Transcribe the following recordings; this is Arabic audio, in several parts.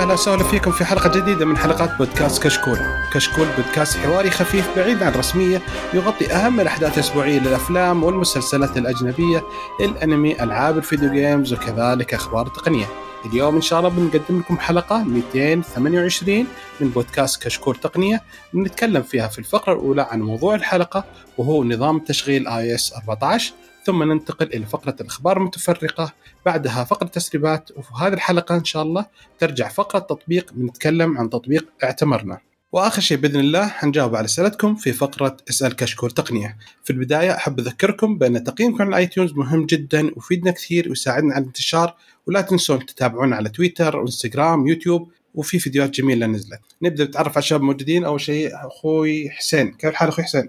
أهلا وسهلا فيكم في حلقة جديدة من حلقات بودكاست كشكول. كشكول بودكاست حواري خفيف بعيد عن الرسميه يغطي أهم الأحداث الأسبوعية للأفلام والمسلسلات الأجنبية، الأنمي، ألعاب ال video games وكذلك أخبار التقنيه. اليوم إن شاء الله بنقدم لكم حلقة 228 من بودكاست كشكول تقنية بنتكلم فيها في الفقرة الأولى عن موضوع الحلقة وهو نظام تشغيل iOS 14 ثم ننتقل إلى فقرة الأخبار المتفرقة بعدها فقره تسريبات وفي هذه الحلقة إن شاء الله ترجع فقرة تطبيق بنتكلم عن تطبيق اعتمرنا وآخر شيء بإذن الله حنجاوب على أسئلتكم في فقرة أسأل كشكول تقنية. في البداية أحب أذكركم بأن تقييمكم على ال iTunes مهم جدا ويفيدنا كثير ويساعدنا على الانتشار ولا تنسون تتابعونا على تويتر وانستغرام يوتيوب وفي فيديوهات جميلة نزلت. نبدأ نتعرف على الشباب الموجودين أول شيء أخوي حسين، كيف الحال أخوي حسين؟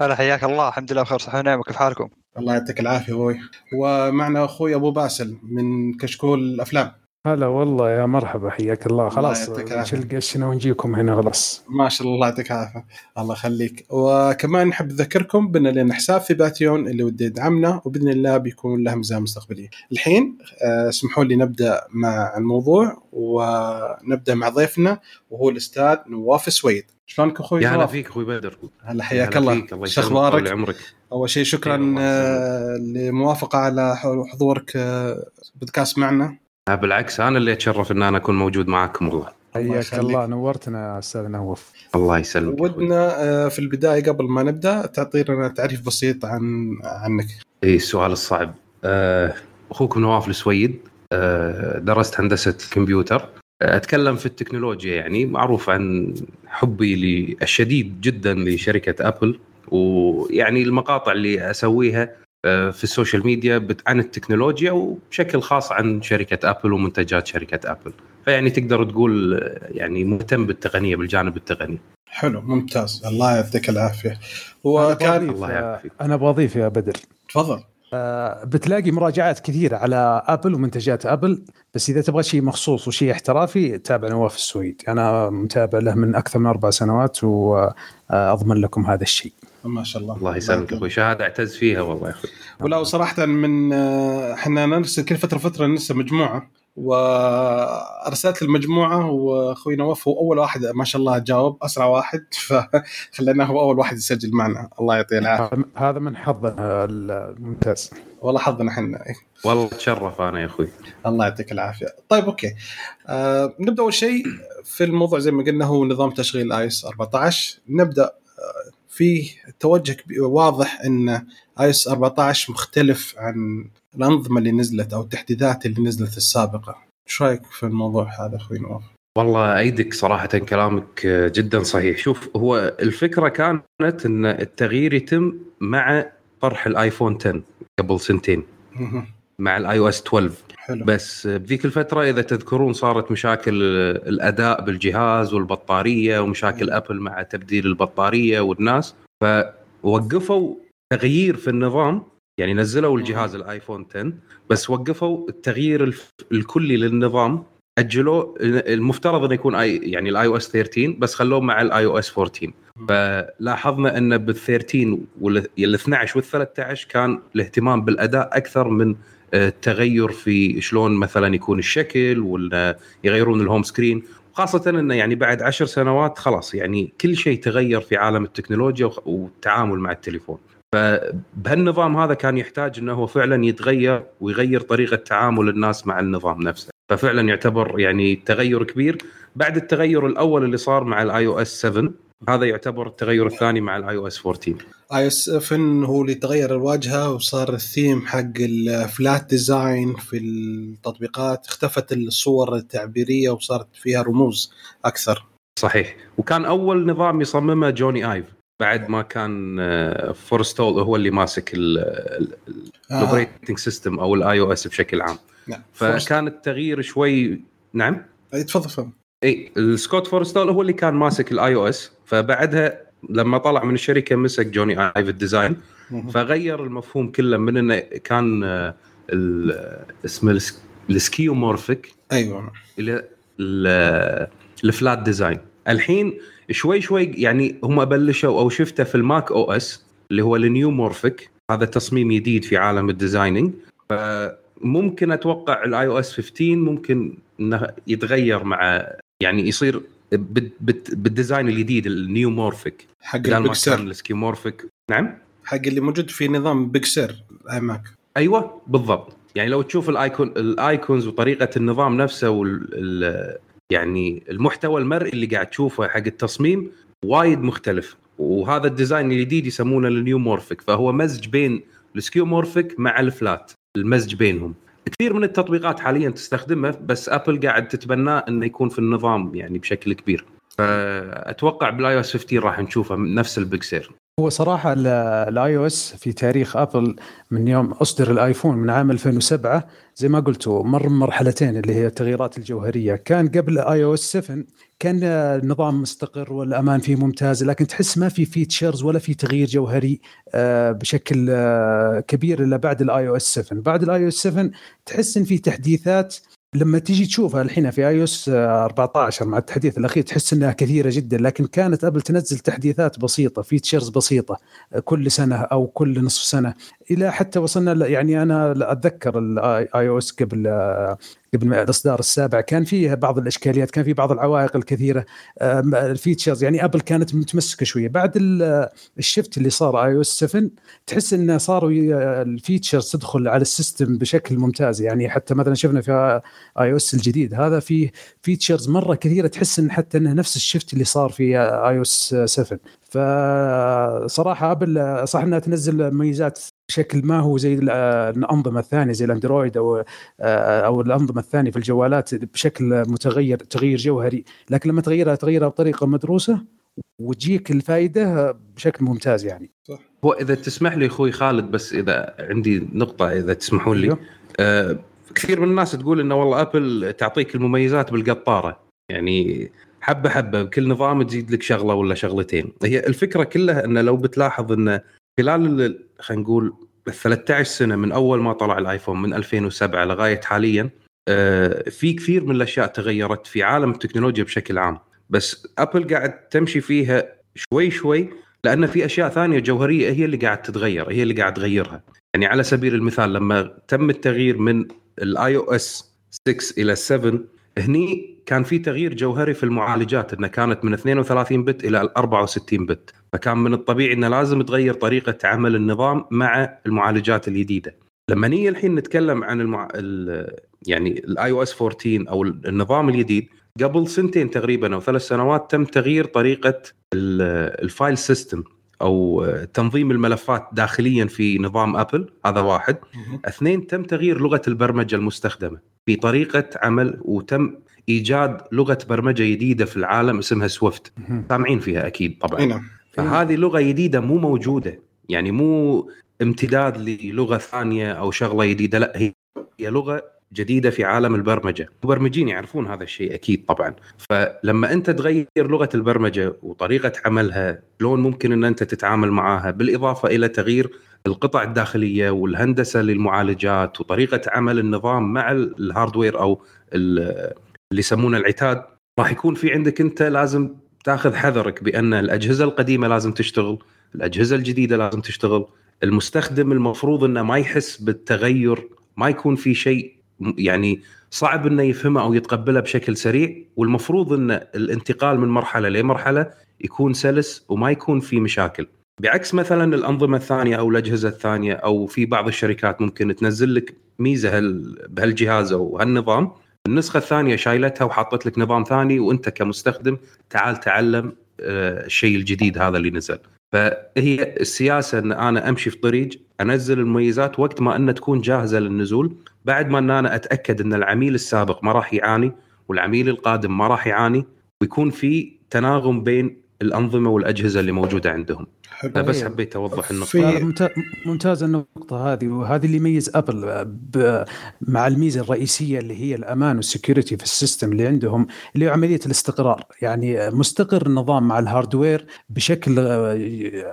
هلا حياك الله. الحمد لله بخير صحة ونعمة. كيف حالكم؟ الله يعطيك العافية أبوي. ومعنا أخوي أبو باسل من كشكول الأفلام. هلا والله يا مرحبا حياك الله. خلاص نشيل قشنا ونجيكم هنا؟ خلاص. ما شاء الله الله يعطيك العافية. الله يخليك. وكمان نحب نذكركم بأن لنا حساب في Patreon اللي ودي يدعمنا وبإذن الله بيكون له ميزان مستقبليه الحين اسمحوا لي نبدأ مع الموضوع ونبدأ مع ضيفنا وهو الأستاذ نواف سويد. شلونك أخوي يا هلا فيك أخوي بدر. هلا حياك الله. شو أخبارك؟ عمرك. أول شيء شكرا آه للموافقه على حضورك آه بودكاست معنا. بالعكس أنا اللي أتشرف إن أنا أكون موجود معكم والله. حياك الله نورتنا أستاذ نواف الله يسلمك ودنا آه في البداية قبل ما نبدأ تعطينا تعريف بسيط عن عنك. اي السؤال الصعب. آه أخوكم نواف السويد آه درست هندسة كمبيوتر. أتكلم في التكنولوجيا يعني معروف عن حبي الشديد جدا لشركة أبل. ويعني المقاطع اللي أسويها في السوشيال ميديا عن التكنولوجيا وبشكل خاص عن شركة ابل ومنتجات شركة ابل فيعني تقدر تقول يعني مهتم بالتقنية بالجانب التقني. حلو ممتاز. الله يعطيك العافية. هو كان الله يعافيك. أنا بضيف يا بدر. تفضل. آه بتلاقي مراجعات كثيرة على ابل ومنتجات ابل بس إذا تبغى شيء مخصوص وشيء احترافي تابع نواف السويد. أنا متابع له من أكثر من أربع سنوات وأضمن لكم هذا الشيء. ما شاء الله. الله يسلمك أخوي. شهادة اعتز فيها والله يا أخوي. ولا صراحة من إحنا نرسل كل فترة فترة نرسل مجموعة. وأرسلت المجموعة وأخوي نواف هو أول واحد ما شاء الله جاوب أسرع واحد. فخليناه هو أول واحد يسجل معنا. الله يعطيه العافية. هذا من حظنا الممتاز. والله حظنا إحنا. والله تشرف أنا يا أخوي. الله يعطيك العافية. طيب أوكي. آه نبدأ أول شيء في الموضوع زي ما قلنا هو نظام تشغيل iOS 14 نبدأ آه في توجه واضح إن iOS 14 مختلف عن الأنظمة اللي نزلت أو التحديثات اللي نزلت السابقة. إيش رأيك في الموضوع هذا أخوي نواف؟ والله أأيدك صراحة كلامك جدا صحيح. شوف هو الفكرة كانت إن التغيير يتم مع طرح الآيفون 10 قبل سنتين. مع ال iOS 12 حلو. بس بذيك الفترة إذا تذكرون صارت مشاكل الأداء بالجهاز والبطارية ومشاكل أبل مع تبديل البطارية والناس فوقفوا تغيير في النظام يعني نزلوا الجهاز الآيفون 10 بس وقفوا التغيير الكلي للنظام اجلوه المفترض انه يكون اي يعني ال iOS 13 بس خلوه مع ال iOS 14 فلاحظنا أن بال 13 وال 12 وال 13 كان الاهتمام بالأداء أكثر من التغير في شلون مثلا يكون الشكل ولا يغيرون الهوم سكرين خاصة إنه يعني بعد عشر سنوات خلاص يعني كل شيء تغير في عالم التكنولوجيا والتعامل مع التليفون. فبهالنظام هذا كان يحتاج إنه هو فعلا يتغير ويغير طريقة تعامل الناس مع النظام نفسه ففعلا يعتبر يعني تغير كبير بعد التغير الأول اللي صار مع ال iOS 7 هذا يعتبر التغير الثاني مع ال iOS 14 iOS 7 هو اللي تغير الواجهة وصار الثيم حق ال flat design في التطبيقات. اختفت الصور التعبيرية وصارت فيها رموز أكثر. صحيح. وكان أول نظام يصممه جوني ايف بعد ما كان فورستول هو اللي ماسك ال operating system أو ال iOS بشكل عام. نعم. فكان التغيير شوي نعم؟ تفضل. اي سكوت فورستول هو اللي كان ماسك ال iOS فبعدها لما طلع من الشركة مسك جوني آيف ال design. فغير المفهوم كله من إنه كان اسمه ال skeuomorphic أيوه. إلى ال flat design. الحين شوي شوي يعني هم بلشوا أو شفته في ال macOS اللي هو ال neumorphic هذا تصميم جديد في عالم ال designing ممكن أتوقع الاي أو اس 15 ممكن إنه يتغير مع يعني يصير بال- بال- بالديزاين الجديد النيومورفيك حق بدل ما كان البكسر السكيمورفيك نعم؟ حق اللي موجود في نظام بكسر آي ماك. أيوه بالضبط. يعني لو تشوف الايكون الايكونز وطريقة النظام نفسه وال ال- يعني المحتوى المرئي اللي قاعد تشوفه حق التصميم وايد مختلف. وهذا الديزاين الجديد يسمونه النيومورفيك فهو مزج بين ال skeuomorphic مع ال flat المزج بينهم. كثير من التطبيقات حاليا تستخدمه بس ابل قاعد تتبناه إنه يكون في النظام يعني بشكل كبير. فأتوقع بال iOS 15 راح نشوفه نفس البكسير هو صراحة ال iOS في تاريخ ابل من يوم أصدر الآيفون من عام 2007 زي ما قلتوا مر مرحلتين اللي هي التغييرات الجوهرية. كان قبل iOS 7 كان النظام مستقر والأمان فيه ممتاز لكن تحس ما في features ولا في تغيير جوهري آه، بشكل آه، كبير إلا بعد ال iOS 7 بعد ال iOS 7 تحس إن في تحديثات لما تيجي تشوفها الحين في iOS 14 مع التحديث الأخير تحس إنها كثيرة جدا لكن كانت أبل تنزل تحديثات بسيطة features بسيطة كل سنة أو كل نصف سنة. إلى حتى وصلنا يعني أنا أتذكر ال iOS قبل قبل الإصدار السابع. كان فيه بعض الإشكاليات كان فيه بعض العوائق الكثيرة ال features. يعني أبل كانت متمسكة شوية. بعد ال- shift اللي صار iOS 7 تحس إنه صاروا ال features تدخل على ال system بشكل ممتاز. يعني حتى مثلا شفنا في iOS الجديد هذا فيه features مرة كثيرة تحس إن حتى إنه نفس ال shift اللي صار في iOS 7 فصراحة ابل صح إنها تنزل مميزات بشكل ما هو زي ال- الأنظمة الثانية زي الأندرويد أو أو الأنظمة الثانية في الجوالات بشكل متغير تغيير جوهري لكن لما تغيرها تغيرها بطريقة مدروسة وتجيك الفائده بشكل ممتاز يعني. هو إذا تسمح لي أخوي خالد بس إذا عندي نقطة إذا تسمحون لي. أيوه. آه كثير من الناس تقول انه والله ابل تعطيك المميزات بالقطارة. يعني حبة حبة بكل نظام تزيد لك شغلة ولا شغلتين. هي الفكرة كلها انه لو بتلاحظ انه خلال ال- خلينا نقول ال 13 سنة من أول ما طلع الآيفون من 2007 لغاية حاليا آه، في كثير من الأشياء تغيرت في عالم التكنولوجيا بشكل عام. بس ابل قاعد تمشي فيها شوي شوي لأن في أشياء ثانية جوهرية هي اللي قاعد تتغير هي اللي قاعد تغيرها. يعني على سبيل المثال لما تم التغيير من ال iOS 6 إلى 7 هني كان في تغيير جوهري في المعالجات إنها كانت من 32 bit إلى 64 bit. فكان من الطبيعي إنه لازم تغير طريقة عمل النظام مع المعالجات الجديدة. لما نيجي الحين نتكلم عن المع... ال... يعني ال iOS 14 أو النظام الجديد قبل سنتين تقريبا أو ثلاث سنوات تم تغيير طريقة ال- ال file system أو تنظيم الملفات داخليا في نظام أبل هذا واحد. اثنين تم تغيير لغة البرمجة المستخدمة في طريقة عمل وتم إيجاد لغة برمجة جديدة في العالم اسمها Swift سامعين فيها أكيد طبعا. أي نعم. فهذه لغة جديدة مو موجودة. يعني مو امتداد للغة ثانية أو شغلة جديدة لا هي هي لغة جديدة في عالم البرمجة. المبرمجين يعرفون هذا الشيء أكيد طبعا. فلما أنت تغير لغة البرمجة وطريقة عملها شلون ممكن إن أنت تتعامل معاها؟ بالإضافة إلى تغيير القطع الداخلية والهندسة للمعالجات وطريقة عمل النظام مع ال- الهاردوير أو ال- اللي يسمونه العتاد راح يكون في عندك انت لازم تاخذ حذرك بأن الأجهزة القديمة لازم تشتغل الأجهزة الجديدة لازم تشتغل المستخدم المفروض إنه ما يحس بالتغير ما يكون في شيء يعني صعب إنه يفهمه أو يتقبله بشكل سريع والمفروض إن الانتقال من مرحلة لمرحلة يكون سلس وما يكون في مشاكل. بعكس مثلا الأنظمة الثانية أو الأجهزة الثانية أو في بعض الشركات ممكن تنزل لك ميزة هال بهالجهاز أو هالنظام النسخة الثانية شايلتها وحطت لك نظام ثاني وأنت كمستخدم تعال تعلم آه، الشيء الجديد هذا اللي نزل. فهي السياسة إن أنا أمشي في طريق أنزل المميزات وقت ما أنها تكون جاهزة للنزول. بعد ما إن أنا أتأكد إن العميل السابق ما راح يعاني والعميل القادم ما راح يعاني ويكون في تناغم بين الأنظمة والأجهزة اللي موجودة عندهم. حلو فبس أيوة. حبيت أوضح النقطة. ممتازة النقطة هذه وهذه اللي يميز أبل ب- مع الميزة الرئيسية اللي هي الأمان وال security في ال system اللي عندهم اللي هو عملية الاستقرار. يعني مستقر النظام مع ال hardware بشكل آه،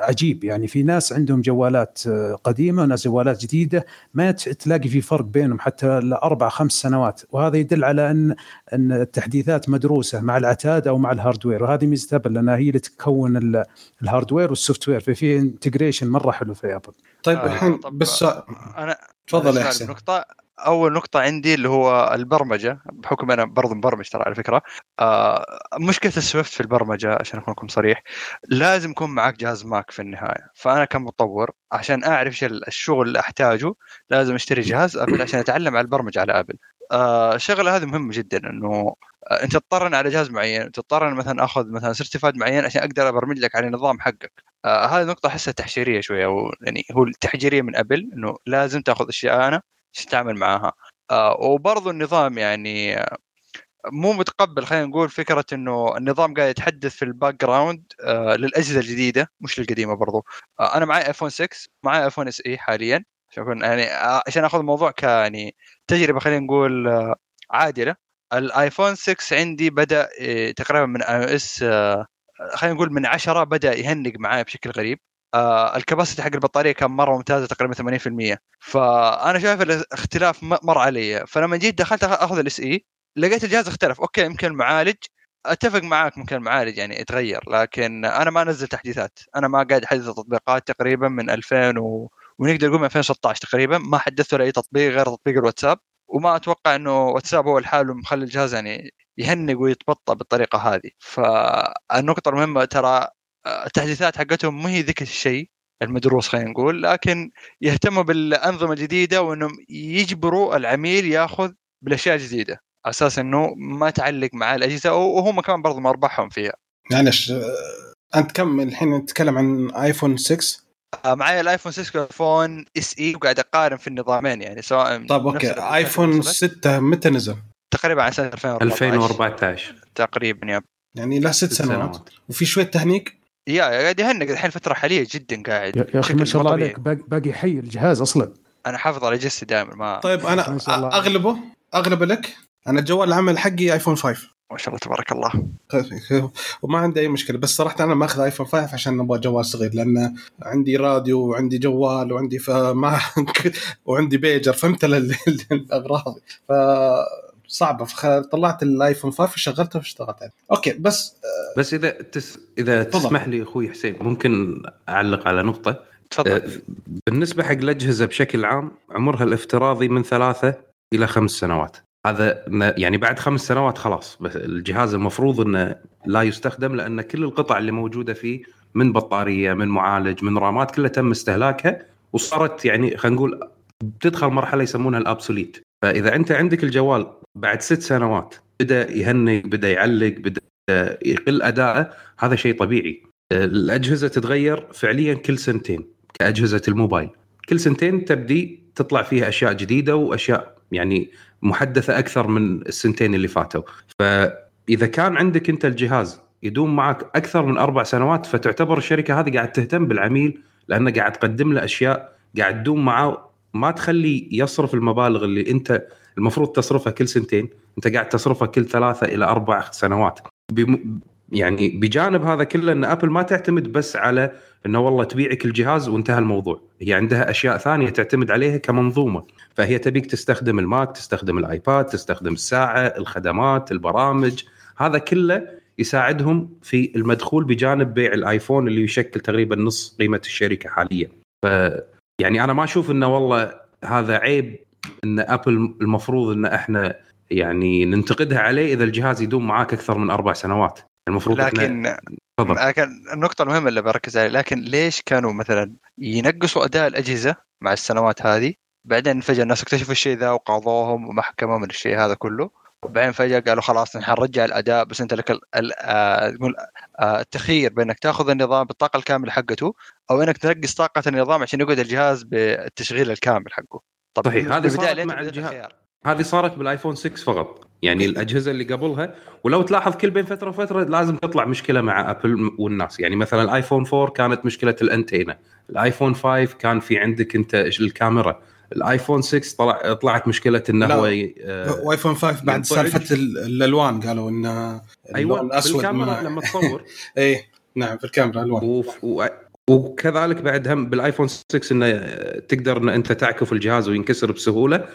عجيب. يعني في ناس عندهم جوالات آه، قديمة وناس جوالات جديدة ما تلاقي في فرق بينهم حتى لأربع خمس سنوات. وهذا يدل على أن أن التحديثات مدروسة مع العتاد أو مع ال hardware. وهذه ميزة أبل لأنها هي اللي تكون ال- ال hardware وال software ففي integration مرة حلو في ابل طيب آه، الحين طب- بس أنا تفضل يا حسين. بنقطة أول نقطة عندي اللي هو البرمجة بحكم أنا برضه مبرمج ترى على فكرة. آه مشكلة ال Swift في البرمجة عشان أكون لكم صريح لازم يكون معك جهاز Mac في النهاية. فأنا كمطور عشان أعرف إيش الشغل اللي أحتاجه لازم أشتري جهاز أبل عشان أتعلم على البرمجة على أبل. آه الشغلة هذه مهمة جدا إنه آه أنت تضطر على جهاز معين تضطر مثلا أخذ مثلا certified معين عشان أقدر أبرمج لك على النظام حقك. آه هذه نقطة أحسها تحجيرية شوية يعني هو التحجيرية من ابل إنه لازم تأخذ أشياء أنا تتعامل معها آه وبرضه النظام يعني آه مو متقبل خلينا نقول فكرة إنه النظام قاعد يتحدث في ال background آه للأجهزة الجديدة مش للقديمة برضو. آه أنا معي ايفون 6 معي ايفون SE حاليا. عشان يعني آه عشان أخذ الموضوع ك يعني تجربة خلينا نقول آه عادلة. الآيفون 6 عندي بدأ آه تقريبا من iOS آه خلينا نقول من 10 بدأ يهنق معي بشكل غريب. آه ال capacity حق البطارية كان مرة ممتازة تقريبا 80% فأنا شايف الاختلاف مر علي. فلما جيت دخلت أخذ ال SE لقيت الجهاز اختلف. أوكي يمكن المعالج أتفق معاك ممكن المعالج يعني يتغير لكن أنا ما انزل تحديثات. أنا ما قاعد أحدث التطبيقات تقريبا من 2000 و... ونقدر نقول من 2016 تقريبا. ما حدثت ولا أي تطبيق غير تطبيق الواتساب. وما أتوقع إنه واتساب هو الحال مخلي الجهاز يعني يهنق ويتبطأ بالطريقة هذه. فالنقطة المهمة ترى التحديثات حقتهم ما هي ذيك الشيء المدروس خلينا نقول لكن يهتموا بالأنظمة الجديدة وإنهم يجبروا العميل يأخذ بالأشياء الجديدة. على أساس إنه ما تعلق مع الأجهزة وهم كمان برضو مربحهم فيها. معلش أنت كم الحين نتكلم عن ايفون 6 معي الايفون 6 والايفون SE وقاعد أقارن في النظامين يعني سواء طيب okay. ايفون 6 متى نزل؟ تقريبا على سنة 2014 2014 تقريبا يب. يعني له ست سنوات. سنوات. وفي شوية تهنيك؟ يا قاعد يهنق الحين فترة حالية جدا قاعد. يا أخي ما شاء الله عليك. باقي حي الجهاز أصلا. أنا حافظ على جسدي دائما ما طيب أنا أغلبه أغلبه لك. أنا الجوال العمل حقي ايفون 5 ما شاء الله تبارك الله. وما عندي أي مشكلة بس صراحة أنا ماخذ ايفون 5 عشان أبغى جوال صغير لأن عندي راديو وعندي جوال وعندي فما وعندي بيجر فهمت الأغراض. ف صعبة فطلعت الايفون 5 وشغلته واشتغلت. عليه okay بس بس إذا تس... إذا تسمح لي أخوي حسين ممكن أعلق على نقطة؟ تفضل. بالنسبة حق الأجهزة بشكل عام عمرها الافتراضي من ثلاثة إلى خمس سنوات. هذا يعني بعد خمس سنوات خلاص بس الجهاز المفروض إنه لا يستخدم لأن كل القطع اللي موجودة فيه من بطارية من معالج من رامات كلها تم استهلاكها وصارت يعني خلينا نقول بتدخل مرحلة يسمونها الأبسوليت. فإذا أنت عندك الجوال بعد ست سنوات بدأ يهنج بدأ يعلق بدأ يقل أداءه هذا شيء طبيعي. الأجهزة تتغير فعليا كل سنتين كأجهزة الموبايل. كل سنتين تبدي تطلع فيها أشياء جديدة وأشياء يعني محدثة أكثر من السنتين اللي فاتوا. فإذا كان عندك أنت الجهاز يدوم معك أكثر من أربع سنوات فتعتبر الشركة هذه قاعد تهتم بالعميل لأنها قاعد تقدم له أشياء قاعد تدوم معه. ما تخلي يصرف المبالغ اللي أنت المفروض تصرفها كل سنتين أنت قاعد تصرفها كل ثلاثة إلى أربع سنوات. بم... يعني بجانب هذا كله إن ابل ما تعتمد بس على إنه والله تبيعك الجهاز وانتهى الموضوع. هي عندها أشياء ثانية تعتمد عليها كمنظومة. فهي تبيك تستخدم ال Mac تستخدم ال iPad تستخدم الساعة الخدمات البرامج. هذا كله يساعدهم في المدخول بجانب بيع الآيفون اللي يشكل تقريبا نص قيمة الشركة حاليا. ف يعني أنا ما أشوف إنه والله هذا عيب إن أبل المفروض إن إحنا يعني ننتقدها عليه إذا الجهاز يدوم معاك أكثر من أربع سنوات. المفروض لكن. لكن النقطة المهمة اللي بركز عليها لكن ليش كانوا مثلا ينقصوا أداء الأجهزة مع السنوات هذه؟ بعدين فجأة الناس اكتشفوا الشيء ذا وقاضوهم ومحكمة من الشيء هذا كله. وبعدين فجأة قالوا خلاص نحن نرجع الأداء بس أنت لك تقول التخيير بأنك تأخذ النظام بالطاقة الكاملة حقته أو أنك تنقص طاقة النظام عشان يقعد الجهاز بالتشغيل الكامل حقه. طب صحيح هذه صارت مع الجهاز؟ هذه صارت بالآيفون 6 فقط. يعني الأجهزة اللي قبلها ولو تلاحظ كل بين فترة وفترة لازم تطلع مشكلة مع أبل والناس. يعني مثلا الآيفون 4 كانت مشكلة الأنتينا الآيفون 5 كان في عندك أنت الكاميرا الآيفون 6 طلع طلعت مشكلة إنه هو آه وايفون 5 بعد سالفة الألوان قالوا إنه أيوه اسود بالكاميرا لما تصور. اي نعم في الكاميرا الوان وكذلك بعد هم بالآيفون 6 إنه تقدر إن أنت تعكف الجهاز وينكسر بسهولة.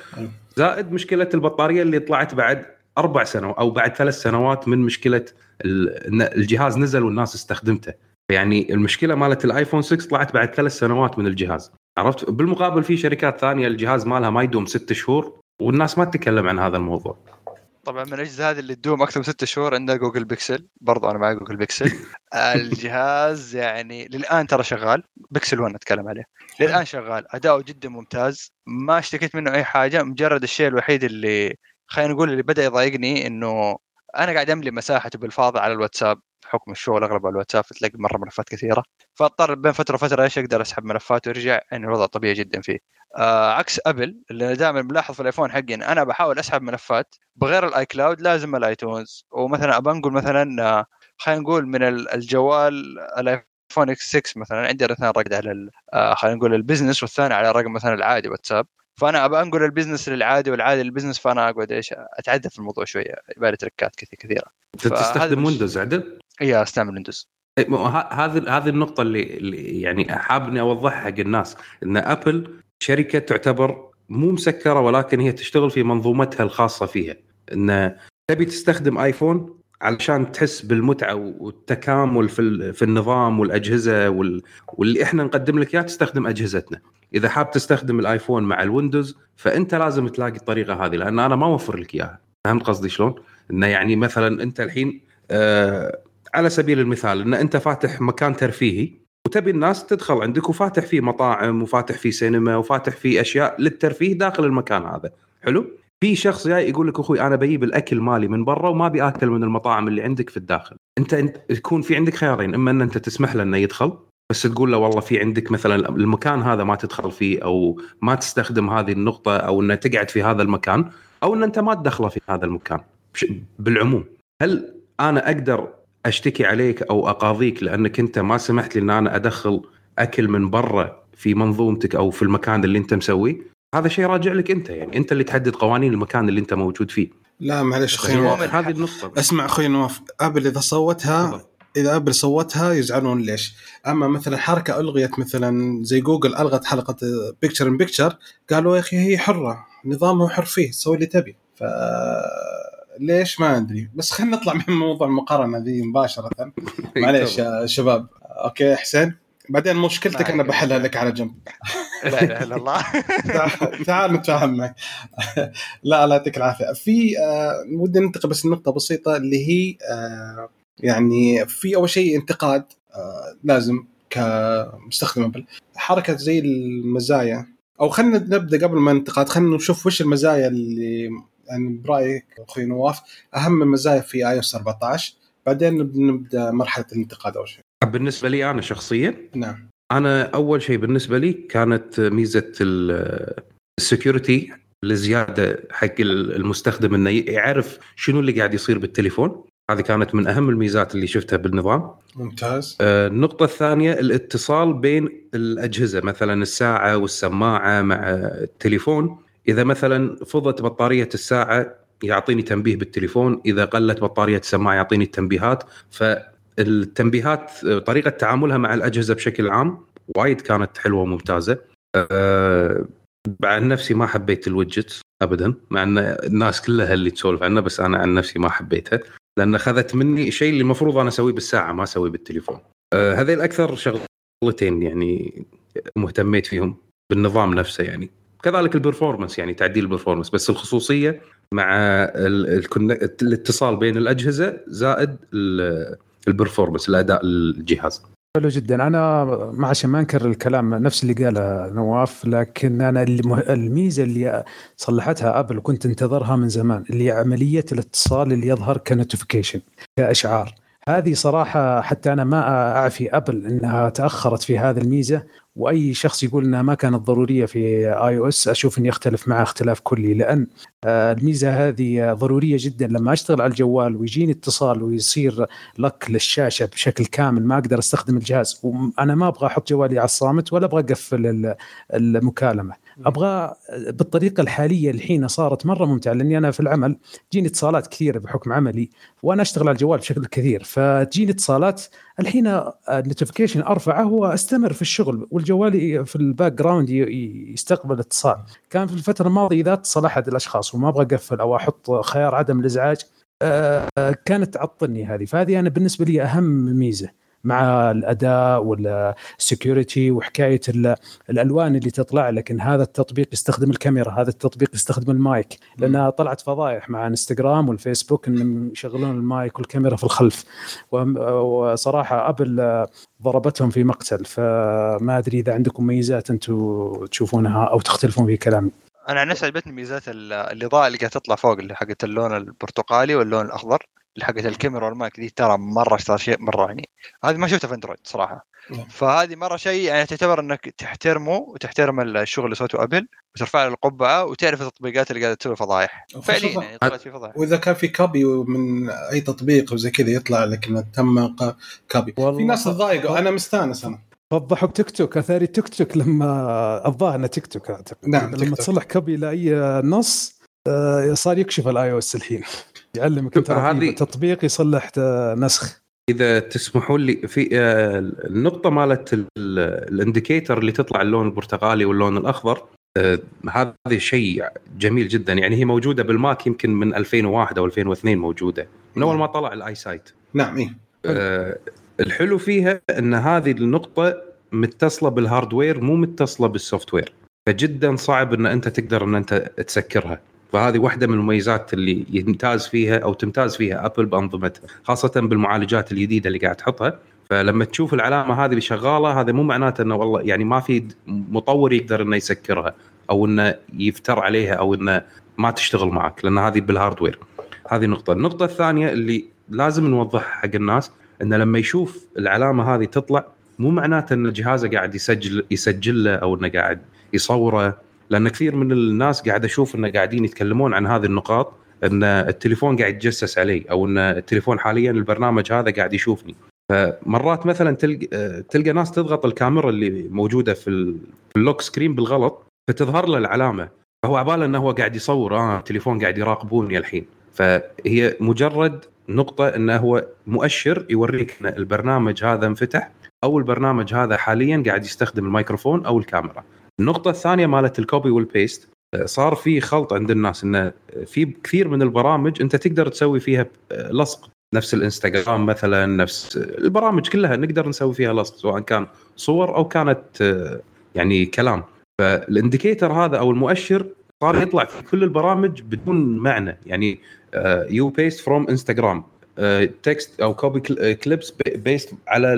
زائد مشكلة البطارية اللي طلعت بعد أربع سنوات أو بعد ثلاث سنوات من مشكلة الجهاز نزل والناس استخدمته. يعني المشكلة مالت الآيفون 6 طلعت بعد ثلاث سنوات من الجهاز. عرفت؟ بالمقابل في شركات ثانية الجهاز مالها ما يدوم ست شهور والناس ما تتكلم عن هذا الموضوع. طبعا من الاجهزه هذه اللي تدوم أكثر من ستة شهور عندنا جوجل بيكسل. برضو أنا معي جوجل بيكسل. الجهاز يعني للآن ترى شغال. بيكسل 1 اتكلم عليه. للآن شغال. أداؤه جدا ممتاز. ما اشتكيت منه أي حاجة. مجرد الشيء الوحيد اللي خلينا نقول اللي بدأ يضايقني إنه أنا قاعد أملي مساحته بالفاضي على الواتساب. بحكم الشغل اغلب على الواتساب تلاقي مرة ملفات كثيرة. فاضطر بين فترة وفترة إيش أقدر اسحب ملفات وارجع يعني الوضع طبيعي جدا فيه. آه عكس أبل اللي دائما ملاحظ في الآيفون حقي إن أنا بحاول أسحب ملفات بغير ال iCloud لازم ال iTunes. ومثلا أبى انقل مثلا آه خلينا نقول من الجوال الآيفون X 6 مثلا عندي اثنين رقد على آه خلينا نقول ال business والثاني على الرقم مثلا العادي واتساب. فأنا أبى أنقل ال business للعادي والعادي لل business فأنا أقعد إيش أتعدى في الموضوع شوية. يبالي tricات كثير كثيرة. أنت تستخدم ويندوز عدل؟ اي أستعمل ويندوز هذه هذه النقطة اللي, اللي يعني حاب اني أوضحها حق الناس إن ابل شركة تعتبر مو مسكرة ولكن هي تشتغل في منظومتها الخاصة فيها إن تبي تستخدم آيفون علشان تحس بالمتعة والتكامل في في النظام والأجهزة وال... واللي إحنا نقدم لك إياه تستخدم أجهزتنا. إذا حاب تستخدم الآيفون مع الويندوز فأنت لازم تلاقي الطريقة هذه لأن أنا ما أوفر لك إياها. فهمت قصدي شلون؟ إنه يعني مثلا أنت الحين آه على سبيل المثال إن أنت فاتح مكان ترفيهي وتبي الناس تدخل عندك وفاتح فيه مطاعم وفاتح فيه سينما وفاتح فيه أشياء للترفيه داخل المكان هذا. حلو؟ في شخص جاي يقول لك أخوي أنا بجيب الأكل مالي من برا وما أبي آكل من المطاعم اللي عندك في الداخل. أنت, أنت يكون في عندك خيارين إما إن أنت تسمح له إنه يدخل بس تقول له والله في عندك مثلا المكان هذا ما تدخل فيه أو ما تستخدم هذه النقطة أو إنه تقعد في هذا المكان أو إن أنت ما تدخله في هذا المكان. بالعموم هل أنا أقدر أشتكي عليك أو أقاضيك لأنك أنت ما سمحت لي ان أنا أدخل أكل من برا في منظومتك أو في المكان اللي أنت مسويه. هذا شيء راجع لك أنت يعني. أنت اللي تحدد قوانين المكان اللي أنت موجود فيه. لا معلش أخوي نواف. هذه النقطة اسمع أخوي نواف. أبل إذا صوتها إذا أبل صوتها يزعلون ليش؟ أما مثلا حركة ألغيت مثلا زي جوجل ألغت حلقة picture in picture قالوا يا أخي هي حرة نظامها حر فيه سوي اللي تبي. ف ليش ما أدري. بس خلينا نطلع من موضوع المقارنة ذي مباشرة. معليش يا شباب. okay حسين؟ بعدين مشكلتك أنا بحلها لك على جنب. لا إله إلا الله. تعال نتفاهم معك. لا لا يعطيك العافية. في آه ودي ننتقل بس نقطه بسيطة اللي هي آه يعني في أول شيء انتقاد آه لازم كمستخدم ابل حركة زي المزايا أو خلينا نبدأ قبل ما ننتقد خلينا نشوف وش المزايا اللي يعني برأيك أخوي نواف أهم المزايا في iOS 14 بعدين نبدأ مرحلة الانتقاد أول شيء. بالنسبة لي أنا شخصيا نعم. أنا أول شيء بالنسبة لي كانت ميزة ال security الزيادة حق المستخدم إنه يعرف شنو اللي قاعد يصير بالتليفون. هذه كانت من أهم الميزات اللي شفتها بالنظام. ممتاز. آه، النقطة الثانية الاتصال بين الأجهزة مثلا الساعة والسماعة مع التليفون. إذا مثلا فضت بطارية الساعة يعطيني تنبيه بالتليفون إذا قلت بطارية السماعة يعطيني التنبيهات ف التنبيهات طريقة تعاملها مع الأجهزة بشكل عام وايد كانت حلوة وممتازة. أه عن نفسي ما حبيت الويدجت ابدا مع أن الناس كلها اللي تسولف عنه بس أنا عن نفسي ما حبيتها لأن أخذت مني شيء اللي المفروض أنا أسويه بالساعة ما أسويه بالتليفون. أه هذيل أكثر شغلتين يعني مهتميت فيهم بالنظام نفسه يعني. كذلك ال performance يعني تعديل ال performance بس الخصوصية مع الاتصال بين الأجهزة زائد ال performance الأداء الجهاز. حلو جدا. أنا ما عشان ما أنكر الكلام نفس اللي قاله نواف لكن أنا الميزة اللي صلحتها أبل وكنت انتظرها من زمان اللي عملية الاتصال اللي يظهر ك notification كأشعار. هذه صراحة حتى أنا ما أعفي أبل إنها تأخرت في هذه الميزة. وأي شخص يقول إنها ما كانت ضرورية في iOS أشوف إني أختلف معه اختلاف كلي لأن آه، الميزة هذه ضرورية جدا. لما أشتغل على الجوال ويجيني اتصال ويصير لك للشاشة بشكل كامل ما أقدر أستخدم الجهاز. وأنا ما أبغى أحط جوالي على الصامت ولا أبغى أقفل المكالمة. أبغى بالطريقة الحالية الحين صارت مرة ممتعة لأني أنا في العمل تجيني اتصالات كثيرة بحكم عملي وأنا أشتغل على الجوال بشكل كثير فتجيني اتصالات الحين ال notification أرفعه وأستمر في الشغل والجوال في ال background يستقبل اتصال. كان في الفترة الماضية إذا اتصل أحد الأشخاص وما أبغى أقفل أو أحط خيار عدم الإزعاج آه، كانت تعطلني هذه فهذه أنا بالنسبة لي أهم ميزة. مع الأداء وال security وحكاية الألوان اللي تطلع لك ان هذا التطبيق يستخدم الكاميرا هذا التطبيق يستخدم المايك لأنها طلعت فضايح مع انستغرام والفيسبوك إنهم يشغلون المايك والكاميرا في الخلف. وصراحة أبل ضربتهم في مقتل فما أدري إذا عندكم ميزات أنتم تشوفونها أو تختلفون في كلامي. أنا عن نفسي عجبتني ميزات الإضاءة اللي قاعدة تطلع فوق اللي حقت اللون البرتقالي واللون الأخضر. حقت الكاميرا والمايك دي ترى مرة ترى شيء مرة يعني. هذه ما شفتها في أندرويد صراحة. نعم. فهذه مرة شيء يعني تعتبر إنك تحترمه وتحترم الشغل اللي سوته ابل وترفع له القبعة وتعرف التطبيقات اللي قاعدة تسوي فضايح. فعليا يعني طلعت في فضايح. وإذا كان في copy من أي تطبيق وزي كذا يطلع لك إنه تم copy في ناس تضايقوا. أنا مستأنس أنا. فضحوا بتيك توك. أثاري تيك توك لما الظاهر إنه تيك توك. اعتقد نعم لما تصلح copy لأي نص آه، صار يكشف ال iOS الحين. يعلمك أنت هذه تطبيق يصلح نسخ. إذا تسمحوا لي في آه، النقطة مالت ال indicator اللي تطلع اللون البرتقالي واللون الأخضر آه، هذا شيء جميل جدا. يعني هي موجودة بال Mac يمكن من 2001 أو 2002 موجودة من أول ما طلع ال iSight نعم اي الحلو فيها إن هذه النقطة متصلة بال hardware مو متصلة بال software فجدا صعب إن أنت تقدر إن أنت تسكرها. فهذه واحدة من المميزات اللي يمتاز فيها أو تمتاز فيها ابل بانظمتها خاصة بالمعالجات الجديدة اللي قاعد تحطها. فلما تشوف العلامة هذه اللي شغالة هذا مو معناته إنه والله يعني ما في مطور يقدر إنه يسكرها أو إنه يفتر عليها أو إنه ما تشتغل معك لأن هذه بال hardware هذه نقطة. النقطة الثانية اللي لازم نوضحها حق الناس إنه لما يشوف العلامة هذه تطلع مو معناته إن جهازه قاعد يسجل يسجل له أو إنه قاعد يصوره. لأن كثير من الناس قاعد أشوف إنه قاعدين يتكلمون عن هذه النقاط إن التليفون قاعد يتجسس علي أو إن التليفون حاليا البرنامج هذا قاعد يشوفني. فمرات مثلا تلقى تلقى ناس تضغط الكاميرا اللي موجودة في ال lock screen بالغلط فتظهر له العلامة. فهو عباله إنه هو قاعد يصور آه التليفون قاعد يراقبوني الحين. فهي مجرد نقطة انه هو مؤشر يوريك إن البرنامج هذا انفتح أو البرنامج هذا حاليا قاعد يستخدم الميكروفون أو الكاميرا. النقطة الثانية مالت ال copy وال paste صار في خلط عند الناس إنه في كثير من البرامج أنت تقدر تسوي فيها لصق. نفس الإنستغرام مثلا نفس البرامج كلها نقدر نسوي فيها لصق سواء كان صور أو كانت يعني كلام. فال indicator هذا أو المؤشر صار يطلع في كل البرامج بدون معنى. يعني you paste from Instagram text أو copy clips paste على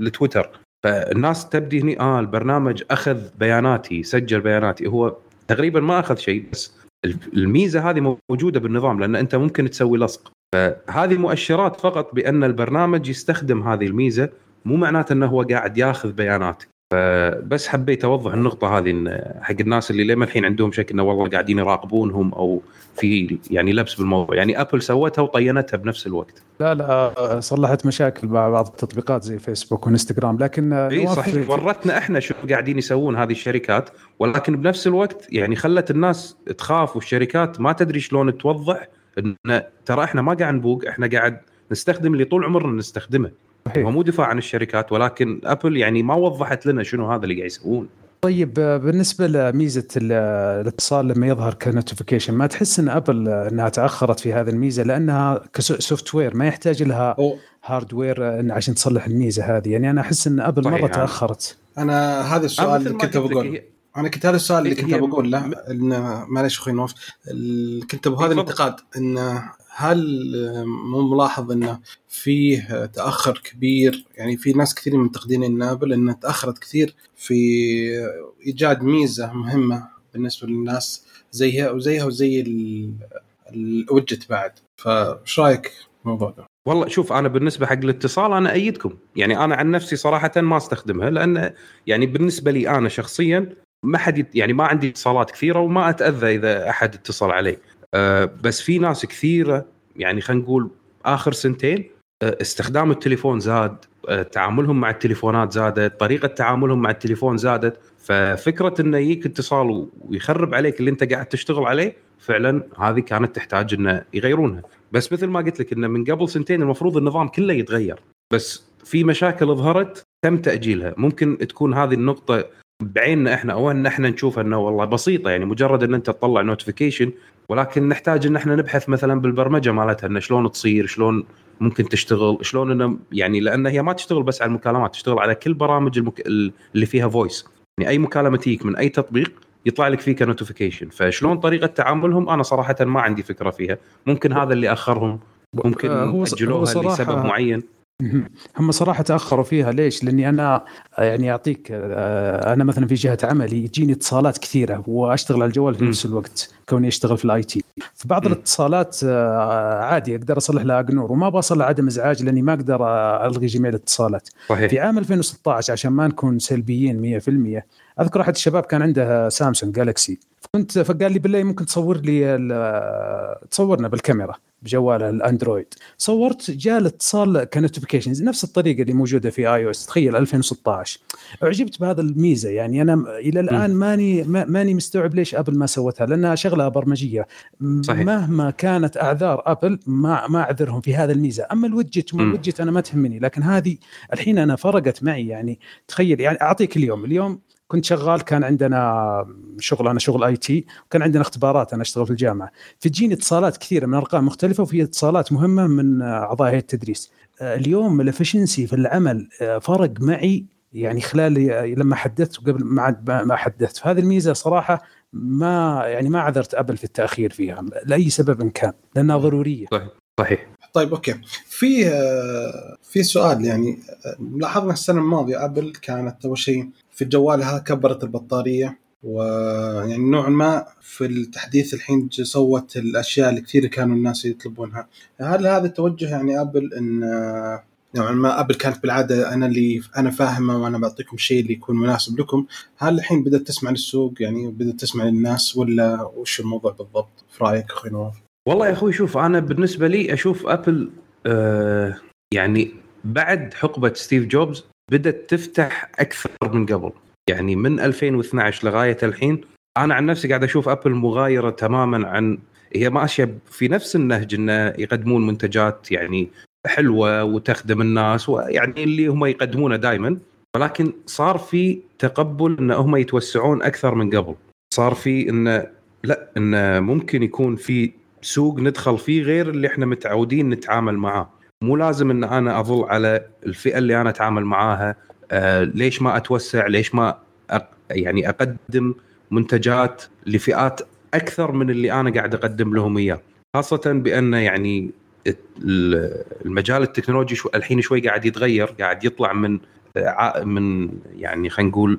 التويتر. فالناس تبدي هني آه البرنامج أخذ بياناتي سجل بياناتي. هو تقريبا ما أخذ شيء بس الميزة هذه موجودة بالنظام لأن أنت ممكن تسوي لصق. فهذه مؤشرات فقط بأن البرنامج يستخدم هذه الميزة مو معناته إنه هو قاعد ياخذ بياناتك فبس حبيت أوضح النقطة هذه إن حق الناس اللي لما الحين عندهم شك إنه والله قاعدين يراقبونهم أو في يعني لبس بالموضوع. يعني ابل سوتها وطينتها بنفس الوقت. لا لا صلحت مشاكل مع بعض التطبيقات زي فيسبوك وإنستغرام لكن إي صحيح. ورتنا إحنا شو قاعدين يسوون هذه الشركات ولكن بنفس الوقت يعني خلت الناس تخاف والشركات ما تدري شلون توضح إن ترى إحنا ما قاعد نبوق إحنا قاعد نستخدم اللي طول عمرنا نستخدمه. صحيح. هو مو دفاع عن الشركات ولكن ابل يعني ما وضحت لنا شنو هذا اللي قاعد يسوون. طيب بالنسبة لميزة الاتصال لما يظهر ك notification ما تحس إن ابل إنها تأخرت في هذه الميزة؟ لأنها ك software ما يحتاج لها hardware عشان تصلح الميزة هذه. يعني أنا أحس إن ابل مرة تأخرت. أنا هذا السؤال اللي كنت بقول أنا كنت هذا السؤال اللي كنت بقول له ان معلش أخوي نوف كنت بهذا الانتقاد إن هل مو ملاحظ انه فيه تأخر كبير؟ يعني في ناس كثير منتقدين إن ابل انها تأخرت كثير في إيجاد ميزة مهمة بالنسبة للناس زيها وزيها وزي الوجت بعد. فايش رأيك الموضوع ده؟ والله شوف أنا بالنسبة حق الاتصال أنا أيدكم. يعني أنا عن نفسي صراحة ما أستخدمها لأن يعني بالنسبة لي أنا شخصيا ما حد يعني ما عندي اتصالات كثيرة وما أتأذى إذا أحد اتصل علي. بس في ناس كثيرة يعني خلينا نقول آخر سنتين أه استخدام التليفون زاد أه تعاملهم مع التليفونات زادت طريقة تعاملهم مع التليفون زادت. ففكرة إنه يجيك اتصال ويخرب عليك اللي أنت قاعد تشتغل عليه فعلا هذه كانت تحتاج إنه يغيرونها. بس مثل ما قلت لك إنه من قبل سنتين المفروض النظام كله يتغير. بس في مشاكل ظهرت تم تأجيلها. ممكن تكون هذه النقطة بعيننا إحنا أو ان إحنا نشوف إنه والله بسيطة يعني مجرد إن أنت تطلع نوتيفيكيشن ولكن نحتاج إن إحنا نبحث مثلا بالبرمجة مالتها إن شلون تصير شلون ممكن تشتغل شلون إنه يعني لأن هي ما تشتغل بس على المكالمات تشتغل على كل برامج المك... اللي فيها voice يعني أي مكالمة تجيك من أي تطبيق يطلع لك فيه ك notification فشلون طريقة تعاملهم؟ أنا صراحة ما عندي فكرة فيها. ممكن هذا اللي أخرهم ممكن آه، هو- أجلوها هو لسبب معين. هم صراحة تأخروا فيها. ليش؟ لأني أنا يعني أعطيك آه، أنا مثلا في جهة عملي يجيني اتصالات كثيرة وأشتغل على الجوال في. نفس الوقت كوني أشتغل في ال IT. فبعض. الاتصالات آه، عادي أقدر أصلح لها ignore وما بصل عدم إزعاج لأني ما أقدر آه، ألغي جميع الاتصالات. صحيح. في عام 2016 عشان ما نكون سلبيين 100% أذكر أحد الشباب كان عنده سامسونج جالكسي. كنت فقال لي بالله ممكن تصور لي تصورنا بالكاميرا. بجوال الأندرويد. صورت جاء الاتصال ك notifications نفس الطريقة اللي موجودة في iOS تخيل 2016 أعجبت بهذا الميزة يعني أنا إلى الآن ماني ما- ماني مستوعب ليش أبل ما سوتها لأنها شغلة برمجية. صحيح. مهما كانت أعذار أبل ما ما أعذرهم في هذا الميزة. أما ال widget. ال widget أنا ما تهمني لكن هذه الحين أنا فرقت معي يعني تخيل يعني أعطيك اليوم اليوم كنت شغال كان عندنا شغل أنا شغل IT وكان عندنا اختبارات أنا أشتغل في الجامعة. فتجيني اتصالات كثيرة من أرقام مختلفة وفي اتصالات مهمة من أعضاء هيئة التدريس. آه، اليوم ال efficiency في العمل آه، فرق معي يعني خلال لما حدثت وقبل ما عاد- ما حدثت. فهذه الميزة صراحة ما يعني ما عذرت أبل في التأخير فيها لأي سبب إن كان لأنها ضرورية. صحيح. طيب أوكي. في آه، في سؤال يعني آه، لاحظنا السنة الماضية أبل كانت أول شيء في جوالها كبرت البطارية ويعني نوعا ما في التحديث الحين سوت الأشياء اللي كثير كانوا الناس يطلبونها هل هذا التوجه يعني أبل إن نوعا ما أبل كانت بالعادة أنا اللي أنا فاهمة وأنا بعطيكم الشيء اللي يكون مناسب لكم هل الحين بدأت تسمع للسوق يعني بدأت تسمع للناس ولا وش الموضوع بالضبط في رأيك أخوي نواف؟ والله يا أخوي شوف أنا بالنسبة لي أشوف أبل آه يعني بعد حقبة ستيف جوبز بدأت تفتح أكثر من قبل. يعني من 2012 لغاية الحين أنا عن نفسي قاعد أشوف أبل مغايرة تماما عن هي ماشيه في نفس النهج إنه يقدمون منتجات يعني حلوة وتخدم الناس ويعني اللي هم يقدمونه دائما ولكن صار في تقبل إن هم يتوسعون أكثر من قبل. صار في انه لا انه ممكن يكون في سوق ندخل فيه غير اللي إحنا متعودين نتعامل معاه. مو لازم إن أنا أظل على الفئة اللي أنا أتعامل معاها آه ليش ما أتوسع؟ ليش ما أق... يعني أقدم منتجات لفئات أكثر من اللي أنا قاعد أقدم لهم إياه. خاصة بأن يعني ال- المجال التكنولوجي شو الحين شوي قاعد يتغير قاعد يطلع من ع- من يعني خلينا نقول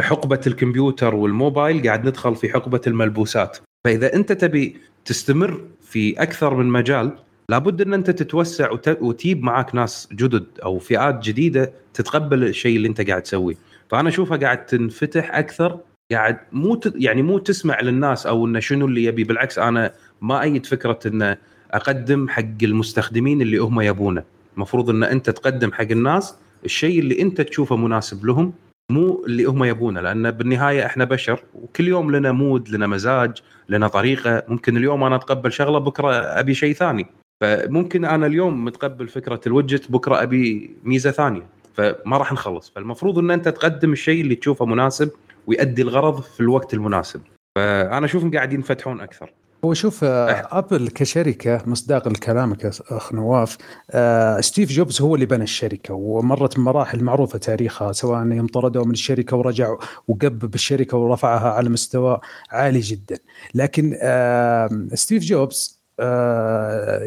حقبة الكمبيوتر والموبايل قاعد ندخل في حقبة الملبوسات. فإذا أنت تبي تستمر في أكثر من مجال لابد إن أنت تتوسع وت- وتجيب معاك ناس جدد أو فئات جديدة تتقبل الشيء اللي أنت قاعد تسويه. فأنا اشوفها قاعد تنفتح أكثر قاعد مو ت- يعني مو تسمع للناس أو إنه شنو اللي يبي بالعكس أنا ما أيد فكرة إنه أقدم حق المستخدمين اللي هم يبونه. المفروض إن أنت تقدم حق الناس الشيء اللي أنت تشوفه مناسب لهم مو اللي هم يبونه. لأن بالنهاية إحنا بشر وكل يوم لنا مود لنا مزاج لنا طريقة. ممكن اليوم أنا أتقبل شغلة بكرة أبي شيء ثاني. فممكن أنا اليوم متقبل فكرة الوجت بكرة أبي ميزة ثانية فما راح نخلص. فالمفروض إن أنت تقدم الشيء اللي تشوفه مناسب ويؤدي الغرض في الوقت المناسب. فأنا أشوفهم قاعدين يفتحون أكثر. هو شوف آه، ابل كشركة مصداق لكلامك اخ نواف آه، ستيف جوبز هو اللي بنى الشركة ومرت بمراحل معروفة تاريخها سواء يوم طردوا من الشركة ورجع وقلب الشركة ورفعها على مستوى عالي جدا. لكن آه، ستيف جوبز آه،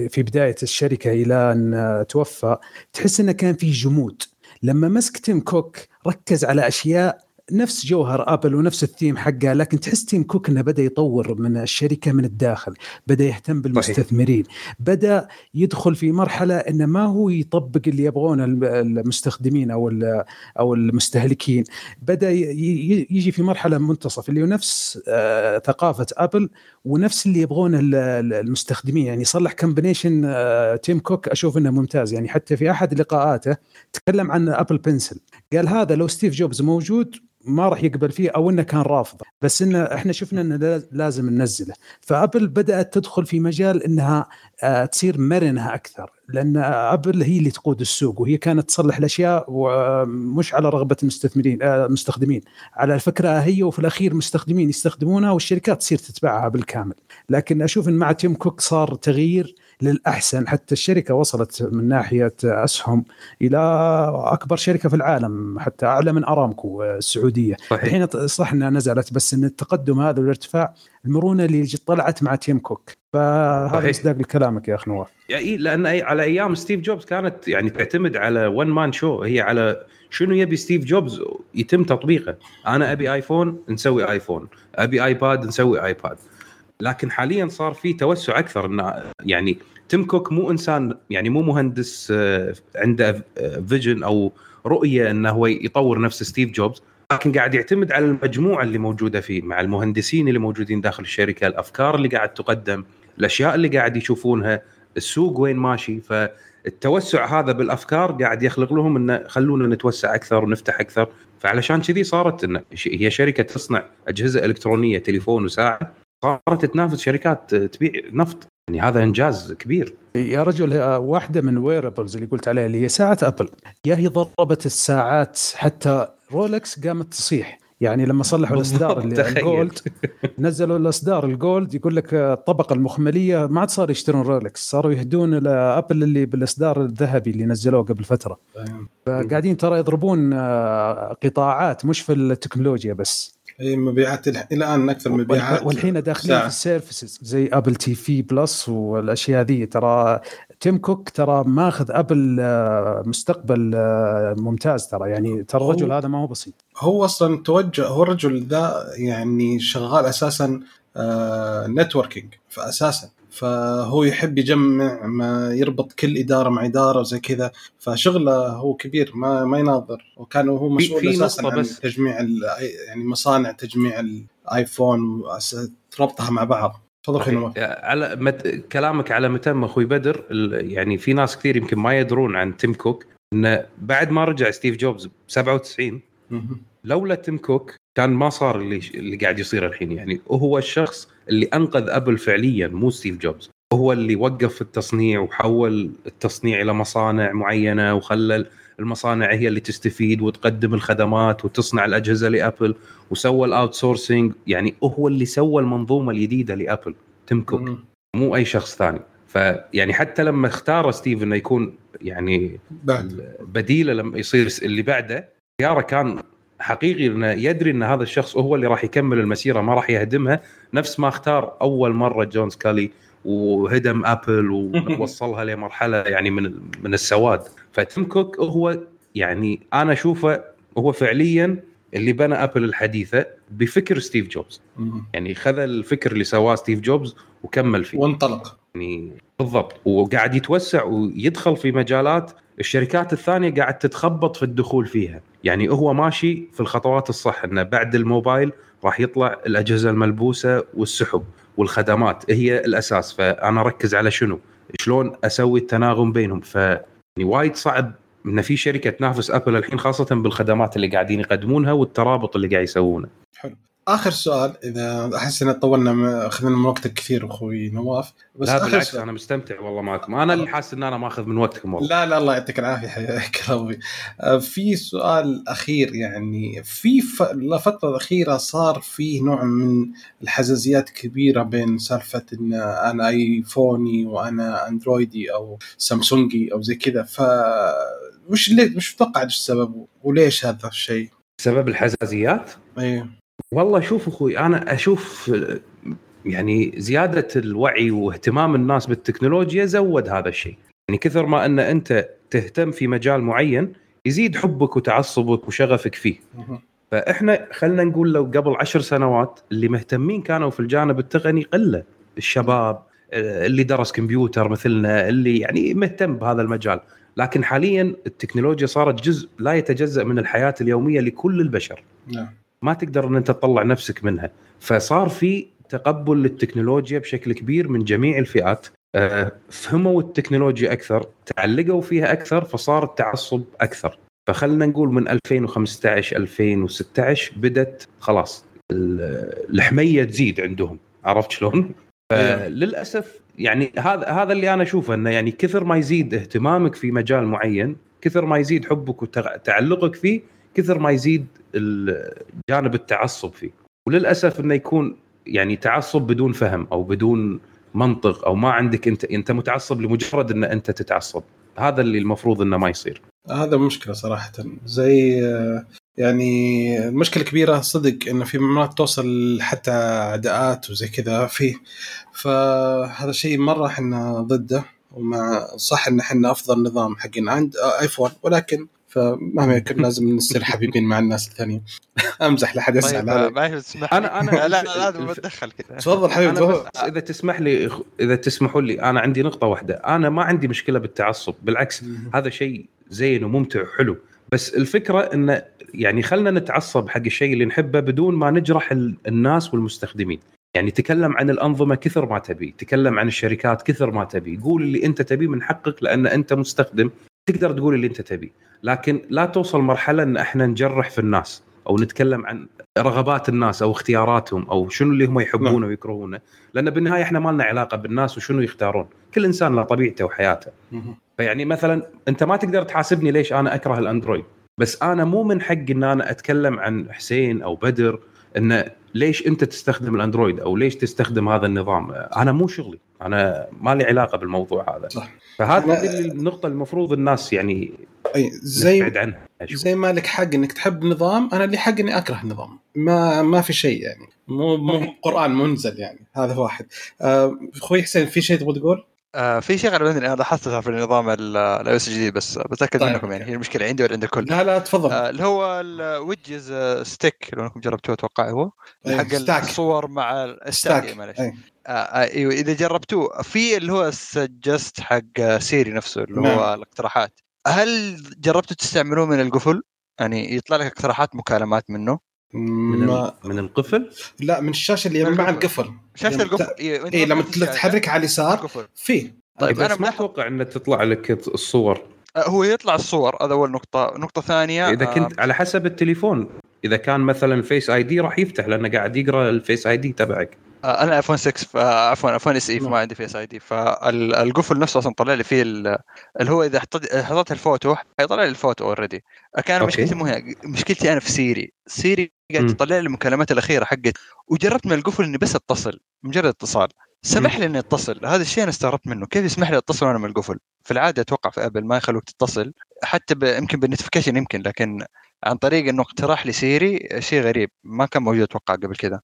في بداية الشركة إلى أن آه، توفى تحس إنه كان في جمود. لما مسك تيم كوك ركز على أشياء نفس جوهر ابل ونفس الثيم حقه لكن تحس تيم كوك إنه بدأ يطور من الشركة من الداخل بدأ يهتم بالمستثمرين بدأ يدخل في مرحلة إنه ما هو يطبق اللي يبغونه الم- المستخدمين أو أو المستهلكين بدأ يجي في مرحلة منتصف اللي هو نفس آه، ثقافة ابل ونفس اللي يبغونه ال- ال- المستخدمين يعني صلح combination تيم كوك أشوف إنه ممتاز يعني حتى في أحد لقاءاته تكلم عن Apple Pencil قال هذا لو ستيف جوبز موجود ما راح يقبل فيه أو إنه كان رافضه بس إنه إحنا شفنا إنه لا- لازم ننزله. فأبل بدأت تدخل في مجال إنها آه، تصير مرنة أكثر. لأن أبل هي اللي تقود السوق وهي كانت تصلح الأشياء ومش على رغبة المستثمرين المستخدمين. على الفكرة هي وفي الأخير مستخدمين يستخدمونها والشركات تصير تتبعها بالكامل. لكن أشوف إن مع تيم كوك صار تغيير للأحسن. حتى الشركة وصلت من ناحية أسهم إلى أكبر شركة في العالم حتى أعلى من أرامكو السعودية. صحيح. الحين صح إنها نزلت بس إن التقدم هذا والارتفاع المرونة اللي طلعت مع تيم كوك. فهذا مصداق لكلامك يا اخ نواف. يعني لأن على أيام ستيف جوبز كانت يعني تعتمد على one man show هي على شنو يبي ستيف جوبز يتم تطبيقه. أنا أبي آيفون نسوي آيفون. أبي آيباد نسوي آيباد. لكن حاليا صار في توسع أكثر. انه يعني تيم كوك مو إنسان يعني مو مهندس آه، عنده vision أو رؤية إنه هو يطور نفس ستيف جوبز لكن قاعد يعتمد على المجموعة اللي موجودة فيه مع المهندسين اللي موجودين داخل الشركة الأفكار اللي قاعد تقدم الأشياء اللي قاعد يشوفونها السوق وين ماشي. فالتوسع هذا بالأفكار قاعد يخلق لهم انه خلونا نتوسع أكثر ونفتح أكثر. فعلشان كذي صارت إن هي شركة تصنع أجهزة إلكترونية تليفون وساعة. صارت تنافس شركات تبيع نفط. يعني هذا إنجاز كبير. يا رجل واحدة من wearables اللي قلت عليها اللي هي ساعة ابل يا هي ضربت الساعات حتى رولكس قامت تصيح. يعني لما صلحوا الإصدار اللي gold نزلوا الإصدار ال gold يقول لك الطبقة المخملية ما عاد صار يشترون رولكس صاروا يهدون لابل اللي بالإصدار الذهبي اللي نزلوه قبل فترة. فقاعدين ترى يضربون قطاعات مش في التكنولوجيا بس. اي مبيعات الآن أكثر مبيعات والحين داخلين في services زي Apple TV Plus والأشياء ذي. ترى تيم كوك ترى ماخذ ابل آه، مستقبل آه، ممتاز ترى. يعني ترى الرجل هذا ما هو بسيط. هو أصلا توجه هو الرجل ذا يعني شغال أساسا networking آه، فاساسا فهو يحب يجمع ما يربط كل إدارة مع إدارة وزي كذا. فشغله هو كبير ما ما يناظر. وكان هو مسؤول أساسا عن بس. تجميع يعني مصانع تجميع الايفون ربطها مع بعض. تفضل على مت... كلامك على متم أخوي بدر يعني في ناس كثير يمكن ما يدرون عن تيم كوك إنه بعد ما رجع ستيف جوبز ب 97 لولا تيم كوك كان ما صار اللي اللي قاعد يصير الحين. يعني وهو الشخص اللي أنقذ أبل فعليا مو ستيف جوبز. هو اللي وقف التصنيع وحول التصنيع إلى مصانع معينة وخلى المصانع هي اللي تستفيد وتقدم الخدمات وتصنع الأجهزة لأبل وسوى ال outsourcing يعني هو اللي سوى المنظومة الجديدة لأبل تيم كوك. مو أي شخص ثاني. فيعني حتى لما اختار ستيف إنه يكون يعني بعد. بديله لما يصير اللي بعده خياره كان حقيقي انه يدري إن هذا الشخص هو اللي راح يكمل المسيرة ما راح يهدمها. نفس ما اختار أول مرة جون سكالي وهدم أبل ووصلها لمرحلة يعني من من السواد. فتيم كوك هو يعني أنا أشوفه هو فعليا اللي بنى أبل الحديثة بفكر ستيف جوبز. يعني خذ الفكر اللي سواه ستيف جوبز وكمل فيه. وانطلق. يعني بالضبط. وقاعد يتوسع ويدخل في مجالات الشركات الثانية قاعد تتخبط في الدخول فيها. يعني هو ماشي في الخطوات الصح إنه بعد الموبايل راح يطلع الأجهزة الملبوسة والسحب والخدمات هي الأساس. فأنا أركز على شنو؟ شلون أسوي التناغم بينهم؟ ف يعني وايد صعب إن في شركة تنافس أبل الحين خاصة بالخدمات اللي قاعدين يقدمونها والترابط اللي قاعد يسوونه. حلو. آخر سؤال إذا أحس إن طولنا أخذنا من وقتك كثير أخوي نواف بس لا بالعكس سؤال. أنا مستمتع والله معكم أنا اللي حاسس إن أنا ماخذ من وقتكم والله لا لا الله يعطيك العافية حياك ربي آه، في سؤال أخير يعني في الفترة الاخيره صار فيه نوع من الحزازيات كبيرة بين سالفة إن أنا آيفوني وأنا أندرويدي أو سامسونجي أو زي كذا ف وش اللي وش تتوقع السبب وليش هذا الشيء؟ سبب الحزازيات؟ أيوه والله شوف أخوي أنا أشوف يعني زيادة الوعي واهتمام الناس بالتكنولوجيا زود هذا الشيء. يعني كثر ما أن أنت تهتم في مجال معين يزيد حبك وتعصبك وشغفك فيه. فإحنا خلينا نقول لو قبل عشر سنوات اللي مهتمين كانوا في الجانب التقني قلة. الشباب اللي درس كمبيوتر مثلنا اللي يعني مهتم بهذا المجال. لكن حاليا التكنولوجيا صارت جزء لا يتجزأ من الحياة اليومية لكل البشر. نعم. ما تقدر إن أنت تطلع نفسك منها فصار في تقبل للتكنولوجيا بشكل كبير من جميع الفئات آه، فهموا التكنولوجيا أكثر تعلقوا فيها أكثر فصار التعصب أكثر فخلنا نقول من 2015 2016 بدت خلاص الحميه تزيد عندهم عرفت شلون؟ أيوة. فللأسف يعني هذا هذا اللي أنا أشوفه إنه يعني كثر ما يزيد اهتمامك في مجال معين كثر ما يزيد حبك وتعلقك فيه كثر ما يزيد جانب التعصب فيه. وللأسف إنه يكون يعني تعصب بدون فهم أو بدون منطق أو ما عندك أنت أنت متعصب لمجرد إن أنت تتعصب. هذا اللي المفروض إنه ما يصير. هذا مشكلة صراحة. زي آه، يعني المشكلة الكبيرة صدق انه في مرات توصل حتى عداءات وزي كذا فيه. فهذا شيء مرة إحنا ضده ومع صح إن إحنا أفضل نظام حقنا عند آه، ايفون ولكن فمهما يكون لازم نصير حبيبين مع الناس الثانيين. أمزح لا حد يزعل طيب. آه، ما تسمح أنا- لي. أنا لا لازم أتدخل كذا. تفضل حبيبي أنا إذا تسمح لي إذا تسمحوا لي أنا عندي نقطة واحدة. أنا ما عندي مشكلة بالتعصب بالعكس هذا شيء زين وممتع وحلو. بس الفكرة انه يعني خلنا نتعصب حق الشيء اللي نحبه بدون ما نجرح ال- الناس والمستخدمين. يعني تكلم عن الأنظمة كثر ما تبي تكلم عن الشركات كثر ما تبي. قول اللي أنت تبيه من حقك لأن أنت مستخدم تقدر تقول اللي انت تبيه لكن لا توصل مرحلة إن إحنا نجرح في الناس أو نتكلم عن رغبات الناس أو اختياراتهم أو شنو اللي هم يحبونه ويكرهونه. لأن بالنهاية إحنا ما لنا علاقة بالناس وشنو يختارون. كل إنسان له طبيعته وحياته. فيعني مثلا أنت ما تقدر تحاسبني ليش أنا أكره الأندرويد. بس أنا مو من حقي إن أنا أتكلم عن حسين أو بدر انه ليش انت تستخدم الاندرويد أو ليش تستخدم هذا النظام؟ أنا مو شغلي. أنا ما لي علاقة بالموضوع هذا. صح. فهذه النقطة المفروض الناس يعني أي زي نبعد عنها. أشوف. زي ما لك حق إنك تحب نظام أنا لي حق إني أكره النظام ما ما في شيء يعني. مو مو قرآن منزل يعني. هذا واحد. آه، أخوي حسين في شيء تبغى تقول؟ آه في شيء غالبا أنا لاحظتها في النظام ال iOS الجديد بس بتأكد طيب. منكم يعني هي المشكلة عندي ولا عند الكل لا لا تفضل آه اللي هو ال widgets stack لو إنكم جربتوه أتوقع هو أي، حق stack. الصور مع ال stack stack إيه، معلش أي. آه، آه، إيوه إذا جربتوه في اللي هو ال suggest حق سيري نفسه اللي نعم. هو الاقتراحات هل جربتوا تستعملوه من القفل؟ يعني يطلع لك اقتراحات مكالمات منه من, ما من القفل؟ لا من الشاشة اللي مع القفل. شاشة لما القفل اي اي لما تحرك على اليسار فيه. طيب أنا ما أتوقع ان تطلع لك الصور. آه، هو يطلع الصور هذا أول نقطة. نقطة ثانية إذا آه، كنت على حسب التليفون إذا كان مثلا Face ID راح يفتح لأنه قاعد يقرأ ال Face ID تبعك. آه، أنا ايفون 6 آه، عفوا iPhone SE. فما عندي Face ID فالقفل نفسه أصلا طلع لي فيه ال- اللي هو إذا حطيت الفوتو حيطلع لي ال photo already كان أوكي. مشكلتي مو هنا مشكلتي أنا في سيري سيري قاعد. تطلع لي المكالمات الأخيرة حقت وجربت من القفل إني بس أتصل مجرد اتصال. سمح لي إني أتصل. هذا الشيء أنا استغربت منه. كيف يسمح لي أتصل وأنا من القفل؟ في العادة أتوقع في ابل ما يخلوك تتصل. حتى ب... يمكن بال notification يمكن لكن عن طريق إنه اقتراح لي سيري شيء غريب. ما كان موجود أتوقع قبل كذا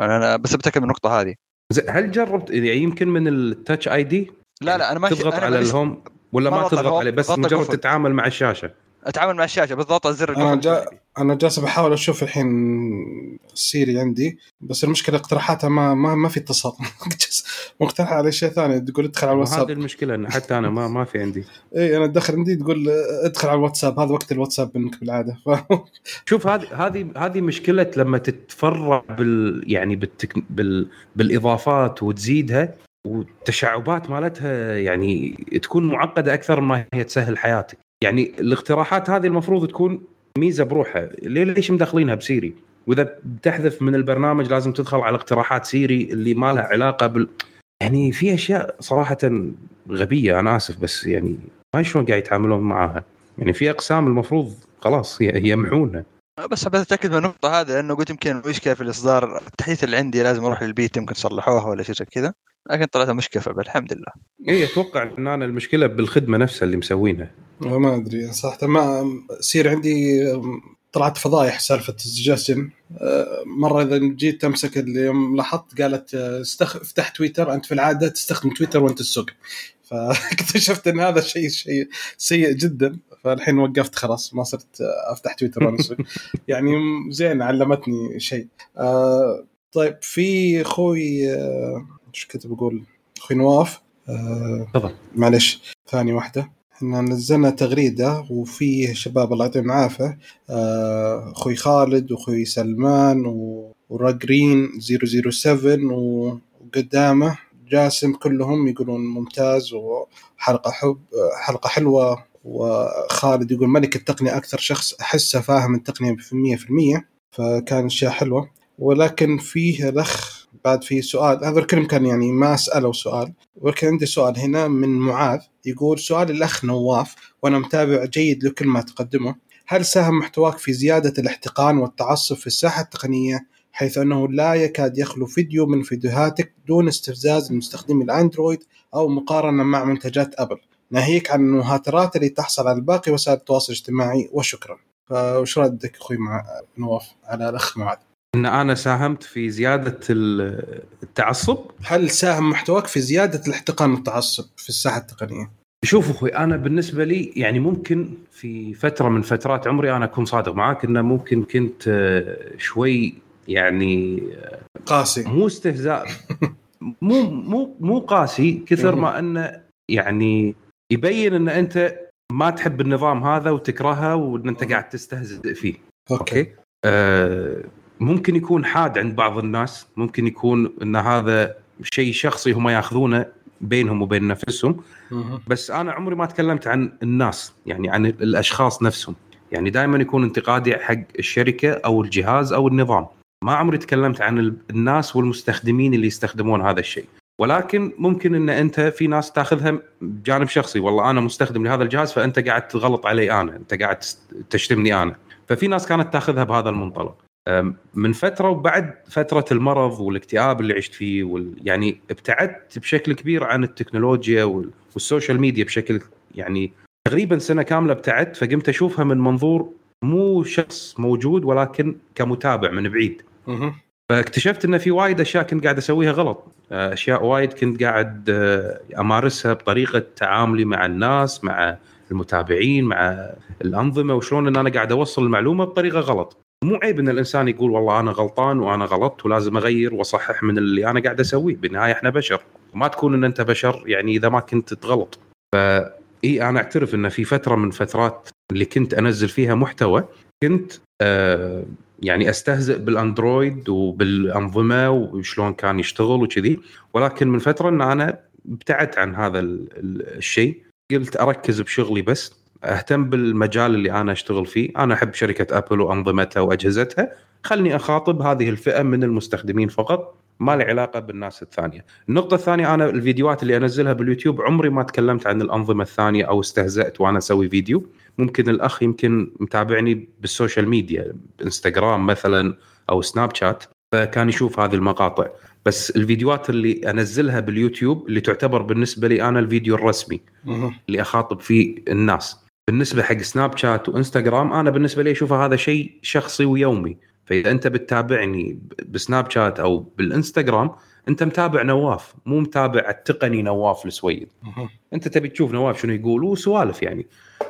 أنا بس بتأكد من النقطة هذه. هل جربت يعني يمكن من ال Touch ID لا لا أنا ما تضغط أنا على ال home ولا ما تضغط عليه بس مجرد. تتعامل مع الشاشة؟ أتعامل مع الشاشة بالضغط على زر أنا جا أنا جالس بحاول أشوف الحين سيري عندي بس المشكلة اقتراحاتها ما ما, ما في اتصال. مقترح على شيء ثاني تقول ادخل على هذه الواتساب. المشكلة إن حتى أنا ما ما في عندي. اي أنا ادخل عندي تقول ادخل على الواتساب هذا وقت الواتساب منك بالعادة. ف... شوف هذه هذه هذه مشكلة لما تتفرع بال يعني بالتك... بال بالإضافات وتزيدها والتشعبات مالتها يعني تكون معقدة أكثر ما هي تسهل حياتك. يعني الاقتراحات هذه المفروض تكون ميزة بروحها ليه ليش مدخلينها بسيري؟ وإذا بتحذف من البرنامج لازم تدخل على اقتراحات سيري اللي ما لها علاقة بال يعني في أشياء صراحة غبية أنا آسف بس يعني ما شلون قاعد يتعاملون معاها. يعني في أقسام المفروض خلاص هي يمحونها. بس حبيت أتأكد من النقطة هذه لأنه قلت يمكن المشكلة في الإصدار التحديث اللي عندي لازم أروح للبيت يمكن صلحوها ولا شيء زي كذا لكن طلعت مشكلة فبل الحمد لله. اي أتوقع إن أنا المشكلة بالخدمة نفسها اللي مسوينها. ما أدري صراحة ما يصير عندي طلعت فضايح سالفة السجستن مرة إذا جيت تمسك اللي لاحظت قالت استخ... افتح تويتر أنت في العادة تستخدم تويتر وأنت تسوق فاكتشفت إن هذا شيء شيء سيء جدا. فالحين وقفت خلاص ما صرت أفتح تويتر وأنا اسوق يعني زين علمتني شيء. آه طيب في أخوي آه إيش كنت بقول؟ أخوي نواف. آه تفضل. معلش ثاني واحدة. إحنا نزلنا تغريدة وفيه شباب الله يعطيهم العافية. آه، أخوي خالد واخوي سلمان وراجرين 007 و- وقدامه جاسم كلهم يقولون ممتاز وحلقة حب حلقة حلوة. وخالد يقول ملك التقنية أكثر شخص أحسه فاهم التقنية في 100% فكان أشياء حلوة. ولكن فيه الاخ بعد في سؤال هذا الكلام كان يعني ما أسأله سؤال ولكن عندي سؤال هنا من معاذ يقول سؤال الأخ نواف وأنا متابع جيد لكل ما تقدمه هل ساهم محتواك في زيادة الاحتقان والتعصب في الساحة التقنية حيث أنه لا يكاد يخلو فيديو من فيديوهاتك دون استفزاز المستخدمين الأندرويد أو مقارنة مع منتجات أبل؟ ناهيك عن المهاترات اللي تحصل على باقي وسائل التواصل الاجتماعي وشكرا. فوش ردك أخوي مع نواف على الأخ معاذ؟ إن أنا ساهمت في زيادة ال- التعصب. هل ساهم محتواك في زيادة الاحتقان والتعصب في الساحة التقنية؟ شوف أخوي أنا بالنسبة لي يعني ممكن في فترة من فترات عمري أنا أكون صادق معاك إنه ممكن كنت آه، شوي يعني قاسي. مو استهزاء. مو مو مو قاسي كثر ما إنه يعني يبين إن أنت ما تحب النظام هذا وتكرهه وإن أنت قاعد تستهزئ فيه. أوكي. أوكي؟ آه ممكن يكون حاد عند بعض الناس ممكن يكون إن هذا شيء شخصي هم ياخذونه بينهم وبين نفسهم. بس أنا عمري ما تكلمت عن الناس يعني عن الأشخاص نفسهم. يعني دائما يكون انتقادي حق الشركة أو الجهاز أو النظام. ما عمري تكلمت عن ال- الناس والمستخدمين اللي يستخدمون هذا الشيء. ولكن ممكن إن أنت في ناس تاخذها بجانب شخصي. والله أنا مستخدم لهذا الجهاز فأنت قاعد تغلط علي أنا أنت قاعد تشتمني أنا. ففي ناس كانت تاخذها بهذا المنطلق. من فترة وبعد فترة المرض والاكتئاب اللي عشت فيه وال... يعني ابتعدت بشكل كبير عن التكنولوجيا وال... وال social media بشكل يعني تقريبا سنة كاملة ابتعدت فقمت أشوفها من منظور مو شخص موجود ولكن كمتابع من بعيد. فاكتشفت إن في وايد أشياء كنت قاعد أسويها غلط. آه، أشياء وايد كنت قاعد آه، أمارسها بطريقة تعاملي مع الناس مع المتابعين مع الأنظمة وشلون إن أنا قاعد أوصل المعلومة بطريقة غلط. مو عيب إن الإنسان يقول والله أنا غلطان وأنا غلطت ولازم أغير وأصحح من اللي أنا قاعد أسويه. بالنهاية إحنا بشر. وما تكون إن أنت بشر يعني إذا ما كنت تغلط. ف إي أنا أعترف إن في فترة من فترات اللي كنت أنزل فيها محتوى كنت آه يعني أستهزئ بالأندرويد وبالأنظمة وشلون كان يشتغل وكذي. ولكن من فترة إن أنا ابتعدت عن هذا ال- ال- الشيء. قلت أركز بشغلي بس. أهتم بالمجال اللي أنا أشتغل فيه. أنا أحب شركة أبل وأنظمتها وأجهزتها. خلني أخاطب هذه الفئة من المستخدمين فقط ما لي علاقة بالناس الثانية. النقطة الثانية أنا الفيديوهات اللي أنزلها باليوتيوب عمري ما تكلمت عن الأنظمة الثانية أو استهزأت وأنا أسوي فيديو. ممكن الأخ يمكن متابعني بال social media إنستغرام مثلا أو سناب شات فكان يشوف هذه المقاطع. بس الفيديوهات اللي أنزلها باليوتيوب اللي تعتبر بالنسبة لي أنا الفيديو الرسمي. اللي أخاطب فيه الناس. بالنسبة حق سناب شات وإنستغرام أنا بالنسبة لي أشوفه هذا شيء شخصي ويومي. فإذا أنت بتتابعني بسناب شات أو بالإنستغرام أنت متابع نواف مو متابع التقني نواف السويد. أنت تبي تشوف نواف شنو يقول وسوالف يعني.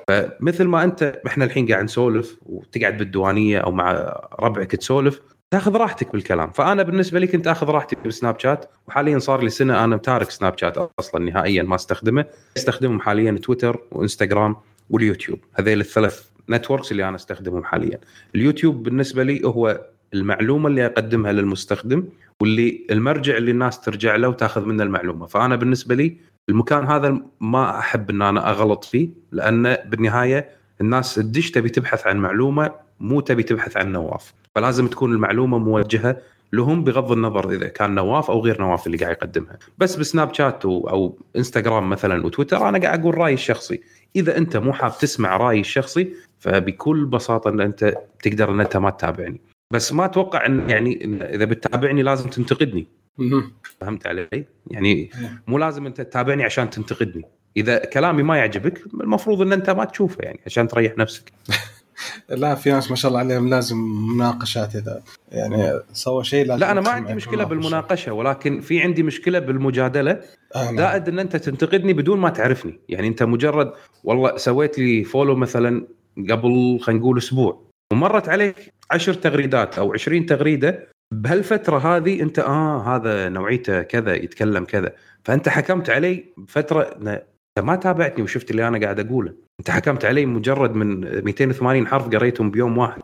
فمثل ما أنت إحنا الحين قاعد نسولف وتقعد بالديوانية أو مع ربعك تسولف تاخذ راحتك بالكلام. فأنا بالنسبة لي كنت أخذ راحتي بالسناب شات وحاليا صار لي سنة أنا تارك سناب شات أصلا نهائيا ما أستخدمه. أستخدمهم حاليا تويتر وإنستغرام. واليوتيوب. هذيل الثلاث networks اللي أنا أستخدمهم حاليا. اليوتيوب بالنسبة لي هو المعلومة اللي أقدمها للمستخدم واللي المرجع اللي الناس ترجع له وتأخذ منه المعلومة. فأنا بالنسبة لي المكان هذا ما أحب إن أنا أغلط فيه لأن بالنهاية الناس تدش تبي تبحث عن معلومة مو تبي تبحث عن نواف. فلازم تكون المعلومة موجهة لهم بغض النظر إذا كان نواف أو غير نواف اللي قاعد يقدمها. بس بسناب شات أو إنستغرام مثلا وتويتر أنا قاعد أقول رأيي الشخصي. إذا أنت مو حاب تسمع رأيي الشخصي فبكل بساطة أن أنت تقدر أن أنت ما تتابعني. بس ما أتوقع إن يعني إن إذا بتتابعني لازم تنتقدني. فهمت علي؟ يعني مو لازم أنت تتابعني عشان تنتقدني. إذا كلامي ما يعجبك المفروض إن أنت ما تشوفه يعني عشان تريح نفسك. لا في ناس ما شاء الله عليهم لازم مناقشات إذا يعني سوى شيء لازم لا أنا ما عندي مشكلة. بالمناقشة ولكن في عندي مشكلة بالمجادلة. زائد إن أنت تنتقدني بدون ما تعرفني يعني أنت مجرد والله سويت لي follow مثلا قبل خلينا نقول أسبوع ومرت عليك عشر تغريدات أو 20 تغريدة بهالفترة هذه أنت آه هذا نوعيته كذا يتكلم كذا فأنت حكمت علي بفتره انت ما تابعتني وشفت اللي أنا قاعد أقوله. أنت حكمت علي مجرد من 280 حرف قريتهم بيوم واحد.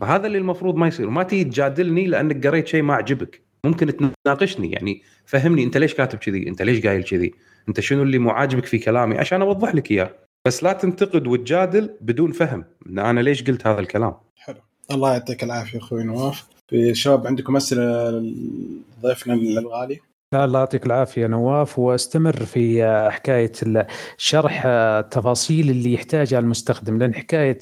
فهذا اللي المفروض ما يصير. ما تيجي تجادلني لأنك قريت شيء ما عجبك ممكن تناقشني. يعني فهمني أنت ليش كاتب كذي؟ أنت ليش قايل كذي؟ أنت شنو اللي مو عاجبك في كلامي؟ عشان أوضح لك إياه. بس لا تنتقد وتجادل بدون فهم. إن أنا ليش قلت هذا الكلام؟ حلو. الله يعطيك العافية أخوي نواف. في شباب عندكم أسئلة ضيفنا الغالي؟ الله يعطيك العافية نواف. واستمر في حكاية شرح التفاصيل اللي يحتاجها المستخدم لأن حكاية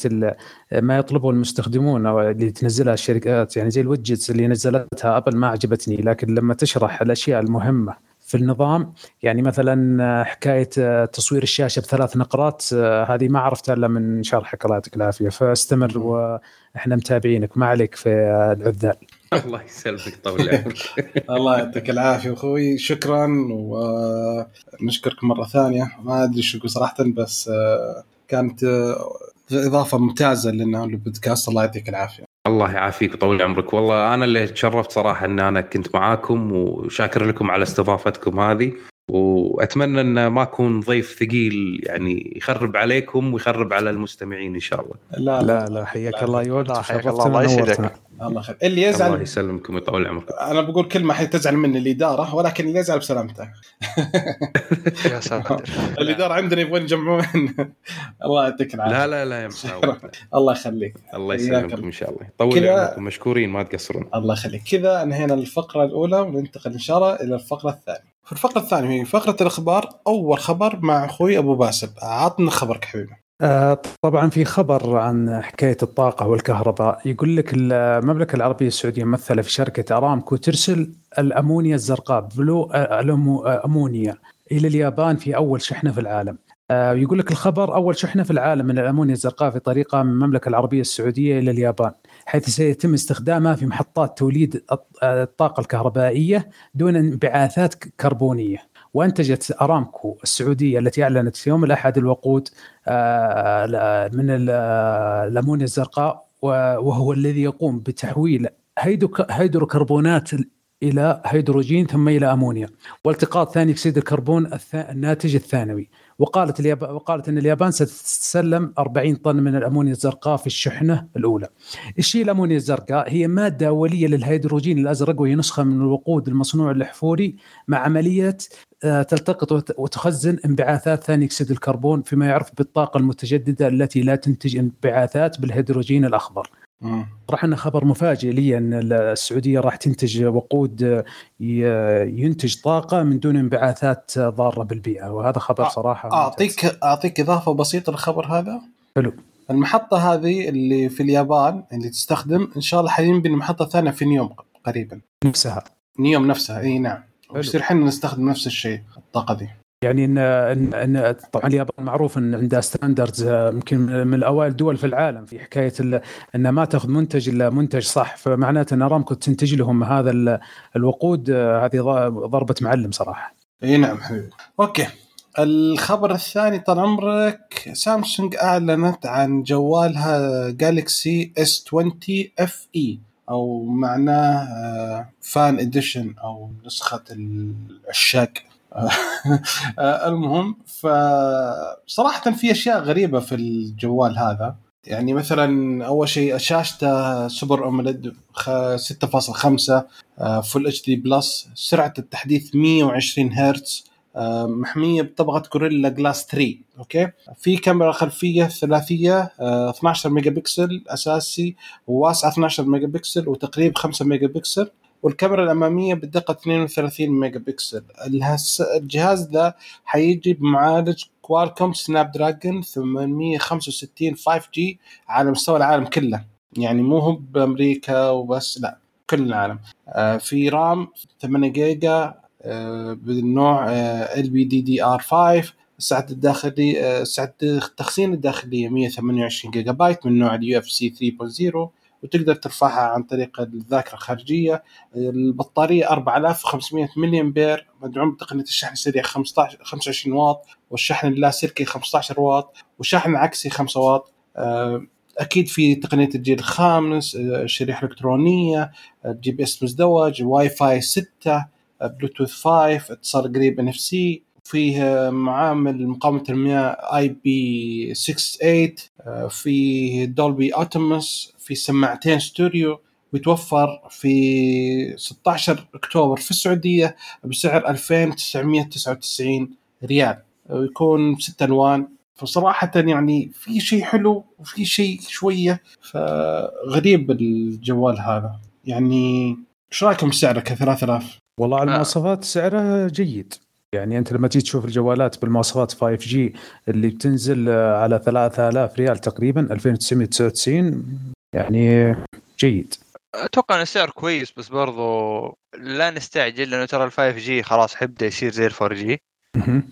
ما يطلبه المستخدمون أو اللي تنزلها الشركات يعني زي ال widgets اللي نزلتها أبل ما عجبتني لكن لما تشرح الأشياء المهمة في النظام يعني مثلا حكاية تصوير الشاشة بثلاث نقرات هذه ما عرفتها إلا من شرحك الله يعطيك العافية. فاستمر وإحنا متابعينك. ما عليك في العذال. الله يسلمك طول عمرك. الله يعطيك العافية أخوي. شكرا ونشكرك مرة ثانية. ما أدري شو صراحة بس كانت إضافة ممتازة لنا البودكاست الله يعطيك العافية. الله يعافيك ويطول عمرك. والله أنا اللي تشرفت صراحة إن أنا كنت معاكم وشاكر لكم على استضافتكم هذه. وأتمنى أن ما أكون ضيف ثقيل يعني يخرب عليكم ويخرب على المستمعين إن شاء الله. لا لا لا حياك الله يوفقك حياك الله الله يسعدك. الله خير اللي يزعل الله يسلمكم ويطول عمركم. أنا بقول كلمة حتزعل مني الاداره ولكن اللي يزعل بسلامته. يا ساتر الاداره عندنا يبغون يجمعون الله يعطيك العافية. لا لا لا يا مساوي الله يخليك. الله يسلمكم إن شاء الله يطول كذا- عمركم مشكورين ما تقصرون. الله يخليك كذا انهينا الفقرة الأولى وننتقل إن شاء الله إلى الفقرة الثانية. في الفقرة الثانية هي فقرة الأخبار أول خبر مع أخوي أبو باسل عطنا خبرك حبيبي. آه، طبعا في خبر عن حكاية الطاقة والكهرباء يقول لك المملكة العربية السعودية ممثله في شركة أرامكو ترسل الأمونيا الزرقاء بلو آه، آه، أمونيا إلى اليابان في أول شحنة في العالم. آه، يقول لك الخبر أول شحنه في العالم من الامونيا الزرقاء في طريقها من المملكة العربية السعودية إلى اليابان حيث سيتم استخدامها في محطات توليد آه، الطاقة الكهربائية دون انبعاثات كربونية. وأنتجت أرامكو السعودية التي أعلنت في يوم الأحد الوقود آه، من ال- الامونيا الزرقاء وهو الذي يقوم بتحويل هيدروك- هيدروكربونات إلى هيدروجين ثم إلى أمونيا والتقاط ثاني أكسيد الكربون الناتج الثانوي وقالت اليابان وقالت إن اليابان ستتسلم 40 طن من الأمونيا الزرقاء في الشحنة الأولى. هي الأمونيا الزرقاء؟ هي مادة أولية للهيدروجين الأزرق وهي نسخة من الوقود المصنوع الأحفوري مع عملية آه، تلتقط وت- وتخزن انبعاثات ثاني أكسيد الكربون فيما يعرف بالطاقة المتجددة التي لا تنتج انبعاثات بالهيدروجين الأخضر. مم. راح أنه خبر مفاجئ لي أن السعودية راح تنتج وقود آه، ينتج طاقة من دون انبعاثات آه، ضارة بالبيئة. وهذا خبر آه، صراحة ممتاز. أعطيك أعطيك إضافة بسيطة للخبر هذا. حلو. المحطة هذه اللي في اليابان اللي تستخدم إن شاء الله حينبني محطه ثانية في نيوم قريبا. نفسها. نيوم نفسها إي نعم. ويصير إحنا نستخدم نفس الشيء الطاقة دي. يعني ان ان, طبعا اليابان معروف إن عندها standards يمكن من الأوائل الدول في العالم في حكاية إن ما تأخذ منتج إلا منتج صح. فمعناته إن أرامكو تنتج لهم هذا ال- الوقود آه، هذه ضربة معلم صراحة. إي نعم حبيبي. okay. الخبر الثاني طال عمرك سامسونج أعلنت عن جوالها جالكسي S20 FE أو معناه fan edition أو نسخة العشاق آه، المهم فصراحة في أشياء غريبة في الجوال هذا. يعني مثلا أول شيء شاشته super AMOLED 6.5 full HD plus سرعة التحديث 120 هرتز آه، محمية بطبقة Gorilla Glass 3 okay؟ في كاميرا خلفية ثلاثية آه، 12 ميجا بكسل أساسي وواسعه 12 ميجا بكسل وتقريب 5 ميجا بكسل. والكاميرا الأمامية بدقة 32 ميجا بكسل الجهاز ذا حيجي بمعالج كوالكوم سناب دراجون 865 5G على مستوى العالم كله. يعني مو هو بأمريكا وبس لا كل العالم. آه، في RAM 8 جيجا آه، بالنوع ال بي دي دي ار 5 السعة الداخلي آه، سعة التخزين الداخلية 128 جيجا بايت من نوع ال UFS 3.0 وتقدر ترفعها عن طريق الذاكرة الخارجية. البطارية 4500 ملي امبير مدعوم بتقنية الشحن السريع 15 25 واط. والشحن اللاسلكي 15 واط. وشحن عكسي 5 واط. آه، أكيد في تقنية الجيل الخامس آه، شريحة إلكترونية آه، GPS مزدوج واي فاي 6 آه، بلوتوث 5 اتصال قريب NFC. فيه معامل مقاومة المياه IP68 آه، فيه Dolby Atmos. في سماعتين ستيريو ويتوفر في 16 أكتوبر في السعودية بسعر 2999 ريال. ويكون ست ألوان. فصراحة يعني في شيء حلو وفي شيء شوية فغريب الجوال هذا. يعني إيش رأيكم بسعره ك 3000 والله على آه. المواصفات سعرها جيد. يعني أنت لما تيجي تشوف الجوالات بالمواصفات 5G اللي بتنزل على 3000 ريال تقريبا 2999 يعني جيد أتوقع ان السعر كويس بس برضو لا نستعجل لأنه ترى ال 5G خلاص حيبدا يصير زي ال 4G.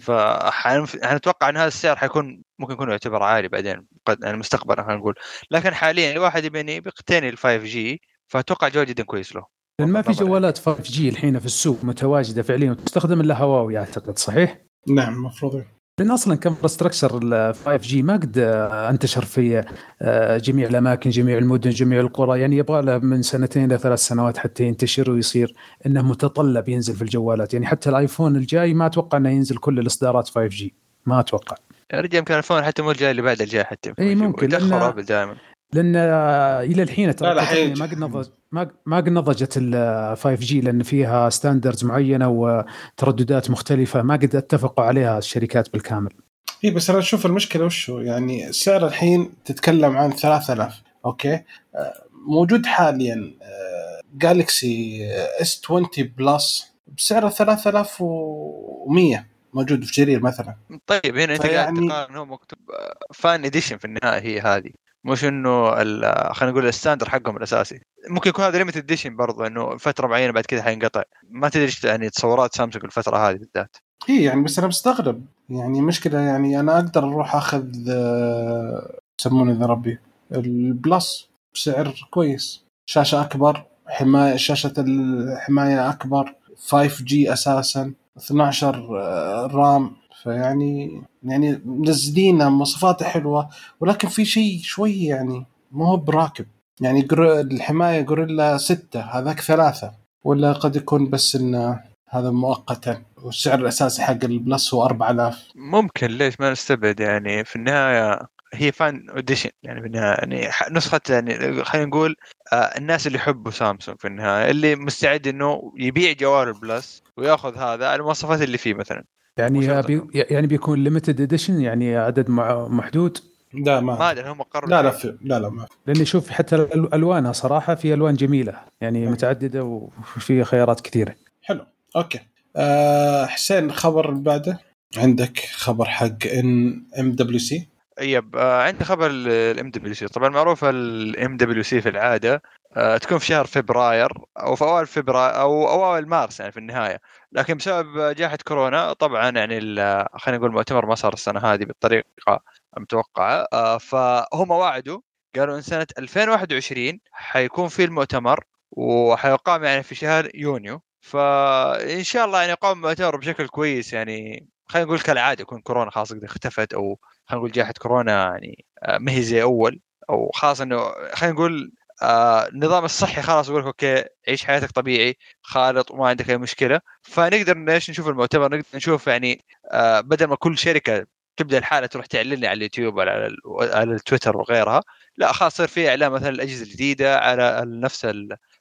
فحنتوقع إن هذا السعر حيكون ممكن يكون يعتبر عالي بعدين قد يعني مستقبلا خلينا نقول لكن حاليا الواحد يبي يقتني ال 5G فأتوقع جوال جدا كويس له لأن ما في. جوالات 5G الحين في السوق متواجدة فعليا وتستخدم إلا هواوي أعتقد صحيح؟ نعم المفروض لأن أصلا ك infrastructure ال 5G ما قد آه، انتشر في آه، جميع الأماكن جميع المدن جميع القرى. يعني يبغى له من سنتين إلى ثلاث سنوات حتى ينتشر ويصير إنه متطلب ينزل في الجوالات. يعني حتى الآيفون الجاي ما أتوقع إنه ينزل كل الإصدارات 5G ما أتوقع. رجال يمكن الآيفون حتى مو الجاي اللي بعد الجاي حتى. إي ممكن، دائما لأن آه، إلى الحين ترى. ما قد نضج ما ما قد نضجت ال 5G لأن فيها standards معينة وترددات مختلفة. ما قد اتفقوا عليها الشركات بالكامل. اي بس أنا أشوف المشكلة وشو يعني السعر الحين تتكلم عن 3000 okay؟ آه، موجود حاليا Galaxy S 20 Plus بسعر 3100 موجود في جرير مثلا. طيب هنا أنت قاعد تقارن هو مكتوب Fan Edition في النهاية هي هذه. مش إنه خلينا نقول ال standard حقهم الأساسي. ممكن يكون هذا limited edition برضو إنه فترة معينة بعد كذا حينقطع. ما تدري يعني تصورات سامسونج الفترة هذه بالذات. إي يعني بس أنا مستغرب يعني مشكلة يعني أنا أقدر أروح أخذ آه، يسمونه ذا ربي ال Plus بسعر كويس. شاشة أكبر حماية شاشة الحمايه أكبر 5 G أساسا 12 آه، RAM. فيعني يعني منزلين مواصفاته حلوة ولكن في شيء شوي يعني ما هو براكب. يعني الحماية Gorilla 6 هذاك ثلاثة ولا قد يكون بس انه هذا مؤقتا والسعر الاساسي حق ال Plus هو 4000 ممكن ليش ما نستبعد؟ يعني في النهاية هي Fan Edition يعني في النهاية يعني نسخة يعني خلينا نقول آه الناس اللي يحبوا سامسونج في النهاية اللي مستعد إنه يبيع جوال ال Plus وياخذ هذا المواصفات اللي فيه مثلا. يعني بي يعني بيكون limited edition يعني عدد مع- محدود؟ لا ما, ما أدري هم قرروا لا لا في لا لا ما في. لأني أشوف حتى ألوانها صراحة في ألوان جميلة يعني أي. متعددة وفي خيارات كثيرة. حلو okay. أه حسين الخبر اللي بعده؟ عندك خبر حق إن ام دبليو سي yep آه عندي خبر ال MWC طبعا معروف ال MWC في العادة. تكون في شهر فبراير أو في أوائل فبراير أو أوائل مارس يعني في النهاية. لكن بسبب جائحة كورونا طبعا يعني خلينا نقول المؤتمر ما صار السنة هذه بالطريقة المتوقعه آه فهم وعدوا قالوا إن سنة 2021 حيكون في المؤتمر وحيقام يعني في شهر يونيو. فإن شاء الله يعني يقام المؤتمر بشكل كويس يعني خلينا نقول كالعادة يكون كورونا خلاص قد اختفت أو خلينا نقول جائحة كورونا يعني آه، ما هي زي أول أو خلاص إنه خلينا نقول آه النظام الصحي خلاص يقول لك أوكي عيش حياتك طبيعي خالط وما عندك أي مشكلة. فنقدر ليش نشوف المؤتمر؟ نقدر نشوف يعني آه بدل ما كل شركة تبدأ الحالة تروح تعلن لي على اليوتيوب على, ال- على التويتر وغيرها لا خلاص يصير في إعلان مثلا الأجهزة الجديدة على نفس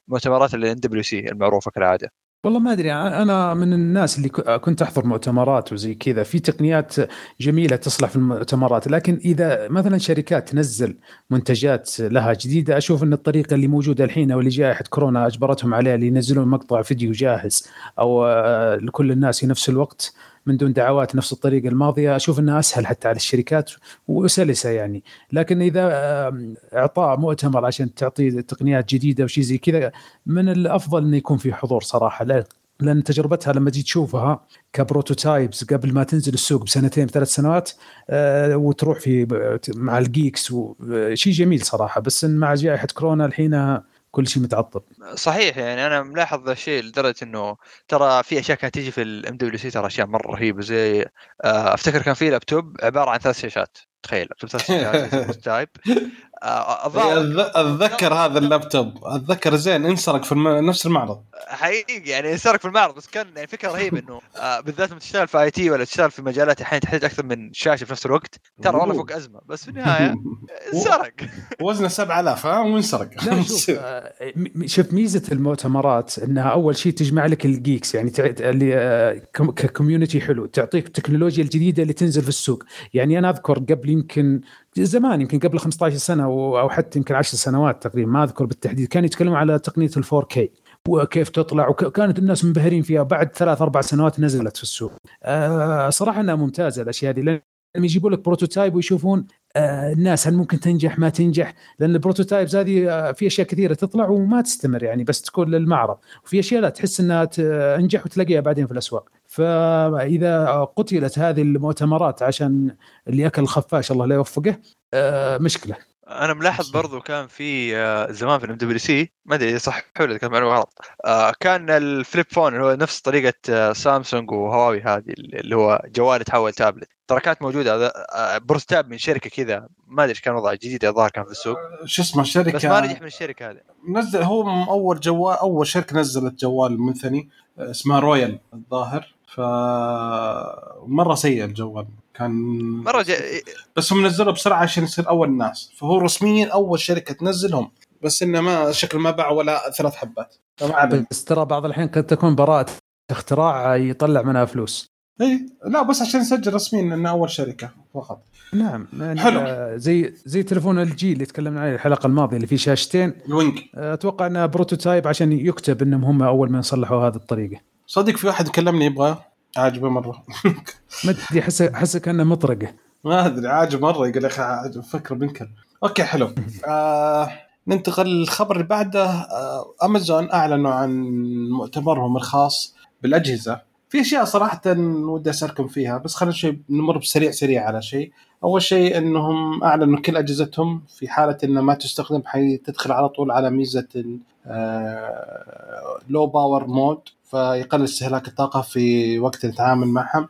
المؤتمرات ال MWC المعروفة كالعادة. والله ما أدري أنا من الناس اللي كنت أحضر مؤتمرات وزي كذا في تقنيات جميلة تصلح في المؤتمرات لكن إذا مثلا شركات تنزل منتجات لها جديدة أشوف إن الطريقة اللي موجودة الحين أو اللي جائحه كورونا أجبرتهم عليها اللي ينزلون مقطع فيديو جاهز أو لكل الناس في نفس الوقت. من دون دعوات نفس الطريقة الماضية. أشوف انها أسهل حتى على الشركات وسلسة يعني. لكن إذا آه، إعطاء مؤتمر عشان تعطي تقنيات جديدة وشيء زي كذا من الأفضل إنه يكون في حضور صراحة. لا لأن تجربتها لما تجي تشوفها ك prototypes قبل ما تنزل السوق بسنتين بثلاث سنوات آه، وتروح في مع ال geeks شيء جميل صراحة. بس مع جائحة كورونا الحين كل شيء متعطل. صحيح يعني أنا ملاحظ ذا الشيء لدرجة إنه ترى في أشياء كانت تيجي في ال MWC ترى أشياء مرة رهيبة زي آه، أفتكر كان في لابتوب عبارة عن ثلاث شاشات. تخيل لابتوب ثلاث شاشات تايب أتذكر هذا اللابتوب. أتذكر زين انسرق في الم... نفس المعرض. حقيقي يعني انسرق في المعرض بس كان يعني فكرة رهيبة إنه آه، بالذات لما تشتغل في IT ولا تشتغل في مجالات أحيانا تحتاج أكثر من شاشة في نفس الوقت ترى والله. فوق أزمة. بس في النهاية انسرق. وزنه 7000 ها وانسرق لا شوف آه، شوف ميزة المؤتمرات إنها أول شيء تجمع لك ال geeks يعني تع- اللي آه، كم- ك community حلو تعطيك التكنولوجيا الجديدة اللي تنزل في السوق. يعني أنا أذكر قبل يمكن زمان يمكن قبل 15 سنة أو حتى يمكن 10 سنوات تقريبا ما أذكر بالتحديد كانوا يتكلموا على تقنية ال 4K وكيف تطلع وكانت الناس منبهرين فيها. بعد ثلاث أربع سنوات نزلت في السوق. آه صراحة إنها ممتازة الأشياء هذه. لأن يجيبوا لك prototype ويشوفون آه الناس هل ممكن تنجح ما تنجح. لأن ال prototypes هذه آه في أشياء كثيرة تطلع وما تستمر يعني بس تكون للمعرض. وفي أشياء لا تحس إنها تنجح وتلاقيها بعدين في الأسواق. فإذا قتلت هذه المؤتمرات عشان اللي اكل الخفاش الله لا يوفقه آه مشكلة. أنا ملاحظ برضو كان في آه، زمان في ال MWC ما أدري صح حلو كانت معلومة غلط آه، كان ال flip phone اللي هو نفس طريقة سامسونج وهواوي هذه اللي هو جوال يتحول تابلت. ترى كانت موجودة هذا prototype من شركة كذا ما أدري إيش كان وضعه جديد الظاهر كان في السوق. شو اسمه شركة بس ما نجح من الشركة هذه. نزل هو أول جوال أول شركة نزلت جوال منثني اسمها Royole الظاهر. ف مره سيء الجوال كان مرة جا... بس هم نزلوا بسرعة عشان يصير أول الناس فهو رسميا أول شركة تنزلهم. بس إنه ما شكل ما باع ولا ثلاث حبات. بس ترى بعض الحين قد تكون براءة اختراع يطلع منها فلوس. اي لا بس عشان نسجل رسميا إنه أول شركة فقط. نعم. يعني حلو. زي زي تليفون LG اللي تكلمنا عليه الحلقة الماضية اللي فيه شاشتين. ال Wing. أتوقع إنه prototype عشان يكتب إنهم هم أول من صلحوا هذه الطريقة. صدق في واحد كلمني يبغى عاجبه مرة. ما أدري احس أحس كأنه مطرقة. ما أدري عاجب مرة يقول يا أخي فكره بنكر okay حلو. آه ننتقل للخبر اللي بعده. آه أمازون أعلنوا عن مؤتمرهم الخاص بالأجهزة. في أشياء صراحة ودي اسالكم فيها بس خلينا شيء نمر بسريع سريع على شيء. أول شيء إنهم أعلنوا كل أجهزتهم في حالة إنها ما تستخدم حتدخل على طول على ميزة low power mode فيقلل استهلاك الطاقة في وقت نتعامل معها.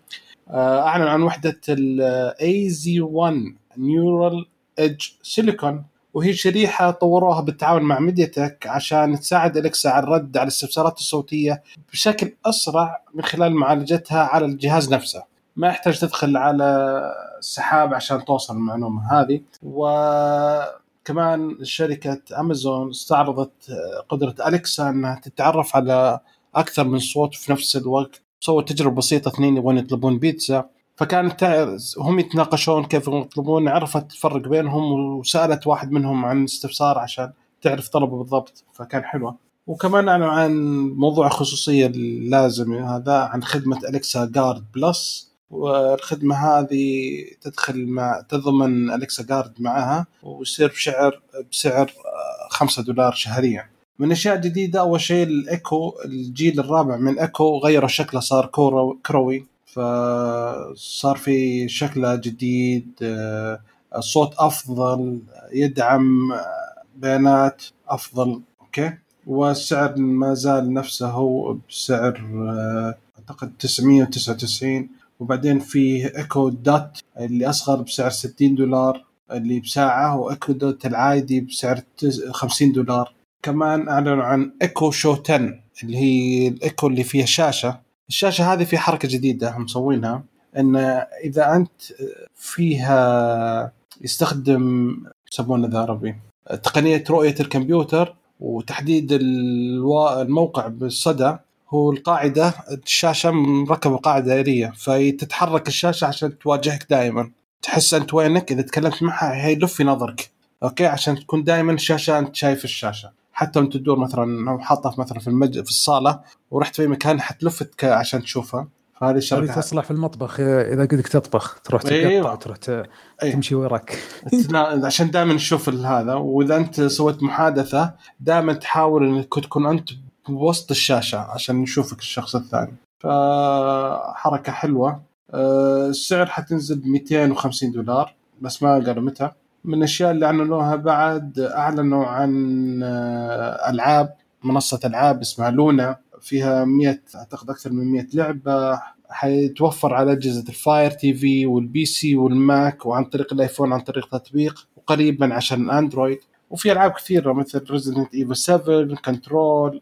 آه، أعلن عن وحدة ال AZ 1 Neural Edge silicon وهي شريحة طوروها بالتعاون مع MediaTek عشان تساعد Alexa على الرد على الاستفسارات الصوتية بشكل أسرع من خلال معالجتها على الجهاز نفسه. ما يحتاج تدخل على السحاب عشان توصل المعلومة هذه. وكمان شركة امازون استعرضت قدرة الكسا إنها تتعرف على أكثر من صوت في نفس الوقت. سووا تجربة بسيطة اثنين يبغون يطلبون بيتزا. فكانت هم يتناقشون كيف يطلبون عرفت تفرق بينهم وسألت واحد منهم عن استفسار عشان تعرف طلبه بالضبط فكان حلوة. وكمان أعلنوا عن موضوع خصوصية اللازم هذا عن خدمة Alexa Guard Plus. والخدمة هذه تدخل مع تضمن Alexa Guard معها ويصير بشعر بسعر 5 دولار شهريا. من أشياء جديدة أول شيء الإيكو الجيل الرابع من إيكو غيروا شكله صار كروي. فصار في شكله جديد آه، الصوت أفضل يدعم بيانات أفضل okay؟ والسعر ما زال نفسه هو بسعر آه، أعتقد 999 وبعدين في Echo Dot اللي أصغر بسعر 60 دولار اللي بساعة و Echo Dot العادي بسعر 50 دولار. كمان أعلنوا عن Echo Show 10 اللي هي الإيكو اللي فيها شاشة. الشاشة هذه في حركة جديدة مسوينها إن إذا أنت فيها يستخدم يسمونه ذا عربي تقنية رؤية الكمبيوتر وتحديد الموقع بالصدى هو القاعدة الشاشة مركبة قاعدة دائريه فتتحرك الشاشة عشان تواجهك دائما. تحس أنت وينك إذا تكلمت معها هيلف في نظرك. okay؟ عشان تكون دائما الشاشه أنت شايف الشاشة. حتى وانت تدور مثلا حاطها مثلا في المج... في الصالة ورحت في مكان حتلف عشان تشوفها. فهذه الشركة تصلح في المطبخ. إذا قدك تطبخ تروح تقطع أيوة. تروح. أيوة. تمشي وراك. عشان دائما نشوف هذا. وإذا أنت سويت محادثة دائما تحاول إنك تكون أنت بوسط الشاشة عشان نشوفك الشخص الثاني. فحركة حلوة. أه، السعر حتنزل ب 250 دولار بس ما قالوا متى؟ من الأشياء اللي أعلنوها بعد أعلنوا عن آه، ألعاب منصة ألعاب اسمها Luna. فيها 100 أعتقد أكثر من 100 لعبة. حيتوفر على أجهزة ال Fire TV وال PC وال Mac وعن طريق الآيفون عن طريق تطبيق وقريبا عشان الأندرويد. وفي ألعاب كثيرة مثل Resident Evil 7 Control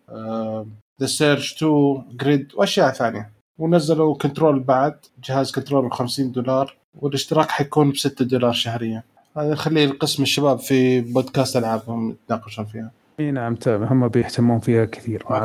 The Surge 2 GRID وأشياء ثانية. ونزلوا control بعد جهاز control ب 50 دولار والاشتراك حيكون ب 6 دولار شهريا. هذا نخليه لقسم الشباب في بودكاست العاب هم يتناقشون فيها. إي نعم هم بيهتمون فيها كثير مع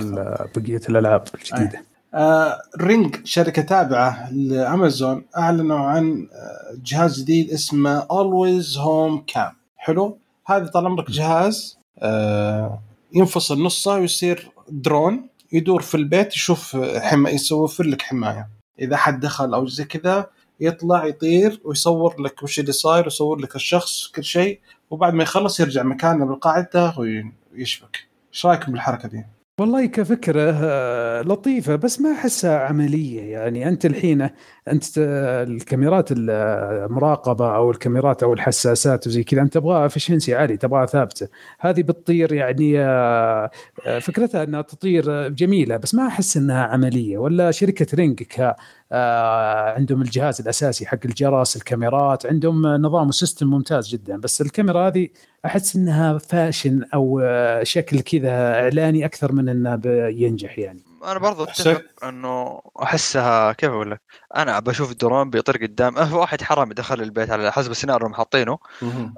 بقية الألعاب الجديدة. آه Ring شركة تابعة لأمازون أعلنوا عن آه، جهاز جديد اسمه Always Home Cam حلو؟ هذا طال عمرك جهاز آه ينفصل نصه ويصير درون يدور في البيت يشوف حما يسوفر لك حماية. إذا حد دخل أو زي كذا يطلع يطير ويصور لك وش اللي صاير ويصور لك الشخص كل شيء. وبعد ما يخلص يرجع مكانه بالقاعده ويشبك إيش رأيكم بالحركة دي؟ والله كفكرة آه، لطيفة بس ما أحسها عملية. يعني أنت الحين أنت الكاميرات المراقبة أو الكاميرات أو الحساسات وزي كذا أنت تبغاها efficiency عالي تبغاها ثابتة. هذه بتطير يعني آه، آه، فكرتها إنها تطير جميلة بس ما أحس إنها عملية. ولا شركة Ring عندهم الجهاز الأساسي حق الجرس الكاميرات عندهم نظام و system ممتاز جدا. بس الكاميرا هذه أحس إنها fashion أو شكل كذا إعلاني أكثر من إنه ينجح يعني. أنا برضو أتفق إنه أحسها كيف أقول لك؟ أنا بشوف درون بيطير قدام. أه واحد حرامي دخل البيت على حسب السيناريو اللي حاطينه.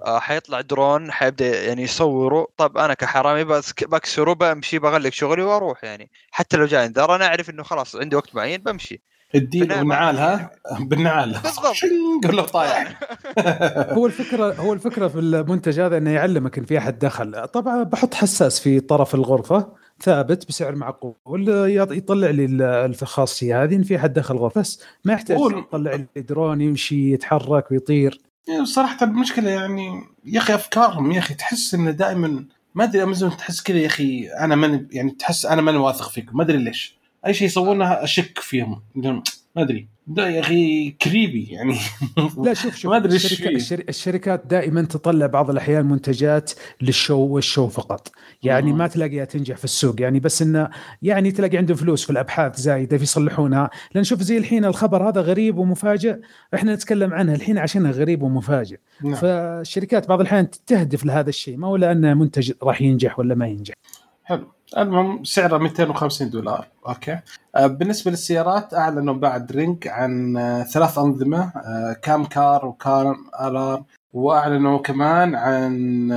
آه حيطلع درون حيبدأ يعني يصوره. طب أنا كحرامي بس بكسره بمشي بغلق شغلي وأروح يعني. حتى لو جاء إنذار أنا أعرف إنه خلاص عندي وقت معين بمشي. الدين ها؟ بالنعال. بالضبط. له طايح؟ هو الفكرة هو الفكرة في المنتج هذا إنه يعلمك إن في أحد دخل. طبعا بحط حساس في طرف الغرفة ثابت بسعر معقول يطلع لي الخاصية هذه إن في أحد دخل غرفة بس ما يحتاج يطلع لي درون يمشي يتحرك ويطير. يعني صراحة المشكلة يعني يا أخي أفكارهم يا أخي تحس إنه دائما ما أدري أمازون تحس كذا يا أخي أنا ماني يعني تحس أنا ماني واثق فيكم ما أدري ليش. أي شيء يسوونه اشك فيهم. ما أدري. ده يا أخي كريبي يعني. لا شوف شوف. ما أدري الشركة الشركات دائما تطلع بعض الأحيان منتجات للشو والشو فقط. يعني آه. ما تلاقيها تنجح في السوق. يعني بس انه يعني تلاقي عندهم فلوس في الأبحاث زايدة يصلحونها. لأن شوف زي الحين الخبر هذا غريب ومفاجئ. إحنا نتكلم عنه الحين عشانه غريب ومفاجئ. نعم. فالشركات بعض الأحيان تهدف لهذا الشيء. ما هو لأنه منتج راح ينجح ولا ما ينجح. حلو. المهم سعره 250 دولار okay؟ آه، بالنسبة للسيارات أعلنوا بعد Ring عن آه، ثلاث أنظمة آه، Cam Car و Car Alarm وأعلنوا كمان عن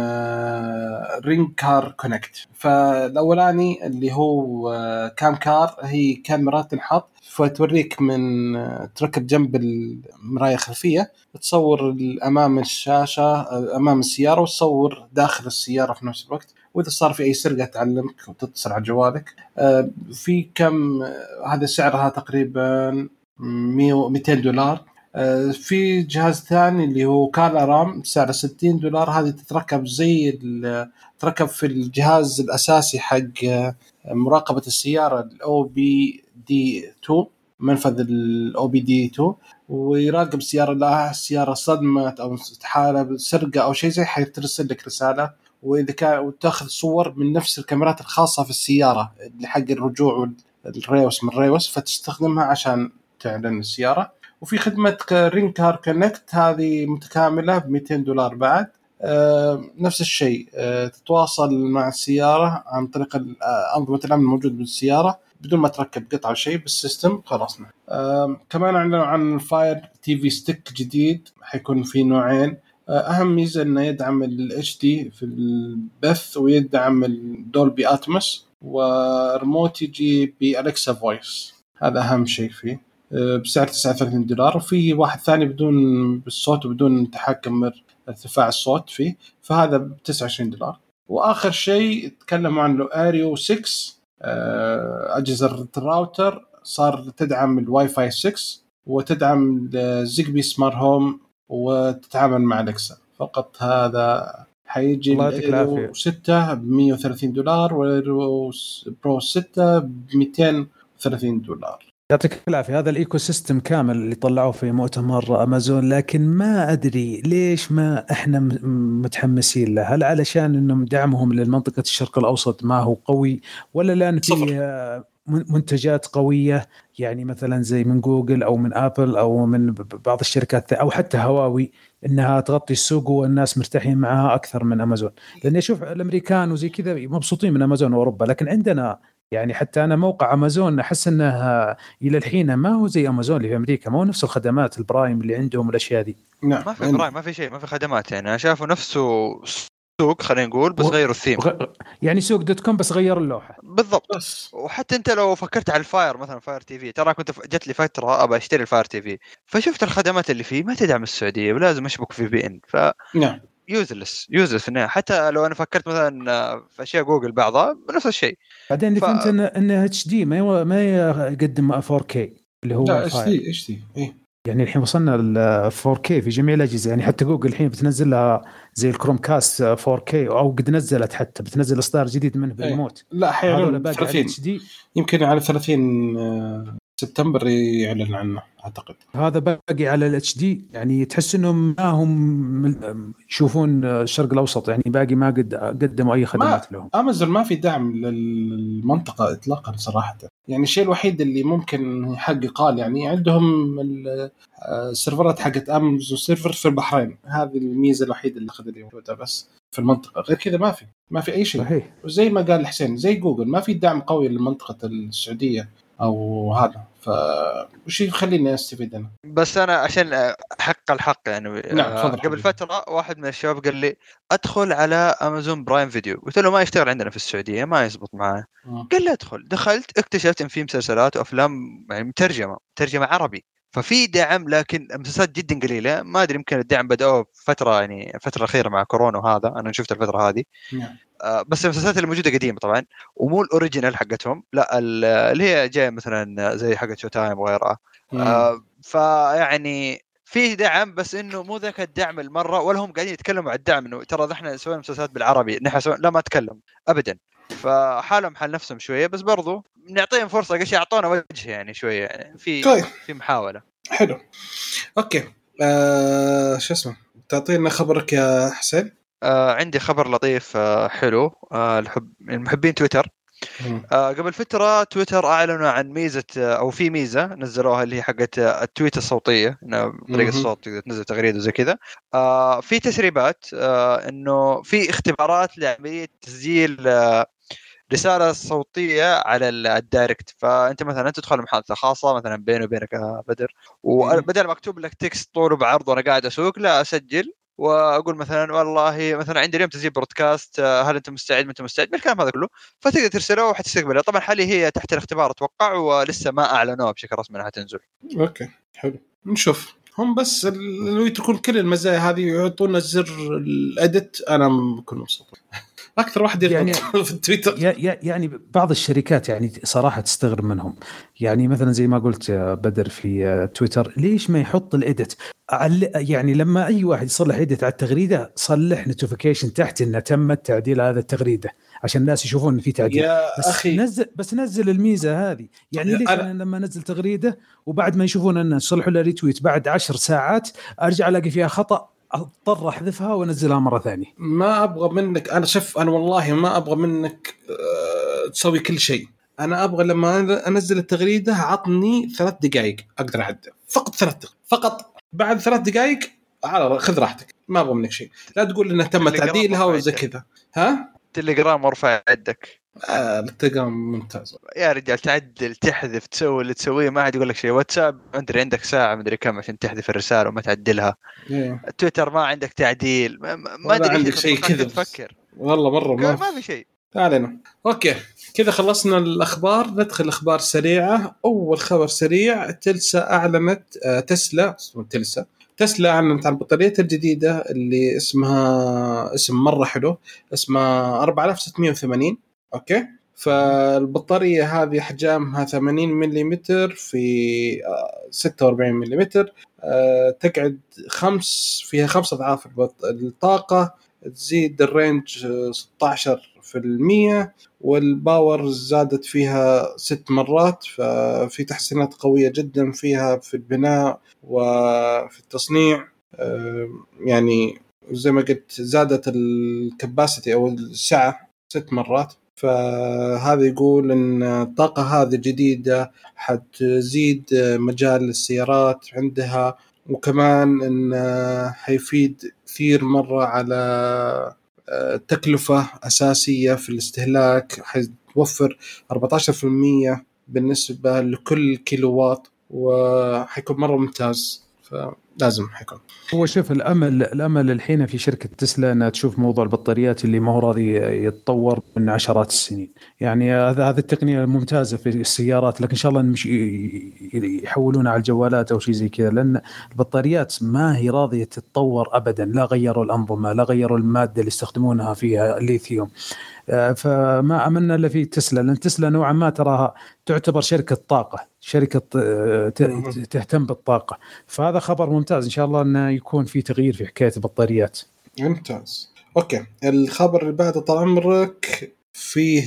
Ring Car Connect. فالأولاني اللي هو Cam Car هي كاميرا تنحط فتوريك من تركب جنب المرايه الخلفيه تصور امام الشاشة أمام السيارة وتصور داخل السيارة في نفس الوقت. وإذا صار في أي سرقة تعلمك وتتصل على جوالك. آه، في كم هذا سعرها تقريبا 200 دولار. آه، في جهاز ثاني اللي هو Car Alarm سعره 60 دولار. هذه تتركب زي تركب في الجهاز الأساسي حق آه، مراقبة السيارة ال OBD 2 منفذ ال OBD 2 ويراقب السياره لا السياره صدمت أو حاله سرقة أو شيء زي حيرسل لك رسالة وإذا كان وتأخذ صور من نفس الكاميرات الخاصة في السيارة اللي حق الرجوع وال reverse من ال reverse فتستخدمها عشان تعلن السيارة. وفي خدمة Ring Car Connect هذه متكاملة ب 200 دولار بعد. آه نفس الشيء آه تتواصل مع السيارة عن طريق آه، أنظمة الأمن الموجود بالسيارة. بدون ما تركب قطعة شيء بال system خلصنا آه كمان اعلنوا عن Fire TV Stick جديد حيكون في نوعين. أهم ميزة إنه يدعم ال HD في البث ويدعم ال Dolby Atmos و remote يجي ب Alexa Voice هذا أهم شيء فيه. أه، بسعر 39 دولار وفي واحد ثاني بدون بالصوت وبدون تحكم ارتفاع الصوت فيه فهذا ب 29 دولار. وآخر شيء تكلموا عنه Eero 6 أه، أجهزة الراوتر صار تدعم الواي فاي 6 وتدعم Zigbee smart home وتتعامل مع Alexa فقط هذا حيجي الله يعطيك العافية. 6 ب 130 دولار وال Pro 6 ب 230 دولار. يعطيك العافية. هذا ال ecosystem كامل اللي طلعوه في مؤتمر أمازون لكن ما أدري ليش ما إحنا متحمسين له. هل علشان انهم دعمهم للمنطقه الشرق الأوسط ما هو قوي ولا لأن في منتجات قوية؟ يعني مثلا زي من جوجل أو من آبل أو من بعض الشركات أو حتى هواوي إنها تغطي السوق والناس مرتاحين معها أكثر من أمازون. لأني أشوف الأمريكان وزي كذا مبسوطين من أمازون وأوروبا لكن عندنا يعني حتى أنا موقع أمازون أحس إنه إلى الحين ما هو زي أمازون اللي في أمريكا ما هو نفس الخدمات ال Prime اللي عندهم والأشياء دي. نعم ما في Prime ما في شيء ما في خدمات يعني. أنا شايفه نفسه سوق خلينا نقول بس و- غيروا الثيم. يعني سوق دوت كوم بس غير اللوحة. بالضبط. بس. وحتى أنت لو فكرت على ال Fire مثلا Fire TV ترى كنت جت لي فترة أبى أشتري ال Fire TV فشفت الخدمات اللي فيه ما تدعم السعودية ولازم أشبك VPN. ف نعم. useless useless في النهاية. حتى لو أنا فكرت مثلا في أشياء جوجل بعضها نفس الشيء. بعدين اللي ف- فهمت انه انه HD ما يو- ما يقدم 4K اللي هو لا إيش ال Fire. دي HD إيه. يعني الحين وصلنا ل 4K في جميع الأجهزة. يعني حتى جوجل الحين بتنزل لها زي ال Chromecast 4K أو قد نزلت حتى بتنزل إصدار جديد منه بالريموت. لا حيعلن باقي على 30 اتش دي يمكن على 30 آه، سبتمبر يعلن عنه أعتقد. هذا باقي على ال HD يعني تحس إنهم ما هم يشوفون الشرق الأوسط. يعني باقي ما قد قدموا أي خدمات لهم. أمازون ما في دعم للمنطقة اطلاقا صراحة. يعني الشيء الوحيد اللي ممكن يحقق قال يعني عندهم ال- آه، السيرفرات حقت أمازون server في البحرين. هذه الميزة الوحيدة اللي اخذ موجودة بس في المنطقة. غير كذا ما في. ما في أي شيء. صحيح. وزي ما قال حسين زي جوجل ما في دعم قوي لمنطقة السعودية. أو هذا. ف وش يخليني أستفيد أنا؟ بس أنا عشان آه، حق الحق يعني نعم، آه، تفضل قبل حبيبي. فترة واحد من الشباب قال لي أدخل على Amazon Prime Video. قلت له ما يشتغل عندنا في السعودية ما يزبط معاه. مم. قال لي أدخل. دخلت اكتشفت إن في مسلسلات وأفلام يعني مترجمة مترجمة عربي. ففي دعم لكن المسلسلات جدا قليلة. ما أدري يمكن الدعم بدأوه فتره يعني الفترة الأخيرة مع كورونا وهذا. أنا شفت الفترة هذه. نعم. آه، بس المسلسلات اللي موجودة قديمة طبعا ومو ال original حقتهم لا ال- اللي هي جاية مثلا زي حقت Showtime وغيرها. آه، فيعني في دعم بس إنه مو ذاك الدعم المرة ولا هم قاعدين يتكلموا عن الدعم إنه ترى إحنا سوينا مسلسلات بالعربي نحن سوينا لا ما تكلم ابدا. فحالهم حال نفسهم شوية بس برضو نعطيهم فرصة قش أعطونا وجه يعني شوية يعني في طيب. في محاولة. حلو. okay. آه شو اسمه؟ تعطينا خبرك يا حسين. آه عندي خبر لطيف آه حلو آه الحب المحبين تويتر. آه قبل فترة تويتر أعلنوا عن ميزة آه، أو في ميزة نزلوها اللي هي حقت آه، ال tweet بطريقة مهم. الصوت تقدر تنزل تغريدة وزي كذا آه في تسريبات آه إنه في اختبارات لعملية تسجيل آه رسالة صوتية على ال- ال direct فأنت مثلا تدخل محادثة خاصة مثلا بيني وبينك بدر. وبدل ما أكتب لك text طول وبعرض وأنا قاعد أسوق لا أسجل وأقول مثلا والله مثلا عندي اليوم تسجيل بودكاست آه، هل أنت مستعد؟ ما انت مستعد بالكلام هذا كله. فتقدر ترسله وحتستقبله. طبعا حاليا هي تحت الاختبار أتوقع ولسه ما أعلنوها بشكل رسمي انها تنزل. okay حلو. نشوف. هم بس لو تكون كل المزايا هذه يعطونا زر ال edit. أنا بكون مبسوط. أكثر واحد يعني- في التويتر يعني بعض الشركات يعني صراحة تستغرب منهم. يعني مثلا زي ما قلت يا بدر في آه، تويتر ليش ما يحط ال edit عل- يعني لما أي واحد يصلح edit على التغريدة صلح notification تحت إنه تم تعديل هذا التغريدة عشان الناس يشوفون ان في تعديل. يا بس أخي. نزل بس نزل الميزة هذه. يعني ليش أنا- أنا لما أنزل تغريدة وبعد ما يشوفون ان صلحوا له retweet بعد عشر ساعات أرجع ألاقي فيها خطأ؟ اضطر احذفها وانزلها مره ثانية. ما أبغى منك أنا شوف أنا والله ما أبغى منك آه، تسوي كل شيء. أنا أبغى لما انزل التغريده عطني ثلاث دقائق أقدر اعدل. فقط ثلاث دقائق فقط. بعد ثلاث دقائق على خذ راحتك ما أبغى منك شيء. لا تقول إنه تم تعديلها وزي يدك. كذا. ها؟ تليجرام ارفع عندك. آه التليجرام ممتاز. يا رجال تعدل تحذف تسوي اللي تسويه ما حد يقول لك شيء. واتساب أدري عندك ساعة مدري كم عشان تحذف الرسالة وما تعدلها. إيه. تويتر ما عندك تعديل ما- ما ما أدري عندك شيء كذا. تفكر. والله مرة ما ما في شيء. علينا okay كذا خلصنا الأخبار. ندخل أخبار سريعة. أول خبر سريع تلسا أعلنت آه، تسلا تلسا. تسلا أعلنت عن البطاريات الجديدة اللي اسمها اسم مرة حلو اسمها 4680 okay؟ فالبطارية هذه أحجامها 80 ملم في آه، 46 ملم آه، تقعد خمس فيها خمس أضعاف الطاقة تزيد ال range آه، 16% وال power زادت فيها ست مرات. ففي تحسينات قوية جدا فيها في البناء وفي التصنيع. آه، يعني زي ما قلت زادت ال capacity أو السعة ست مرات. فهذا يقول إن الطاقة هذه الجديدة حتزيد مجال السيارات عندها وكمان إن حيفيد كثير مرة على آه، تكلفة أساسية في الاستهلاك حيوفر 14% بالنسبة لكل كيلو واط وحيكون مرة ممتاز. لازم حيكون. هو شوف الأمل الأمل الحين في شركة تسلا إنها تشوف موضوع البطاريات اللي ما هو راضي يتطور من عشرات السنين، يعني هذا هذه التقنية الممتازه في السيارات لكن إن شاء الله مش يحولونها على الجوالات أو شيء زي كذا لأن البطاريات ما هي راضية تتطور ابدا، لا غيروا الأنظمة، لا غيروا المادة اللي يستخدمونها فيها الليثيوم. آه، فما امنا إلا في تسلا لأن تسلا نوعا ما تراها تعتبر شركة طاقة شركة آه، تهتم بالطاقة. فهذا خبر ممتاز إن شاء الله إنه يكون في تغيير في حكاية البطاريات. ممتاز. أوكي. الخبر اللي بعده طال عمرك فيه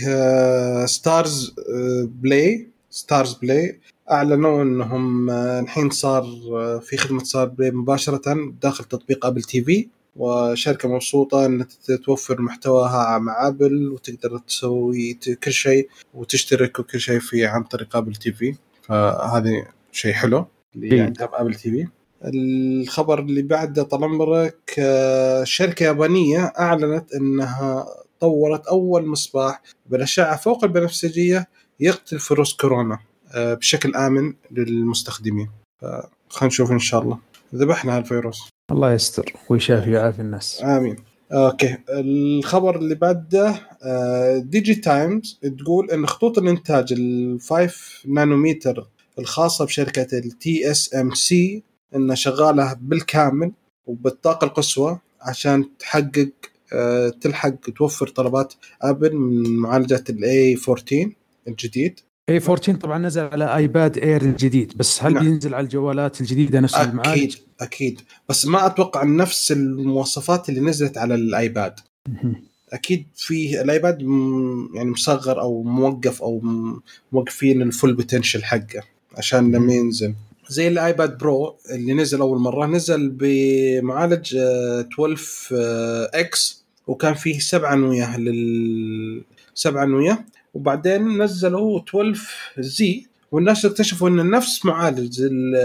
Starzplay Starzplay أعلنوا إنهم آه، الحين صار في خدمة Starzplay مباشره داخل تطبيق Apple TV وشركة مبسوطة أن توفر محتواها مع أبل وتقدر تسوي كل شيء وتشترك وكل شيء في عن طريق Apple TV فهذا شيء حلو اللي عندها Apple TV الخبر اللي بعده طال عمرك آه، شركة يابانية أعلنت أنها طورت أول مصباح بالأشعة فوق البنفسجية يقتل فيروس كورونا آه، بشكل آمن للمستخدمين. خلينا نشوف إن شاء الله. ذبحنا هالفيروس الله يستر ويشافي ويعافي الناس. آمين. okay. الخبر اللي بعده Digi آه، Times تقول إن خطوط الإنتاج ال 5 نانومتر الخاصة بشركة ال TSMC إنها شغالة بالكامل وبالطاقة القصوى عشان تحقق آه، تلحق توفر طلبات Apple من معالجة ال A14 الجديد. A14 طبعا نزل على iPad Air الجديد بس هل نعم. بينزل على الجوالات الجديدة نفس أكيد المعالج؟ أكيد أكيد. بس ما أتوقع نفس المواصفات اللي نزلت على ال iPad. أكيد في ال iPad يعني مصغر أو موقف أو موقفين ال full potential حقه عشان لما ينزل. زي ال iPad Pro اللي نزل أول مرة نزل بمعالج 12 آه، X آه، وكان فيه سبع انويه لل سبع انويه وبعدين نزلوا 12 Z والناس اكتشفوا إن نفس معالج ال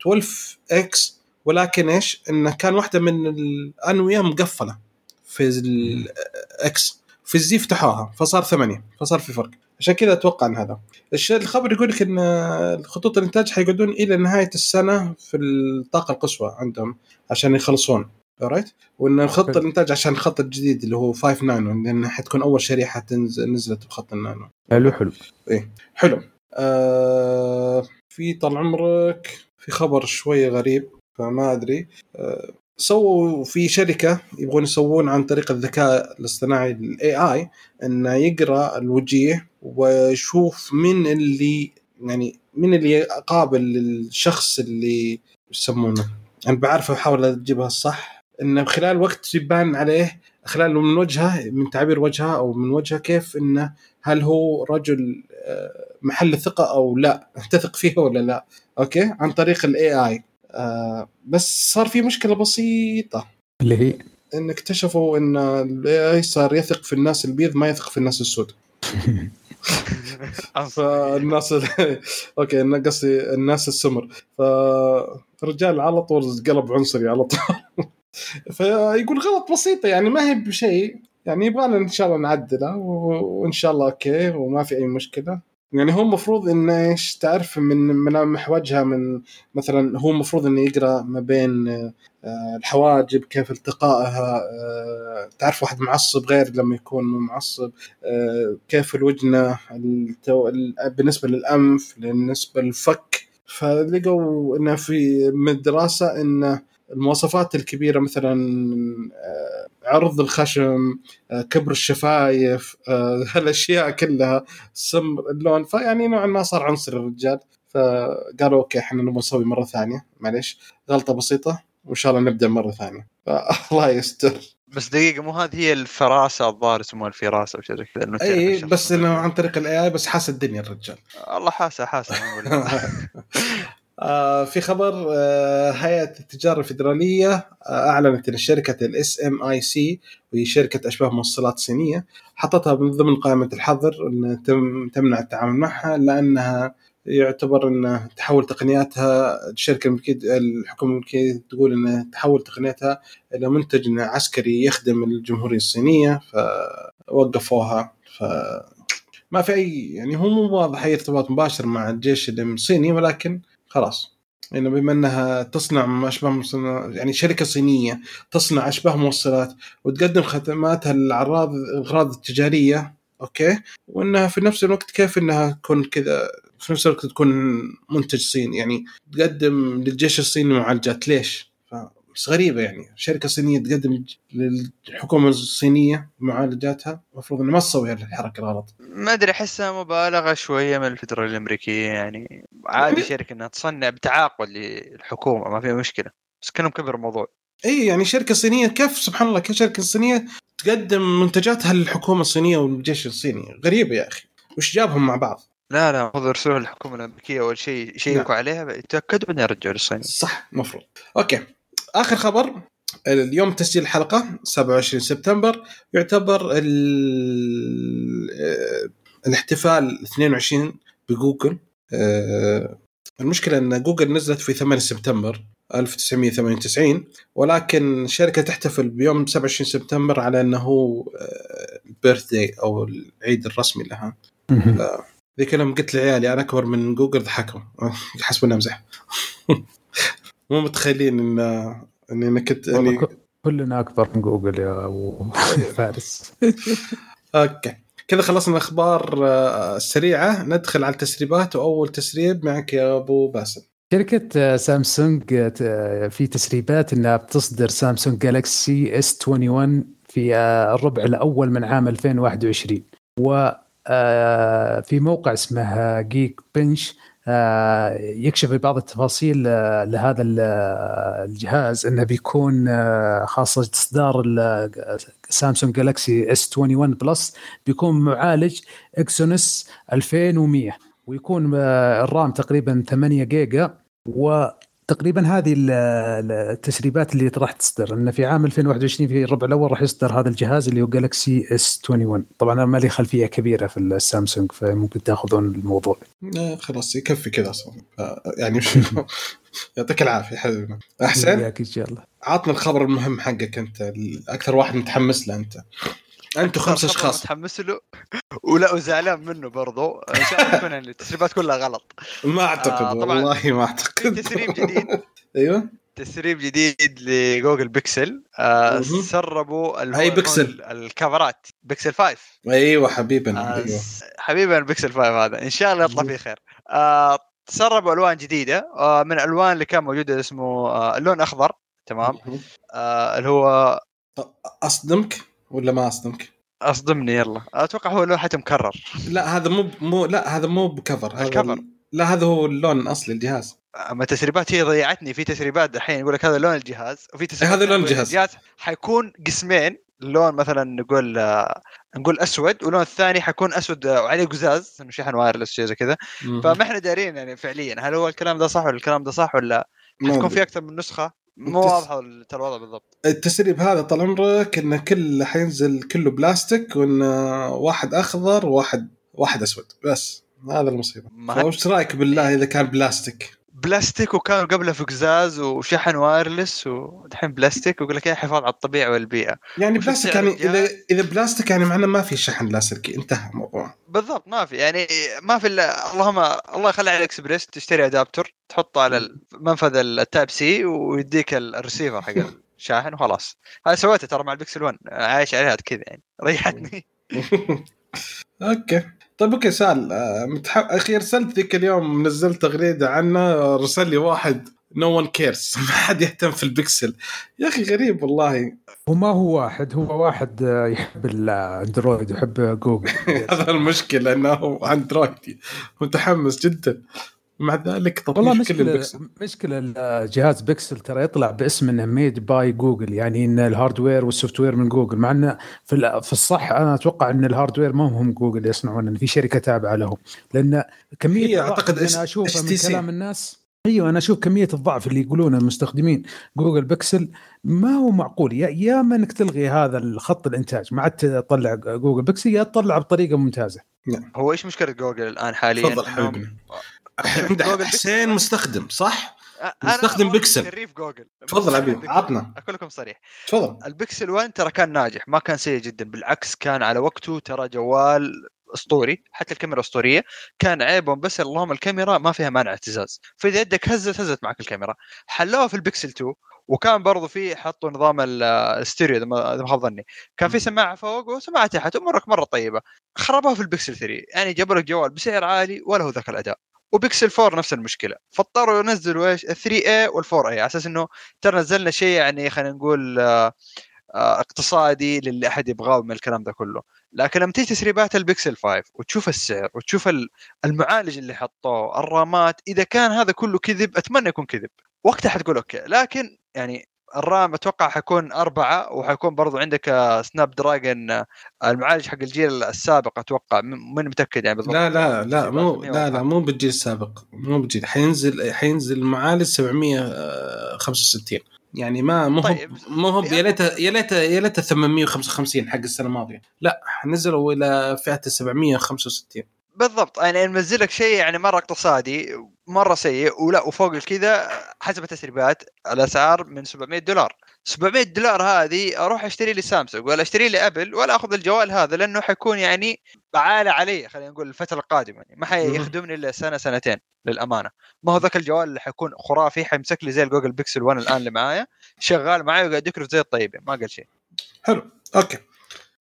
12 X ولكن إيش؟ إنه كان واحدة من الأنوية مقفلة في ال X في ال Z فتحوها فصار ثمانية فصار في فرق. عشان كذا أتوقع إن هذا. الشيء الخبر يقول لك إن خطوط الإنتاج حيقعدون إلى نهاية السنة في الطاقة القصوى عندهم عشان يخلصون. all right وإن خط الإنتاج عشان الخط الجديد اللي هو 5 نانو لأن حتكون أول شريحة تنزل نزلت بخط النانو. حلو حلو. إيه حلو. آه في طال عمرك في خبر شوية غريب فما أدري. آه سووا في شركة يبغون يسوون عن طريق الذكاء الاصطناعي ال AI إنه يقرأ الوجيه ويشوف من اللي يعني من اللي قابل للشخص اللي يسمونه. أنا بعرف أحاول أجيبها الصح. انه خلال وقت يبان عليه خلال من وجهه من تعبير وجهه أو من وجهه كيف إنه هل هو رجل آه، محل ثقة أو لا تثق فيه ولا لا. okay؟ عن طريق ال AI آه بس صار في مشكلة بسيطة. اللي هي؟ إن اكتشفوا إن ال AI صار يثق في الناس البيض ما يثق في الناس السود. فالناس okay أنا قصدي الناس السمر. فالرجال على طول قلب عنصري على طول. فيقول غلط بسيطة يعني ما هي بشيء يعني يبغانا إن شاء الله نعدله وإن شاء الله okay وما في أي مشكلة. يعني هو المفروض انه إيش تعرف من ملامح وجهه من مثلا هو المفروض إنه يقرأ ما بين آه، الحواجب كيف التقائها آه، تعرف واحد معصب غير لما يكون مو معصب آه، كيف الوجنة بالنسبة للأنف بالنسبة للفك. فلقوا إنه في من الدراسة إنه المواصفات الكبيرة مثلا عرض الخشم آه، كبر الشفايف آه، هالأشياء كلها سمر اللون فيعني نوعا ما صار عنصر الرجال. فقالوا okay إحنا نبغى نسوي مرة ثانية. معليش. غلطة بسيطة وإن شاء الله نبدأ مرة ثانية. الله يستر. بس دقيقة مو هذه هي الفراسة الظاهر يسموها الفراسة أو شيء كذا إي بس إنه عن طريق ال AI بس حاس الدنيا الرجال. الله حاسه حاسه آه في خبر آه هيئة التجارة الفدراليه آه أعلنت إن شركة ال SMIC وهي شركة أشباه موصلات صينية حطتها من ضمن قائمة الحظر إن تم تمنع التعامل معها لأنها يعتبر إن تحول تقنياتها الشركة الملكيه الحكومة الملكيه تقول إن تحول تقنياتها إلى منتج عسكري يخدم الجمهورية الصينية فوقفوها. ف ما في أي يعني هو مو واضح أي ارتباط مباشر مع الجيش الصيني ولكن خلاص. إنه بما إنها تصنع أشباه مصنع يعني شركة صينية تصنع أشباه موصلات وتقدم خدماتها للاعراض الأغراض التجارية أوكي؟ وإنها في نفس الوقت كيف إنها تكون كذا في نفس الوقت تكون منتج صيني يعني تقدم للجيش الصيني معالجات. ليش؟ بس غريبة يعني. شركة صينية تقدم للحكومة الصينية معالجاتها المفروض إنه ما تسوي هالحركة الغلط. ما أدري أحسها مبالغة شوية من الفدراليه الأمريكية يعني. عادي يعني- شركة إنها تصنع بتعاقد للحكومة ما فيها مشكلة. بس كانوا كبر الموضوع. إي يعني شركة صينية كيف؟ سبحان الله كيف شركة صينية تقدم منتجاتها للحكومة الصينية والجيش الصيني. غريبة يا أخي. وش جابهم مع بعض؟ لا لا المفروض يرسلوها للحكومة الأمريكية أول شيء يشيكوا عليها يتاكدوا بعدين يرجعوا للصين صح المفروض okay. آخر خبر اليوم تسجيل الحلقة 27 سبتمبر يعتبر آه، الاحتفال 22 بجوجل. آه، المشكلة إن جوجل نزلت في 8 سبتمبر 1998 ولكن الشركة تحتفل بيوم 27 سبتمبر على إنه ال birthday أو العيد الرسمي لها. ذيك يوم قلت لعيالي أنا أكبر من جوجل ضحكوا. حسبوا اني امزح مو متخيلين ان اني أنا كنت اني ك- كلنا أكبر من جوجل يا أبو فارس. okay. كذا خلصنا الأخبار آه، السريعة. ندخل على التسريبات وأول تسريب معك يا أبو باسل. شركة آه، سامسونج آه، في تسريبات إنها بتصدر Samsung Galaxy S21 في الربع الأول من عام 2021 و في موقع اسمه Geekbench يكشف بعض التفاصيل آه، لهذا آه، الجهاز انه بيكون آه، خاصة اصدار Samsung Galaxy S21 Plus بيكون معالج Exynos 2100 ويكون آه، ال RAM تقريبا 8 جيجا وتقريبا هذه ال- ال- التسريبات اللي راح تصدر. إن في عام 2021 في الربع الأول راح يصدر هذا الجهاز اللي هو Galaxy S21 طبعا أنا ما لي خلفية كبيرة في السامسونج فممكن تأخذون الموضوع. خلاص يكفي كذا أصلا يعني يعطيك العافية حبيبنا أحسن؟ إن شاء الله. عطنا الخبر المهم حقك أنت أكثر واحد متحمس له أنت. أنتوا خمس أشخاص. متحمس له ولا وزعلان منه برضو. ان شاء الله تكون يعني التسريبات كلها غلط. ما أعتقد آه،. والله ما أعتقد. تسريب جديد. أيوه. تسريب جديد ل Google Pixel. آه. سربوا أي بيكسل؟ الكفرات. بيكسل 5 أيوه حبيبنا آه، س- حبيبي البيكسل 5 هذا. إن شاء الله يطلع فيه خير. آه تسربوا ألوان جديدة. آه من الالوان اللي كان موجودة اسمه آه اللون أخضر. تمام. آه اللي هو أصدمك؟ ولا ما أصدمك؟ أصدمني يلا. أتوقع هو لون حتى مكرر. لا هذا مو مو لا هذا مو بكفر. هذا الكفر. ال- لا هذا هو اللون الأصلي الجهاز. أما التسريبات هي ضيعتني. في تسريبات الحين يقول لك هذا لون الجهاز وفي تسريبات هذا لون الجهاز. الجهاز حيكون قسمين. لون مثلا نقول آه، نقول أسود ولون الثاني حيكون أسود آه، وعليه قزاز إنه شحن وايرلس شيء زي كذا. فما إحنا دارين يعني فعليا. هل هو الكلام ده صح ولا الكلام ده صح ولا حتكون. في أكثر من نسخة؟ مو واضحة ترى الوضع بالضبط. التسريب هذا طال عمرك إنه كل حينزل كله بلاستيك وإن واحد أخضر وواحد واحد أسود. بس هذا المصيبة. وش رأيك بالله إذا كان بلاستيك؟ بلاستيك وكانوا قبله في قزاز وشحن wireless ودحين بلاستيك ويقول لك إيه حفاظ على الطبيعة والبيئة. يعني بلاستيك يعني اذا؟ إذا بلاستيك يعني معناه ما في شحن لاسلكي انتهى الموضوع. بالضبط ما في. يعني ما في الا اللهم الله يخلي AliExpress تشتري adapter تحطه على منفذ ال Type-C ويديك ال- الريسيفر حق الشاحن وخلاص. هذا سويته ترى مع البكسل 1 عايش عليها كذا يعني. ريحتني. okay. طيب okay سأل. آه، متح... أخي أرسلت ذيك اليوم نزلت تغريدة عنه رسل لي واحد no one cares ما حد يهتم في البكسل يا أخي غريب والله. وما هو واحد هو واحد آه، يحب الاندرويد ويحب جوجل هذا المشكلة إنه اندرويدي متحمس جدا. مع ذلك والله تطبيق كل مشكلة البكسل. مشكلة الجهاز بيكسل ترى يطلع باسم إنه made by Google يعني إن ال hardware وال software من جوجل مع إنه في ال- في الصح أنا أتوقع إن ال hardware ما هم جوجل يصنعون في شركة تابعة لهم. لأن اللي إس- أنا اشوفها من. كلام الناس أيوه أنا أشوف كمية الضعف اللي يقولونه المستخدمين جوجل بيكسل ما هو معقول. يا يا ما إنك تلغي هذا الخط الإنتاج ما عاد تطلع جوجل بيكسل يا تطلع بطريقة ممتازة. هو إيش مشكلة جوجل الآن حاليا؟ تفضل جوجل. حسين مستخدم صح؟ مستخدم بيكسل. شريف جوجل. تفضل بيكسل. عطنا. أقول لكم صريح. تفضل. البكسل 1 ترى كان ناجح ما كان سيء جدا. بالعكس كان على وقته ترى جوال أسطوري حتى الكاميرا أسطورية. كان عيبهم بس اللهم الكاميرا ما فيها مانع اهتزاز. فاذا يدك هزت هزت معك الكاميرا. حلوها في البكسل 2 وكان برضو في حطوا نظام ال- الستيريو إذا ما خاب ظني كان في سماعة فوق وسماعه تحت امورك مرة طيبة. خربوها في البكسل 3 يعني جابوا لك جوال بسعر عالي ولا هو ذاك الأداء. وبيكسل 4 نفس المشكلة. فاضطروا ينزلوا إيش؟ 3 a وال 4 a على أساس إنه ترى نزلنا شيء يعني خلينا نقول آه، آه، اقتصادي للي أحد يبغاه من الكلام ده كله. لكن لما تيجي تسريبات البيكسل 5 وتشوف السعر وتشوف ال- المعالج اللي حطوه الرامات إذا كان هذا كله كذب أتمنى يكون كذب. وقتها حتقول okay. لكن يعني الرام أتوقع حيكون أربعة وحيكون برضو عندك آه، سناب دراجون آه، المعالج حق الجيل السابق أتوقع من متأكد يعني بالضبط. لا لا لا مو 700 لا لا مو بالجيل السابق مو بالجيل حينزل حينزل معالج 765 يعني ما مو طيب. مو هو يا ليته يا ليته يا ليته 855 حق السنة الماضية. لا نزلوا إلى فئة ال 765 بالضبط يعني ننزل لك شيء يعني مرة اقتصادي مرة سيء ولا وفوق الكذا حسب التسريبات الاسعار من 700 دولار. 700 دولار هذه أروح أشتري لي سامسونج ولا أشتري لي أبل ولا أخذ الجوال هذا لأنه حيكون يعني عالة علي خلينا نقول الفترة القادمة يعني. ما حيخدمني إلا سنة سنتين للأمانة. ما هو ذاك الجوال اللي حيكون خرافي حيمسك لي زي الجوجل بيكسل 1 الآن اللي معايا شغال معي وقاعد يكرف زي الطيبين ما قال شيء. حلو okay.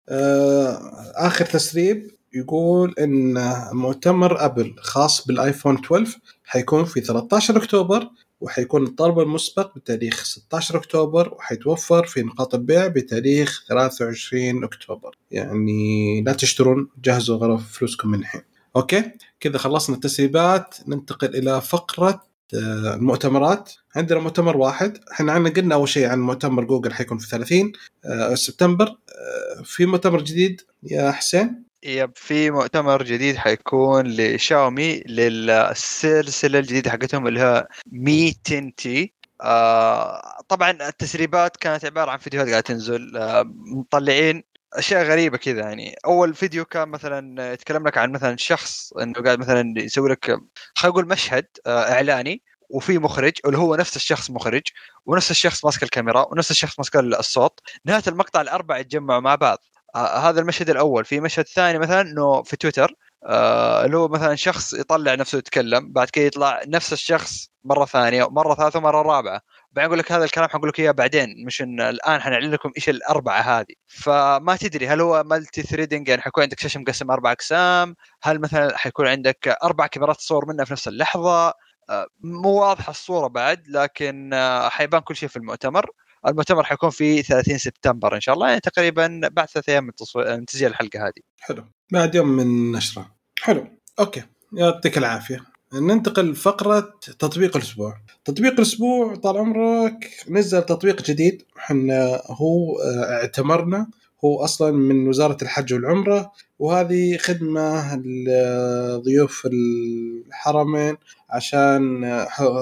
آه آخر تسريب. يقول إن مؤتمر أبل خاص بالآيفون 12 حيكون في 13 أكتوبر وحيكون الطلب المسبق بتاريخ 16 أكتوبر وحيتوفر في نقاط البيع بتاريخ 23 أكتوبر. يعني لا تشترون جهزوا غرف فلوسكم من الحين. okay؟ كذا خلصنا التسريبات. ننتقل إلى فقرة آه، المؤتمرات. عندنا مؤتمر واحد. إحنا عندنا قلنا أول شيء عن مؤتمر جوجل حيكون في 30 آه، سبتمبر. آه، في مؤتمر جديد يا حسين؟ yep في مؤتمر جديد حيكون لشاومي للسلسلة الجديدة حقتهم اللي هي Mi 10T. آه طبعا التسريبات كانت عبارة عن فيديوهات قاعدة تنزل. آه مطلعين أشياء غريبة كذا يعني. أول فيديو كان مثلا يتكلم لك عن مثلا شخص إنه قاعد مثلا يسوي لك خلينا نقول مشهد آه إعلاني وفي مخرج اللي هو نفس الشخص مخرج ونفس الشخص ماسك الكاميرا ونفس الشخص ماسك الصوت. نهاية المقطع الأربعة يتجمعوا مع بعض. آه هذا المشهد الأول. في مشهد ثاني مثلا إنه في تويتر آه اللي هو مثلا شخص يطلع نفسه يتكلم بعد كده يطلع نفس الشخص مرة ثانية مره ثالثة ومرة رابعة. بعدين أقول لك هذا الكلام حقول لك إياه بعدين مش إن الآن حنعلن لكم إيش الأربعة هذه. فما تدري هل هو مالتي ثريدنج يعني حيكون عندك شاشة مقسم أربع أقسام هل مثلا حيكون عندك أربع كاميرات تصور منها في نفس اللحظة؟ آه، مو واضحة الصورة بعد لكن آه، حيبان كل شيء في المؤتمر. المؤتمر حيكون في 30 سبتمبر إن شاء الله يعني تقريبا بعد ثلاث أيام من تصوير تسجيل الحلقة هذه. حلو. بعد يوم من نشرة. حلو. أوكي. يعطيك العافية. ننتقل لفقرة تطبيق الأسبوع. تطبيق الأسبوع طال عمرك نزل تطبيق جديد. إحنا هو آه، اعتمرنا هو أصلا من وزارة الحج والعمرة وهذه خدمة لضيوف الحرمين عشان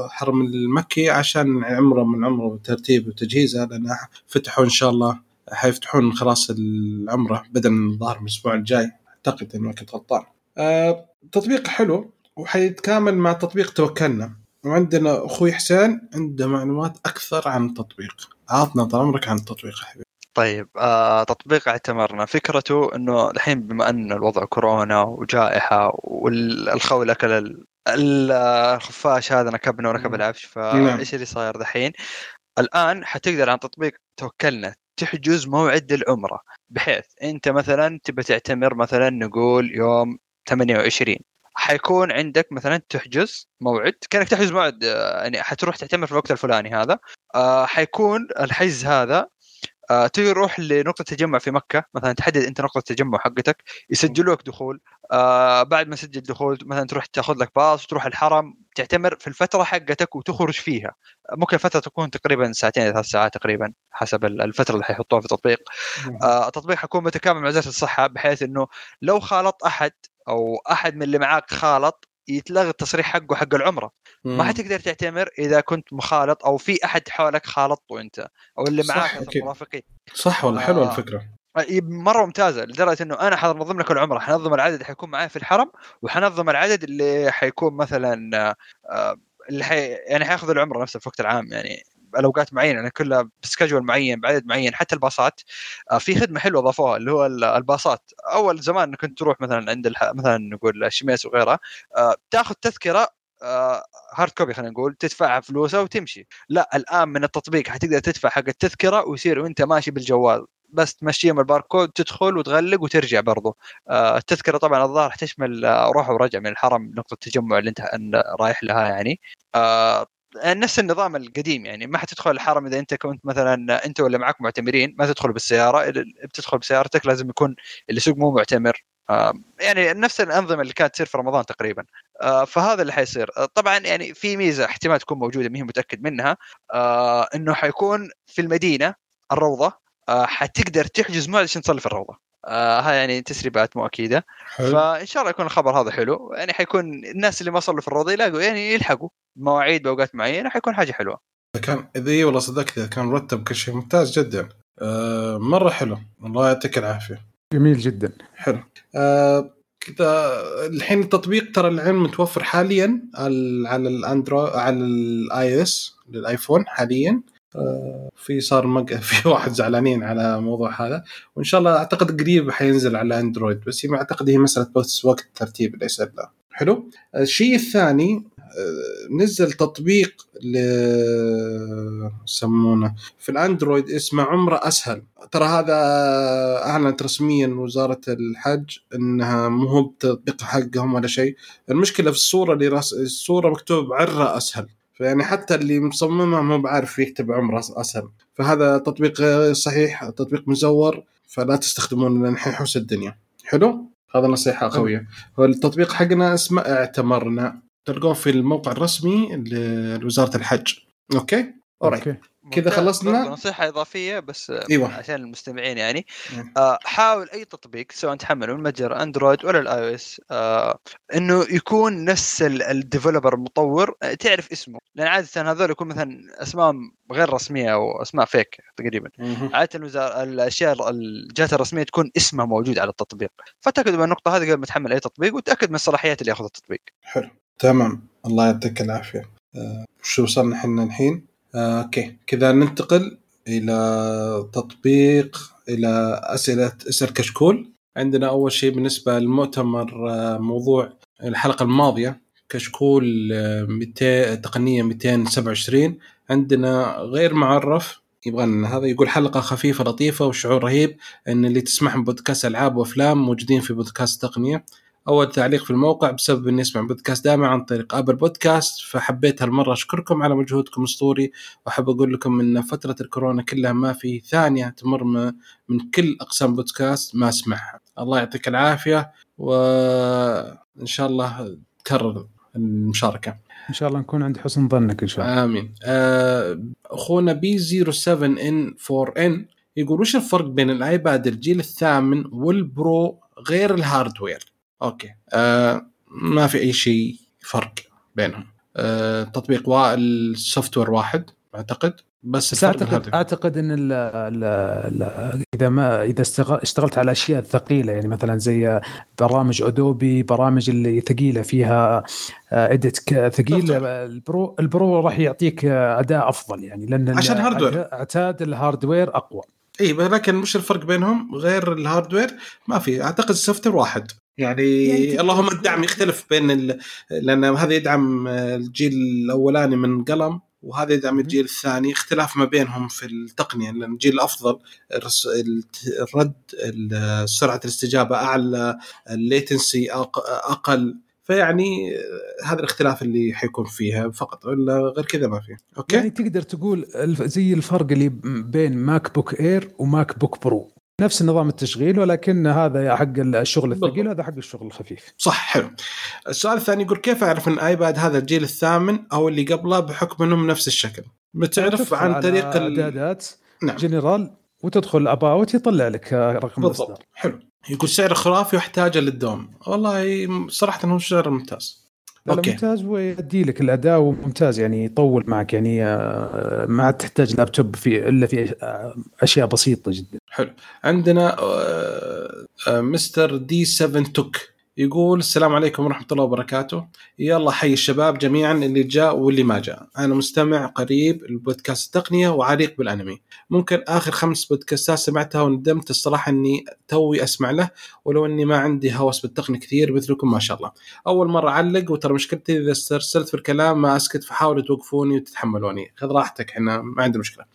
حرم المكي عشان عمرة من عمرة وترتيب وتجهيزها لأن فتحوا إن شاء الله حيفتحون خلاص العمرة بدل الظاهر من الأسبوع الجاي أعتقد إن ما كنت غلطان. آه، تطبيق حلو وحيتكامل مع تطبيق توكلنا. وعندنا أخوي حسين عنده معلومات أكثر عن التطبيق. عطنا طال عمرك عن التطبيق حبيبي. طيب آه تطبيق اعتمرنا فكرته إنه الحين بما أن الوضع كورونا وجائحة والخول اكل ال- ال- الخفاش هذا نكبنا ونكب العفش نعم. فإيش اللي صاير دحين؟ الآن حتقدر عن تطبيق توكلنا تحجز موعد للعمره بحيث أنت مثلا تبى تعتمر مثلا نقول يوم 28 حيكون عندك مثلا تحجز موعد كأنك تحجز موعد آه، يعني حتروح تعتمر في الوقت الفلاني هذا آه، حيكون الحجز هذا آه، تروح لنقطة تجمع في مكة. مثلا تحدد أنت نقطة التجمع حقتك يسجلوك دخول. آه بعد ما تسجل دخول مثلا تروح تاخذ لك باص وتروح الحرم. تعتمر في الفترة حقتك وتخرج فيها. ممكن الفترة تكون تقريبا ساعتين ثلاث ساعات تقريبا حسب ال- الفترة اللي حيحطوها في التطبيق آه التطبيق حيكون متكامل مع وزارة الصحة بحيث إنه لو خالط أحد أو أحد من اللي معاك خالط يتلغى التصريح حقه حق العمرة. ما حتقدر تعتمر إذا كنت مخالط أو في أحد حولك خالطته أنت أو اللي معاك. مرافقين صح والله حلوة آه. الفكرة؟ مرة ممتازة لدرجة إنه أنا حنظم لك العمرة. حنظم العدد اللي حيكون معي في الحرم وحنظم العدد اللي حيكون مثلا آه، اللي حي... يعني حياخذ العمرة نفسه في الوقت العام يعني الاوقات معينة يعني كلها ب schedule معين بعدد معين حتى الباصات. آه، في خدمة حلوة ضافوها اللي هو الباصات. أول زمان كنت تروح مثلا عند الح... مثلا نقول الشميس وغيرها آه، تأخذ تذكرة hard copy خلينا نقول تدفعها فلوسها وتمشي. لا الآن من التطبيق حتقدر تدفع حق التذكرة ويصير وأنت ماشي بالجوال. بس تمشيهم الباركود تدخل وتغلق وترجع برضو. آه التذكرة طبعا الظاهر تشمل آه روح ورجع من الحرم نقطة التجمع اللي أنت رايح لها يعني. آه نفس النظام القديم يعني ما حتدخل الحرم إذا أنت كنت مثلا أنت ولا معك معتمرين ما تدخل بالسيارة بتدخل بسيارتك لازم يكون اللي يسوق مو معتمر. آه يعني نفس الأنظمة اللي كانت تصير في رمضان تقريبا. آه فهذا اللي حيصير. آه طبعا يعني في ميزة احتمال تكون موجودة ما متأكد منها. إنه حيكون في المدينة الروضة حتقدر تحجز موعد عشان تصلي في الروضة. آه هاي يعني تسريبات مو أكيدة. حلو. فإن شاء الله يكون الخبر هذا حلو. يعني حيكون الناس اللي ما صلوا في الروضه يلاقوا يعني يلحقوا مواعيد بأوقات معينة حيكون حاجة حلوة. كان اذا إي والله صدقت كان مرتب كل شيء ممتاز جدا. آه مرة حلو. الله يعطيك العافية. جميل جدا. حلو. آه كذا الحين التطبيق ترى العلم متوفر حاليا على الاندرويد على ال iOS للآيفون حاليا. في صار مق... في واحد زعلانين على موضوع هذا وإن شاء الله أعتقد قريب حينزل على أندرويد بس هي أعتقد هي مسألة بس وقت ترتيب ليس لا حلو؟ الشيء الثاني آه، نزل تطبيق ل يسمونه في الأندرويد اسمه عمرة أسهل. ترى هذا أعلنت رسميا وزارة الحج إنها مو هو بتطبيق حقهم ولا شيء. المشكلة في الصورة اللي راس الصورة مكتوب عره أسهل. فيعني حتى اللي مصممها ما بعرف يكتب عمره أسهل. فهذا تطبيق صحيح تطبيق مزور فلا تستخدمونه لأن حيحوس الدنيا. حلو؟ هذا نصيحة قوية. والتطبيق حقنا اسمه اعتمرنا. تلقوه في الموقع الرسمي لوزارة الحج. okay؟ okay. كذا خلصنا. نصيحة إضافية بس أيوة. عشان المستمعين يعني. آه حاول أي تطبيق سواء تحمله من متجر أندرويد ولا الاي أو اس آه إنه يكون نفس ال developer المطور. آه تعرف اسمه. لأن عادة هذول يكون مثلا اسمائهم غير رسمية أو أسماء fake تقريبا. عادة الوزاره الأشياء الجهات الرسمية تكون اسمها موجود على التطبيق. فتأكد من النقطة هذه قبل ما تحمل أي تطبيق وتأكد من الصلاحيات اللي ياخذ التطبيق. حلو. تمام. الله يعطيك العافية. آه وش وصلنا إحنا الحين؟ آه، okay. كذا ننتقل إلى تطبيق إلى أسئلة اسال كشكول. عندنا أول شيء بالنسبة للمؤتمر آه، موضوع الحلقة الماضية كشكول 200 آه، تقنية 227 عندنا غير معرف يبغى هذا يقول حلقة خفيفة لطيفة وشعور رهيب إن اللي تسمعهم بودكاست ألعاب وأفلام موجودين في بودكاست تقنية. أول تعليق في الموقع بسبب إني أسمع بودكاست دائما عن طريق آبل بودكاست فحبيت هالمرة أشكركم على مجهودكم الاسطوري وأحب أقول لكم إن فترة الكورونا كلها ما في ثانية تمر من كل أقسام بودكاست ما أسمعها. الله يعطيك العافية وان شاء الله تكرر المشاركة. إن شاء الله نكون عند حسن ظنك إن شاء الله. آمين. آه، أخونا بي 07 ان 4 ان يقول وش الفرق بين الآيباد الجيل الثامن وال Pro غير ال hardware؟ okay. آه ما في أي شيء فرق بينهم. آه تطبيق ال software واحد أعتقد. بس, بس اعتقد أعتقد إن ال ال ال إذا ما إذا اشتغلت على أشياء ثقيلة يعني مثلا زي برامج Adobe برامج اللي ثقيلة فيها اديت ثقيل ال Pro ال Pro راح يعطيك أداء أفضل يعني لأن عشان hardware أعتاد ال hardware أقوى. إي لكن مش الفرق بينهم غير ال hardware ما في. أعتقد ال soft واحد. يعني, يعني اللهم الدعم يختلف بين ال... لأن هذا يدعم الجيل الأولاني من قلم وهذا يدعم الجيل الثاني. اختلاف ما بينهم في التقنية لأن الجيل الأفضل الرد سرعة الاستجابة أعلى ال latency أقل. فيعني هذا الاختلاف اللي حيكون فيها فقط ولا غير كذا ما فيه. أوكي؟ يعني تقدر تقول زي الفرق اللي بين MacBook Air و MacBook Pro نفس نظام التشغيل ولكن هذا حق الشغل الثقيل وهذا حق الشغل الخفيف. صح حلو. السؤال الثاني يقول كيف أعرف إن iPad هذا الجيل الثامن أو اللي قبله بحكم إنهم نفس الشكل؟ بتعرف عن طريق الاعدادات نعم. جنرال وتدخل About يطلع لك رقم بالضبط. حلو. يقول سعر خرافي واحتاجه للدوام والله صراحة هو سعر ممتاز. أوكي. ممتاز ويؤدي لك الأداء ممتاز يعني يطول معك يعني آه، ما تحتاج لابتوب في إلا في آه، أشياء بسيطة جدا. حلو. عندنا آه، Mr. D7 Talk. يقول السلام عليكم ورحمة الله وبركاته. يلا حي الشباب جميعا اللي جاء واللي ما جاء. أنا مستمع قريب لبودكاست التقنية وغريق بالأنمي. ممكن آخر خمس بودكاستات سمعتها وندمت الصراحة أني توي أسمع له ولو أني ما عندي هوس بالتقنية كثير مثلكم ما شاء الله. أول مرة أعلق وترى مشكلتي إذا استرسلت في الكلام ما أسكت فحاولوا توقفوني وتتحملوني. خذ راحتك إحنا ما عندي مشكلة.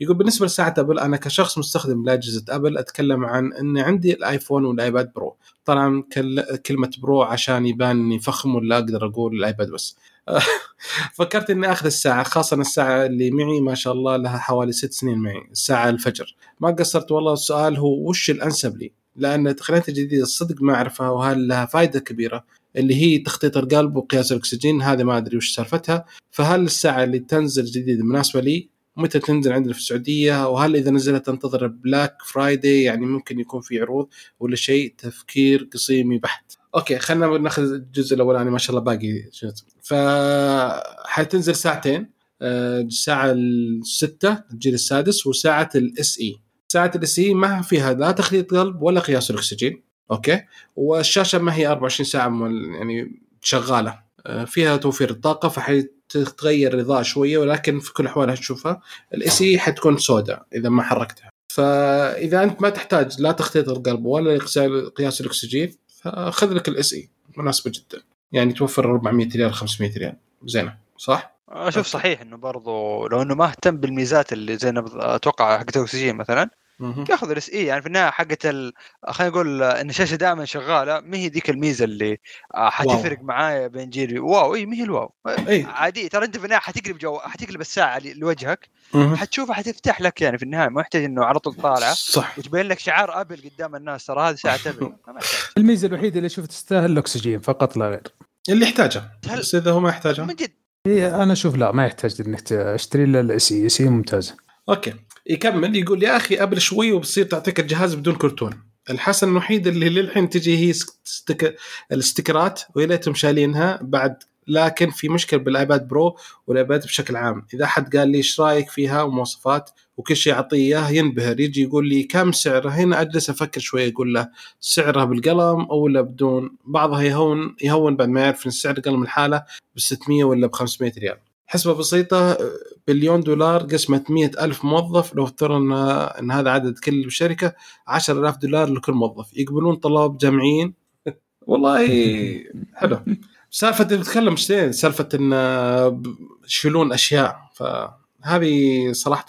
يقول بالنسبة لساعة أبل أنا كشخص مستخدم لاجهزه أبل أتكلم عن ان عندي ال iPhone وال iPad Pro. طبعا كل- كلمة Pro عشان يبان إني فخم ولا أقدر أقول ال iPad بس. فكرت إني آخذ الساعة خاصة الساعة اللي معي ما شاء الله لها حوالي ست سنين معي الساعة الفجر. ما قصرت والله السؤال هو وش الأنسب لي؟ لأن التقنيات الجديده الصدق ما أعرفها وهل لها فائده كبيرة؟ اللي هي تخطيط القلب وقياس الأكسجين هذه ما أدري وش سالفتها. فهل الساعة اللي تنزل جديده مناسبة لي؟ متى تنزل عندنا في السعودية وهل إذا نزلت تنتظر Black Friday يعني ممكن يكون في عروض ولا شيء تفكير قصيمي بحت. أوكي خلينا ناخذ الجزء الأولاني ما شاء الله باقي ف حتنزل ساعتين آه، الساعة الستة الجيل السادس وساعة ال SE ساعة ال SE ما فيها لا تخطيط قلب ولا قياس الأكسجين. أوكي؟ والشاشة ما هي 24 ساعة مول- يعني شغالة. آه، فيها توفير الطاقة فحتتغير الإضاءة شوية ولكن في كل الأحوال هتشوفها ال SE حتكون سوداء إذا ما حركتها فإذا أنت ما تحتاج لا تخطيط القلب ولا قياس الأكسجين فخذ لك ال SE مناسبة جدا يعني توفر 400 ريال 500 ريال زينة صح؟ أشوف. صحيح إنه برضو لو إنه ما اهتم بالميزات اللي زي أتوقع حقت الأكسجين مثلا. ياخذ ال SE يعني في النهاية حقت ال... خلينا نقول إن الشاشة دائما شغالة ما هي ذيك الميزة اللي آه، حتفرق معايا بين جيلي. wow اي ما هي ال wow. اي عادي ترى أنت في النهاية حتقلب جو حتقلب الساعة لوجهك. حتشوفها حتفتح لك يعني في النهاية. ما يحتاج إنه على طول طالعه صح. وتبين لك شعار أبل قدام الناس. ترى هذه ساعة أبل الميزة الوحيدة اللي شفت تستاهل الأكسجين فقط لا غير. اللي يحتاجها هل- بس إذا هو ما يحتاجها من جد. هي أنا أشوف لا ما يحتاج إنك تشتري إلا ال SE ممتازه أوكي. يكمل يقول يا أخي ابل شوي وبتصير تعطيك الجهاز بدون كرتون. الحسن الوحيد اللي للحين تجي هي ستك... ويا ليتهم شايلينها بعد لكن في مشكلة بال iPad Pro وال iPad بشكل عام. إذا حد قال لي إيش رأيك فيها ومواصفات وكل شيء أعطيه إياه ينبهر. يجي يقول لي كم سعرها؟ هنا أجلس أفكر شوي أقول له سعرها بالقلم أو ولا بدون. بعضها يهون يهون بعد ما يعرف إن سعر القلم الحالة ب 600 ولا ب 500 ريال. حسبة بسيطة بليون دولار قسمة مئة ألف موظف. لو افترضنا أن هذا عدد كل الشركة عشر ألاف دولار لكل موظف. يقبلون طلاب جامعيين؟ والله حلو. سالفة بتكلم شيء سالفة أن يشيلون أشياء. فهذه صراحة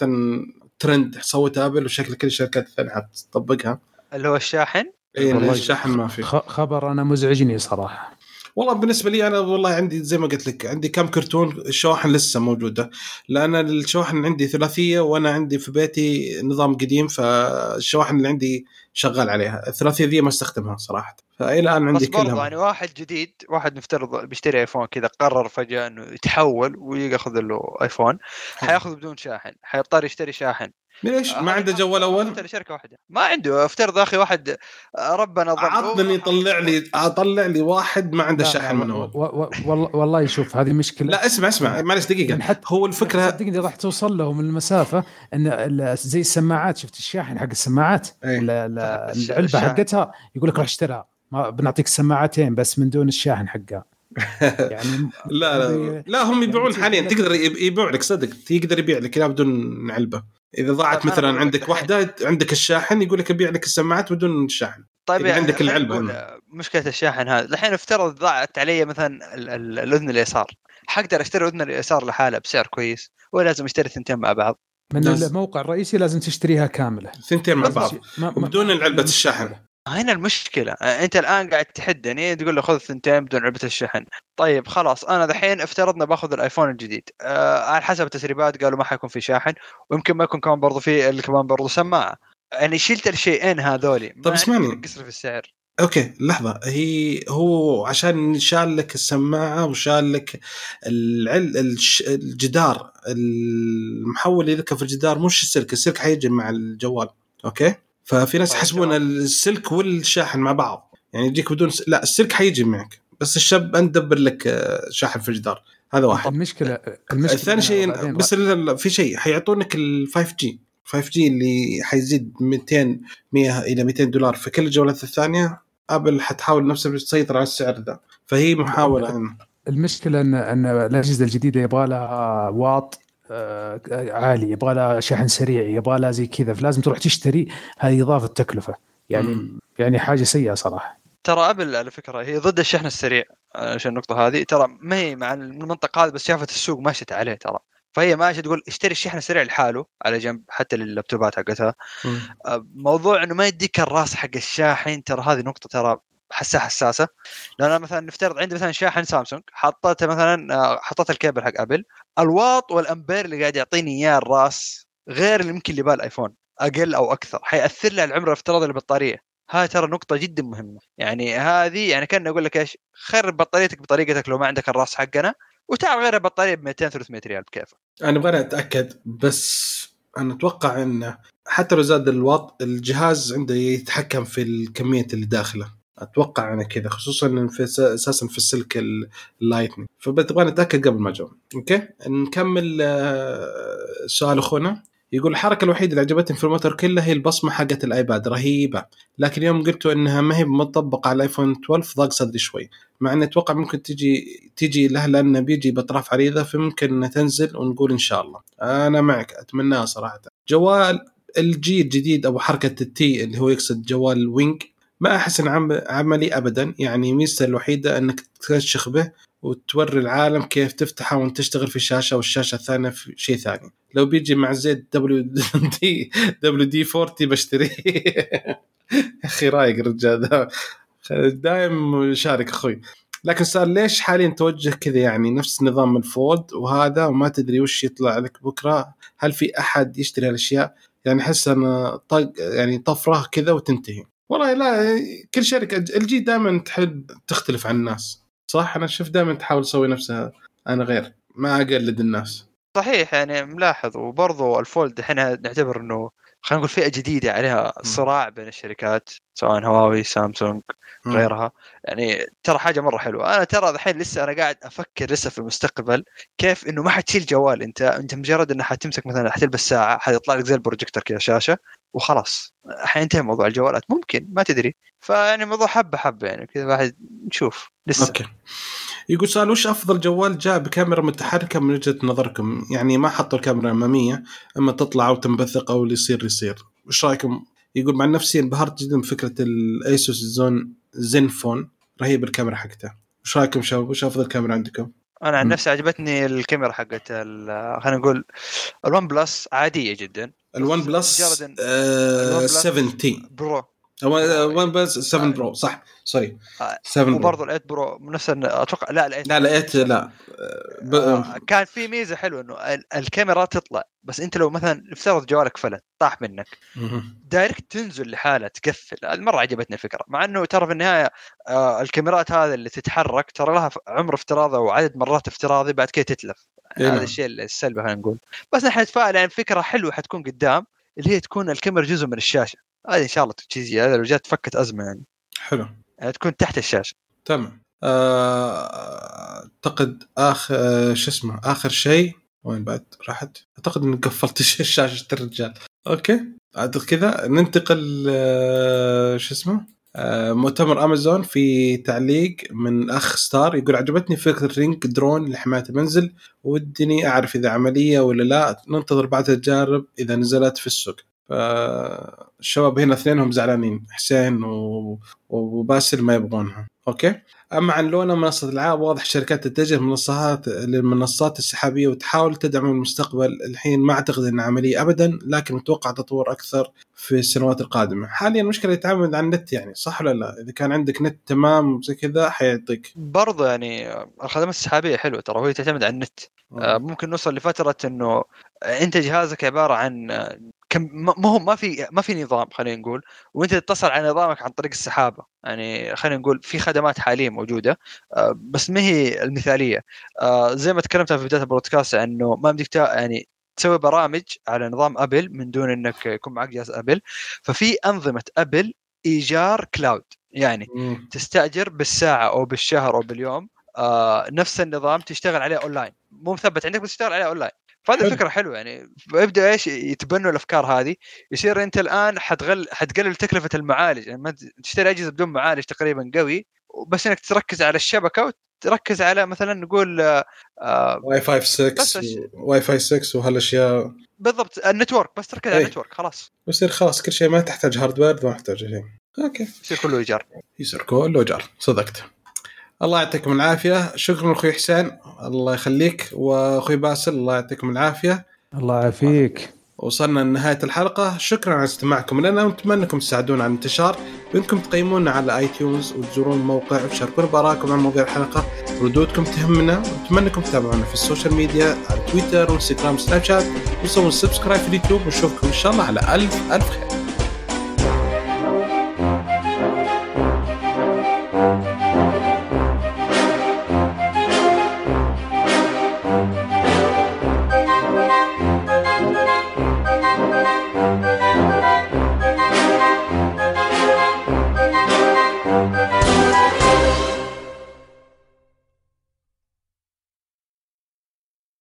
ترند سوتها أبل وشكل كل الشركات الثانية حتطبقها. اللي هو الشاحن؟ اي والله الشحن ما في. خ- خبر أنا مزعجني صراحة. والله بالنسبة لي أنا والله عندي زي ما قلت لك عندي كم كرتون الشواحن لسه موجوده لأن الشواحن عندي ثلاثية وأنا عندي في بيتي نظام قديم فالشواحن اللي عندي شغال عليها. الثلاثية ذي ما استخدمها صراحة. فإلى الآن عندي بس كلها يعني واحد جديد واحد نفترض بيشتري iPhone كذا قرر فجأة إنه يتحول وياخذ له iPhone حياخذ بدون شاحن حيضطر يشتري شاحن. ليش ما عنده جوال أول؟ شركه واحدة. ما عنده افترض أخي واحد آه، ربنا ظل عطني طلع لي أطلع لي واحد ما عنده لا، شاحن لا، من أول. والله والله شوف هذه مشكلة. لا اسمع اسمع معلش دقيقة. حتى هو الفكرة صدقني راح توصل لهم المسافة إن ال- زي السماعات شفت الشاحن حق السماعات؟ إيه. لا- بس العلبة. حقتها يقول لك روح اشتريها ما بنعطيك السماعتين بس من دون الشاحن حقها. يعني لا لا هذه- لا هم يبيعون يعني حاليا. تقدر- تقدر يب- يبيع لك صدق يقدر يبيع لك بدون علبة. إذا ضاعت مثلا عندك. واحدة عندك الشاحن يقول لك أبيع لك السماعات بدون الشاحن طيب يعني عندك هنا. مشكلة الشاحن هذا الحين افترض ضاعت علي مثلا ال- ال- الأذن اليسار حقدر أشتري الاذن اليسار لحالها بسعر كويس ولا لازم أشتري ثنتين مع بعض من. الموقع الرئيسي لازم تشتريها كاملة ثنتين مع بعض ما- علبة الشاحن. هنا المشكلة. آه، أنت الآن قاعد تحدني تقول له خذ ثنتين بدون علبه الشحن. طيب خلاص أنا دحين افترضنا باخذ الآيفون الجديد. آه على حسب التسريبات قالوا ما حيكون في شاحن ويمكن ما يكون كمان برضو في كمان برضو سماعة. يعني شلت الشيئين هذولي طب اسمعني. قصر في السعر. أوكي لحظة. هي هو عشان شال لك السماعة وشال لك العل الش- الجدار المحول اللي لك في الجدار مش السلك. السلك حيجي مع الجوال. أوكي؟ ففي ناس طيب، يحسبون. السلك والشاحن مع بعض. يعني يجيك بدون س... لا السلك حيجي معك بس الشاب انت دبر لك آه، شاحن في الجدار. هذا واحد. المشكلة المشكلة الثاني شيء بس في شيء حيعطونك ال 5G 5G اللي حيزيد 200 100 إلى 200 دولار في كل الجوالات الثانية أبل حتحاول نفسها تسيطر على السعر ذا فهي محاولة. المشكلة ان إن الأجهزة الجديدة يبغى لها واط عالي يبغى لها شحن سريع يبغى لها زي كذا فلازم تروح تشتري هذه إضافة تكلفة. يعني مم. يعني حاجة سيئة صراحة. ترى أبل على فكرة هي ضد الشحن السريع عشان النقطة هذه. ترى ما هي مع المنطق هذا بس شافت السوق ماشيه عليه ترى. فهي ماشية تقول اشتري الشحن السريع لحاله على جنب حتى لللابتوبات حقتها. آه، موضوع إنه ما يديك الرأس حق الشاحن ترى هذه نقطة ترى حساسة حساسة. لأن أنا مثلا نفترض عندي مثلا شاحن سامسونج حطيته مثلا آه، حطيت الكيبل حق أبل. الواط والأمبير اللي قاعد يعطيني إياه الراس غير اللي يمكن اللي بالايفون أقل أو أكثر. حيأثر لي على العمر الافتراضي للبطارية. هاي ترى نقطة جدا مهمة، يعني هذه يعني كان أقول لك إيش؟ خرب بطاريتك بطريقتك لو ما عندك الراس حقنا وتعال غير البطارية ب 200 300 ريال بكيفك. أنا أبغى أتأكد بس أنا أتوقع إنه حتى لو زاد الوات الجهاز عنده يتحكم في الكمية اللي داخله. أتوقع أنا كذا خصوصا في أساسا في السلك ال- ال lightning فبتبغى نتاكد قبل ما أجاوب. okay؟ نكمل آه، سؤال أخونا. يقول الحركة الوحيدة اللي عجبتني في المؤتمر كله هي البصمة حقت ال iPad. رهيبة. لكن يوم قلتوا إنها ما هي مطبقه على ال iPhone 12 ضاق صدري شوي. مع إني أتوقع ممكن تجي تجي له لأنه بيجي بأطراف عريضة فممكن إنها تنزل ونقول إن شاء الله. أنا معك أتمناها صراحة. جوال LG الجديد أو حركة التي اللي هو يقصد جوال ال Wing ما احس عم- عملي ابدا. يعني ميزته الوحيدة إنك تكشخ به وتوري العالم كيف تفتحه وأنت تشتغل في الشاشة والشاشة الثانية في شيء ثاني. لو بيجي مع زيت WD WD 40 بشتريه يا أخي رايق الرجال ذا دايم شارك أخوي. لكن صار ليش حاليا توجه كذا؟ يعني نفس نظام ال Fold وهذا وما تدري وش يطلع لك بكرة. هل في أحد يشتري الاشياء يعني أحس انه طق يعني طفرة كذا وتنتهي. والله لا كل شركة الجي دائما تحب تختلف عن الناس صح؟ أنا شفت دائما تحاول تسوي نفسها أنا غير ما أقلد الناس. صحيح يعني ملاحظ وبرضه الفولد الحين نعتبر إنه خلينا نقول فئة جديدة عليها صراع بين الشركات سواء هواوي سامسونج. غيرها. يعني ترى حاجة مرة حلوة. أنا ترى الحين لسه أنا قاعد أفكر لسه في المستقبل كيف إنه ما حتشيل جوال. أنت أنت مجرد إنه حتمسك مثلا حتلبس ساعة حيطلع لك زي البروجيكتور كذا شاشة وخلاص حينتهي موضوع الجوالات ممكن ما تدري فيعني الموضوع حبة حبة يعني كذا واحد نشوف لسه okay يقول سؤال وش أفضل جوال جاء بكاميرا متحركة من وجهة نظركم؟ يعني ما حطوا الكاميرا الاماميه أما تطلع أو تنبثق أو اللي يصير يصير. وش رأيكم؟ يقول مع نفسي انبهرت جدا بفكره ال Asus Zone ZenFone رهيب الكاميرا حقته. وش رأيكم شباب؟ وش أفضل كاميرا عندكم؟ أنا عن. نفسي عجبتني الكاميرا حقت خلينا نقول ال OnePlus عادية جدا ال OnePlus مجرد إن- آه ال OnePlus. 7T. Pro. OnePlus 7 Pro صح. sorry آه، 7 Pro وبرضه ال eight Pro نفس أتوقع لا ال eight لا لا 8 لا. آه، ب... آه، كان في ميزة حلوة إنه ال- الكاميرا تطلع بس أنت لو مثلا افترض جوالك فلت طاح منك. دايركت تنزل لحالها تقفل. مره عجبتني الفكرة مع إنه ترى في النهاية آه الكاميرات هذه اللي تتحرك ترى لها عمر افتراضي وعدد مرات افتراضي بعد كده تتلف. إيه. هذا. الشيء السلبي خلينا نقول. بس نحن نتفائل يعني فكرة حلوة حتكون قدام اللي هي تكون الكاميرا جزء من الشاشة. هذه إن شاء الله تجي هذا لو جات فكت أزمة يعني. حلو. يعني تكون تحت الشاشة. تمام. آه، أعتقد آخر شو اسمه آخر شيء وين بعد راحت؟ أعتقد إني قفلت ش- شاشة الرجال. okay. عاد كذا ننتقل آه، شو اسمه آه، مؤتمر أمازون في تعليق من أخ ستار يقول عجبتني فكرة Ring drone لحماية المنزل ودي أعرف إذا عملية ولا لا. ننتظر بعد التجارب إذا نزلت في السوق. فالشباب هنا اثنينهم زعلانين حسين و... وباسل ما يبغونها okay؟ أما عن لونا منصة العاب واضح الشركات تتجه منصات للمنصات السحابية وتحاول تدعم المستقبل الحين ما أعتقد إنها عملية ابدا لكن متوقع تطور أكثر في السنوات القادمة. حاليا المشكلة يتعامل عن النت يعني صح ولا لا؟ إذا كان عندك نت تمام زي كذا حيعطيك. برضه يعني الخدمات السحابية حلوة ترى وهي تعتمد على النت. آه، ممكن نوصل لفترة إنه أنت جهازك عبارة عن آه، كم ما ما هو ما في ما في نظام خلينا نقول. وانت تتصل على نظامك عن طريق السحابة. يعني خلينا نقول في خدمات حاليا موجودة آه، بس ما هي المثالية. آه، زي ما تكلمت في بداية البودكاست إنه ما بدك يعني تسوي برامج على نظام Apple من دون إنك يكون معك جهاز Apple ففي أنظمة Apple إيجار cloud يعني مم. تستأجر بالساعة أو بالشهر أو باليوم آه نفس النظام تشتغل عليه اونلاين مو مثبت عندك بس تشتغل عليه اونلاين فهذه. فكرة حلوة يعني. يبدأ إيش؟ يتبنوا الأفكار هذه. يصير أنت الآن حتغل حتقلل تكلفة المعالج. يعني ما تشتري أجهزة بدون معالج تقريبا قوي بس إنك تركز على الشبكة وتركز على مثلا نقول آه، آه، واي فاي بس 6 أش- واي فاي 6 وهالأشياء. بالضبط. ال network. بس تركز على إيه. ال network. خلاص. يصير خلاص كل شيء ما تحتاج hardware ما تحتاج شيء. okay. يصير كله إيجار. يصير كله إيجار صدقت. الله يعطيكم العافية. شكرا أخوي حسين. الله يخليك. وأخوي باسل الله يعطيكم العافية. الله يعافيك. وصلنا لنهاية الحلقة. شكرا على استماعكم لنا. ونتمنى انكم تساعدونا على الانتشار. بانكم تقيمونا على iTunes وتزورون الموقع وتشاركونا بارائكم عن مواضيع الحلقة. ردودكم تهمنا. ونتمنى انكم تتابعونا في ال social media على تويتر وانستغرام وسناب شات. وتسوون subscribe في اليوتيوب. ونشوفكم إن شاء الله على ألف ألف خير.